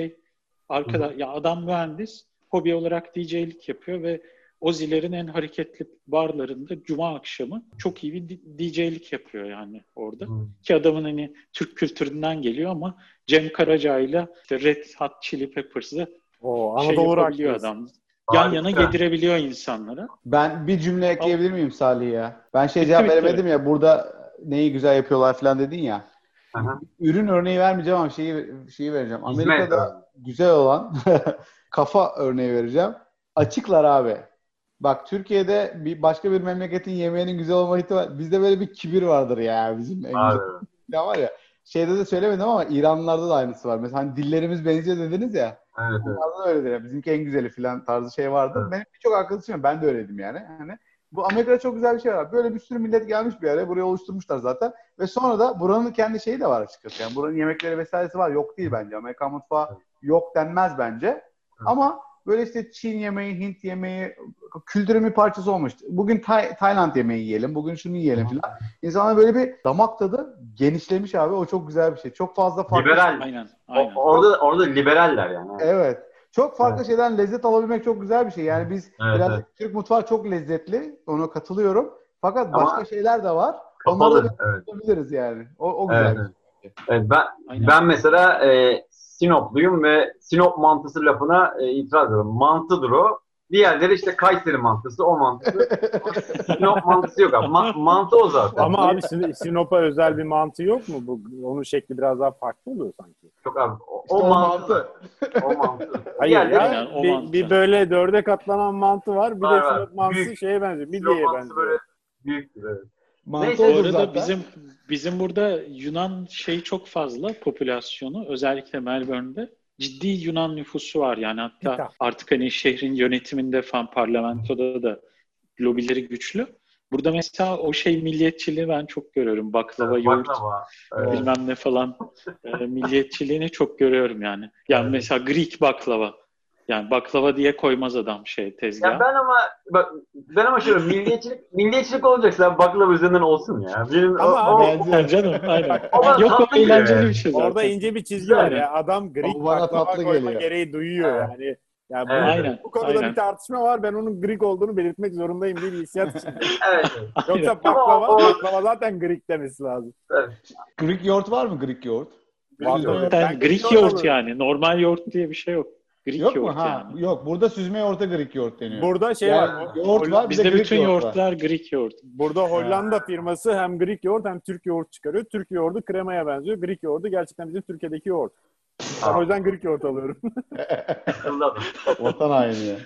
arkada ya adam mühendis hobi olarak DJ'lik yapıyor ve Ozilerin en hareketli barlarında cuma akşamı çok iyi bir DJ'lik yapıyor yani orada. Hmm. Ki adamın hani Türk kültüründen geliyor ama Cem Karaca'yla işte Red Hot Chili Peppers'ı o şey şey adam. Yan yana getirebiliyor insanlara. Ben bir cümle ekleyebilir miyim Salih ya? Ben şey cevap veremedim ya burada neyi güzel yapıyorlar falan dedin ya. Aha. Ürün örneği vermeyeceğim ama şeyi şeyi vereceğim. Amerika'da güzel olan kafa örneği vereceğim. Açıklar abi. Bak Türkiye'de bir başka bir memleketin yemeğinin güzel olma ihtimali bizde böyle bir kibir vardır ya bizim en güzel. Ya var ya şeyde de söylemedim ama İranlılarda da aynısı var. Mesela hani dillerimiz benziyor dediniz ya. Evet, evet. da öyledir. Ya. Bizimki en güzeli falan tarzı şey vardı. Evet. Benim birçok arkadaşım ben de öyleydim yani. Hani bu Amerika'da çok güzel bir şey var. Böyle bir sürü millet gelmiş bir yere. Buraya oluşturmuşlar zaten. Ve sonra da buranın kendi şeyi de var açıkçası. Yani buranın yemekleri vesairesi var. Yok değil bence. Amerikan mutfağı yok denmez bence. Evet. Ama Böyle işte Çin yemeği, Hint yemeği kültürün bir parçası olmuştu. Bugün Tay- Tayland yemeği yiyelim, bugün şunu yiyelim falan. İnsanlar böyle bir damak tadı genişlemiş abi. O çok güzel bir şey. Çok fazla farklı. Liberal. Aynen. aynen. O, orada orada liberaller yani. Evet. Çok farklı evet. şeyden lezzet alabilmek çok güzel bir şey. Yani biz evet, biraz evet. Türk mutfağı çok lezzetli. Ona katılıyorum. Fakat Ama başka şeyler de var. Kapalı. Onları da evet. yani. O, o güzel evet. bir şey. Evet, ben Aynen. ben mesela e, Sinopluyum ve Sinop mantısı lafına e, itiraz ediyorum. Mantıdır o. Diğerleri işte Kayseri mantısı, o mantısı. Sinop mantısı yok abi. Ma- mantı o zaten. Ama abi Sinop'a özel bir mantı yok mu? Bu, onun şekli biraz daha farklı oluyor sanki. Çok abi. O, işte o, mantı. o mantı. Hayır ya, yani, o bir, mantı. bir böyle dörde katlanan mantı var. Bir var, de Sinop mantısı büyük. şeye benziyor. Midyeye benziyor. böyle büyüktür evet. Mantı Neyse, arada zaten. bizim bizim burada Yunan şey çok fazla popülasyonu özellikle Melbourne'de ciddi Yunan nüfusu var yani hatta artık hani şehrin yönetiminde falan parlamentoda da lobileri güçlü. Burada mesela o şey milliyetçiliği ben çok görüyorum. Baklava, evet, yoğurt, baklava. Evet. bilmem ne falan e, milliyetçiliğini çok görüyorum yani. Yani evet. mesela Greek baklava. Yani baklava diye koymaz adam şey tezgah. Ya ben ama bak ben ama şöyle milliyetçilik milliyetçilik olacaksa baklava üzerinden olsun ya. Benim ama o, o, o, canım aynen. Yok o eğlenceli bir şey zaten. Orada ince bir çizgi var ya. Adam Greek baklava koyma geliyor. gereği duyuyor evet. yani. Yani bu, aynen, bu konuda aynen. bir tartışma var. Ben onun Greek olduğunu belirtmek zorundayım diye bir hissiyat içinde. evet. Yoksa baklava, baklava zaten Greek demesi lazım. Evet. Greek yoğurt var mı Greek yoğurt? Var. Greek yoğurt yani. Normal yoğurt diye bir şey yok. Greek Yok mu? yoğurt Ha, yani. yok. Burada süzme yoğurta Greek yoğurt deniyor. Burada şey Yani var. yoğurt var, Bizde Greek bütün yoğurt var. yoğurtlar Greek yoğurt. Burada Hollanda firması hem Greek yoğurt hem Türk yoğurt çıkarıyor. Türk yoğurdu kremaya benziyor. Greek yoğurdu gerçekten bizim Türkiye'deki yoğurt. Ben Aa. o yüzden Greek yoğurt alıyorum. Vatan haini ya.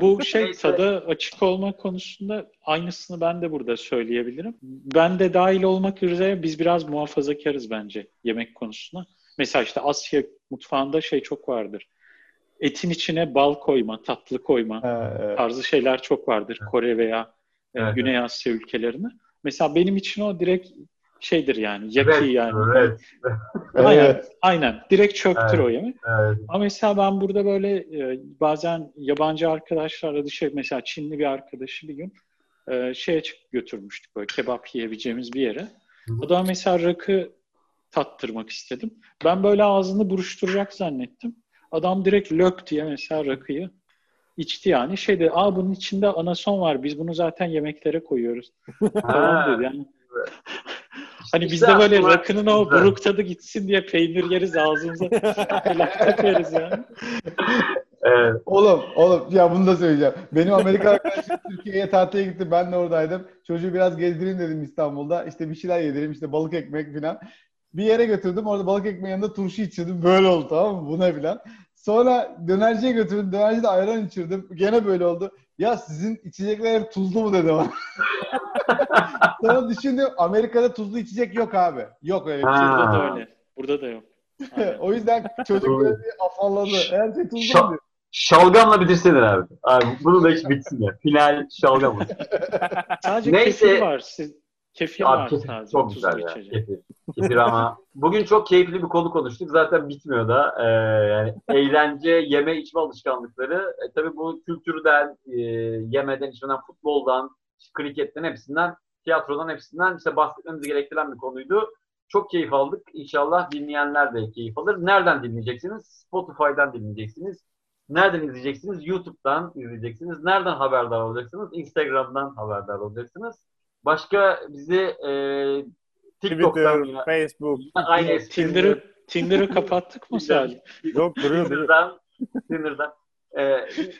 Bu şey tadı açık olma konusunda aynısını ben de burada söyleyebilirim. Ben de dahil olmak üzere biz biraz muhafazakarız bence yemek konusunda. Mesela işte Asya mutfağında şey çok vardır. Etin içine bal koyma, tatlı koyma Ha, evet. tarzı şeyler çok vardır Kore veya e, Evet. Güney Asya ülkelerinde. Mesela benim için o direkt şeydir yani yaki Evet, yani. evet, Aynen, Evet. aynen. Direkt çöktür Evet. o yemek. evet. Ama mesela ben burada böyle e, bazen yabancı arkadaşlarla dışarı mesela Çinli bir arkadaşı bir gün e, şeye çık götürmüştük böyle kebap yiyebileceğimiz bir yere. Hı. Adama mesela rakı tattırmak istedim. Ben böyle ağzını buruşturacak zannettim. Adam direkt lök diye mesela rakıyı içti yani. Şey dedi, aa bunun içinde anason var. Biz bunu zaten yemeklere koyuyoruz. Tamam dedi yani. Hani İşte bizde böyle rakının o buruk tadı gitsin diye peynir yeriz ağzımıza. laf takarız yani. Evet. Oğlum, oğlum ya bunu da söyleyeceğim. Benim Amerika arkadaşım Türkiye'ye tatile gitti. Ben de oradaydım. Çocuğu biraz gezdireyim dedim İstanbul'da. İşte bir şeyler yedireyim. işte balık ekmek falan. Bir yere götürdüm. Orada balık ekmeğin yanında turşu içirdim. Böyle oldu tamam mı? Bu ne falan. Sonra dönerciye götürdüm. Dönercide ayran içirdim. Gene böyle oldu. Ya sizin içecekler hep tuzlu mu dedi bana. Sonra düşündüm Amerika'da tuzlu içecek yok abi. Yok öyle bir şey. Burada da öyle. Burada da yok. O yüzden çocuk böyle bir afalladı. Her şey tuzlu Şa- mu diyor. Şalgamla bitirseler abi. Abi bunu da hiç bitsin ya. Final şalgam olsun. Sadece Neyse. var. Siz, kefir var kefir sadece. çok güzel ya. içecek. Kefir. Kefir ama bugün çok keyifli bir konu konuştuk. Zaten bitmiyor da. Ee, yani eğlence, yeme içme alışkanlıkları. E, tabii bu kültürden, e, yemeden, içmeden, futboldan, kriketten hepsinden, tiyatrodan hepsinden işte bahsetmemiz gerektiren bir konuydu. Çok keyif aldık. İnşallah dinleyenler de keyif alır. Nereden dinleyeceksiniz? Spotify'dan dinleyeceksiniz. Nereden izleyeceksiniz? YouTube'dan izleyeceksiniz. Nereden haberdar olacaksınız? Instagram'dan haberdar olacaksınız. Başka bizi e, TikTok'tan Twitter, Facebook. aynı Tinder'ı Tinder'ı kapattık mı Salih? Yok duruyor duruyor. Tinder'dan Tinder'dan e,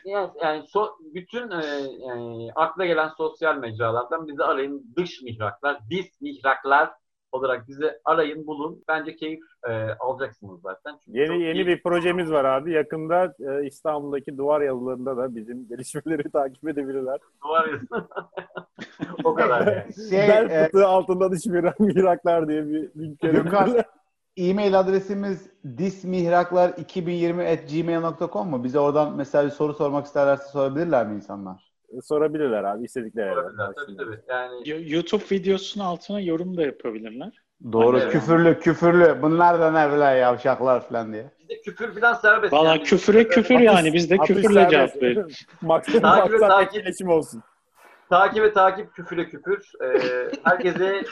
yani, yani so, bütün e, yani akla gelen sosyal mecralardan bizi arayın. Dış mihraklar, dis mihraklar olarak bizi arayın, bulun. Bence keyif e, alacaksınız zaten. Çünkü Yeni yeni bir projemiz var abi. Yakında e, İstanbul'daki duvar yalılarında da bizim gelişmeleri takip edebilirler. var ya. o kadar yani. Şey, Bel e, fıtığı altında dış mirak- miraklar diye bir link. E-mail adresimiz dismihraklar2020.gmail.com mu? Bize oradan mesela bir soru sormak isterlerse sorabilirler mi insanlar? Sorabilirler abi istedikleri yerden. Olabilir, Tabii tabii. Yani YouTube videosunun altına yorum da yapabilirler. Doğru. Evet. Küfürlü, küfürlü. Bunlar da ne bile yavşaklar falan diye. bizde küfür falan serbest. Valla yani. küfüre küfür yani. Biz de Atış küfürle cevap veriyoruz. Maksat Takip takip. olsun. Takip ve takip, küfüre küfür. Ee, herkese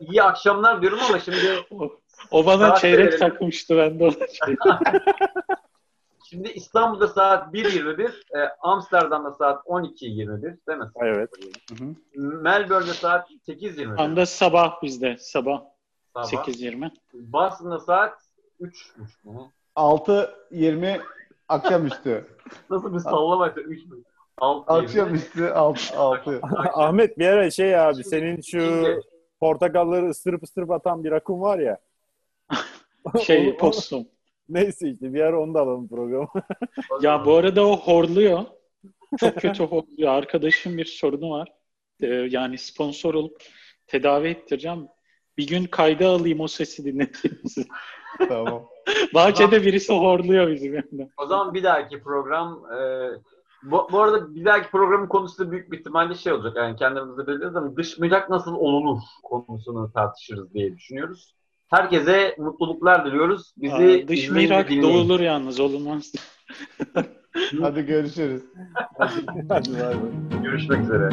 iyi akşamlar diyorum ama şimdi O, o bana çeyrek verelim. takmıştı ben de ona şey. şimdi İstanbul'da saat 1.21, e, Amsterdam'da saat 12.21 değil mi? Evet. Hı hı. Melbourne'de saat 8.21. Tam da sabah bizde. Sabah sabah. 8.20. Boston'da saat 3.30 mu? 6.20 akşamüstü. Nasıl bir sallamaysa 3 mü? 6 akşamüstü 6. 6. Ahmet bir ara şey abi senin şu Şimdi- portakalları ıstırıp ıstırıp atan bir rakun var ya. Şey postum. Neyse işte bir ara onu da alalım programa. Ya bu arada o horluyor. Çok kötü horluyor. Arkadaşım bir sorunu var. Ee, yani sponsor olup tedavi ettireceğim. Bir gün kayda alayım o sesi dinleteyim size. tamam. Bahçede birisi horluyor bizim yanında. O zaman bir dahaki program e, bu, bu arada bir dahaki programın konusu da büyük bir ihtimalle şey olacak. Yani kendimizde belirleriz ama dış mihrak nasıl olunur konusunu tartışırız diye düşünüyoruz. Herkese mutluluklar diliyoruz. Bizi Aa, dış mihrak doğulur yalnız olunmaz. Hadi görüşürüz. Hadi bay bay. Görüşmek üzere.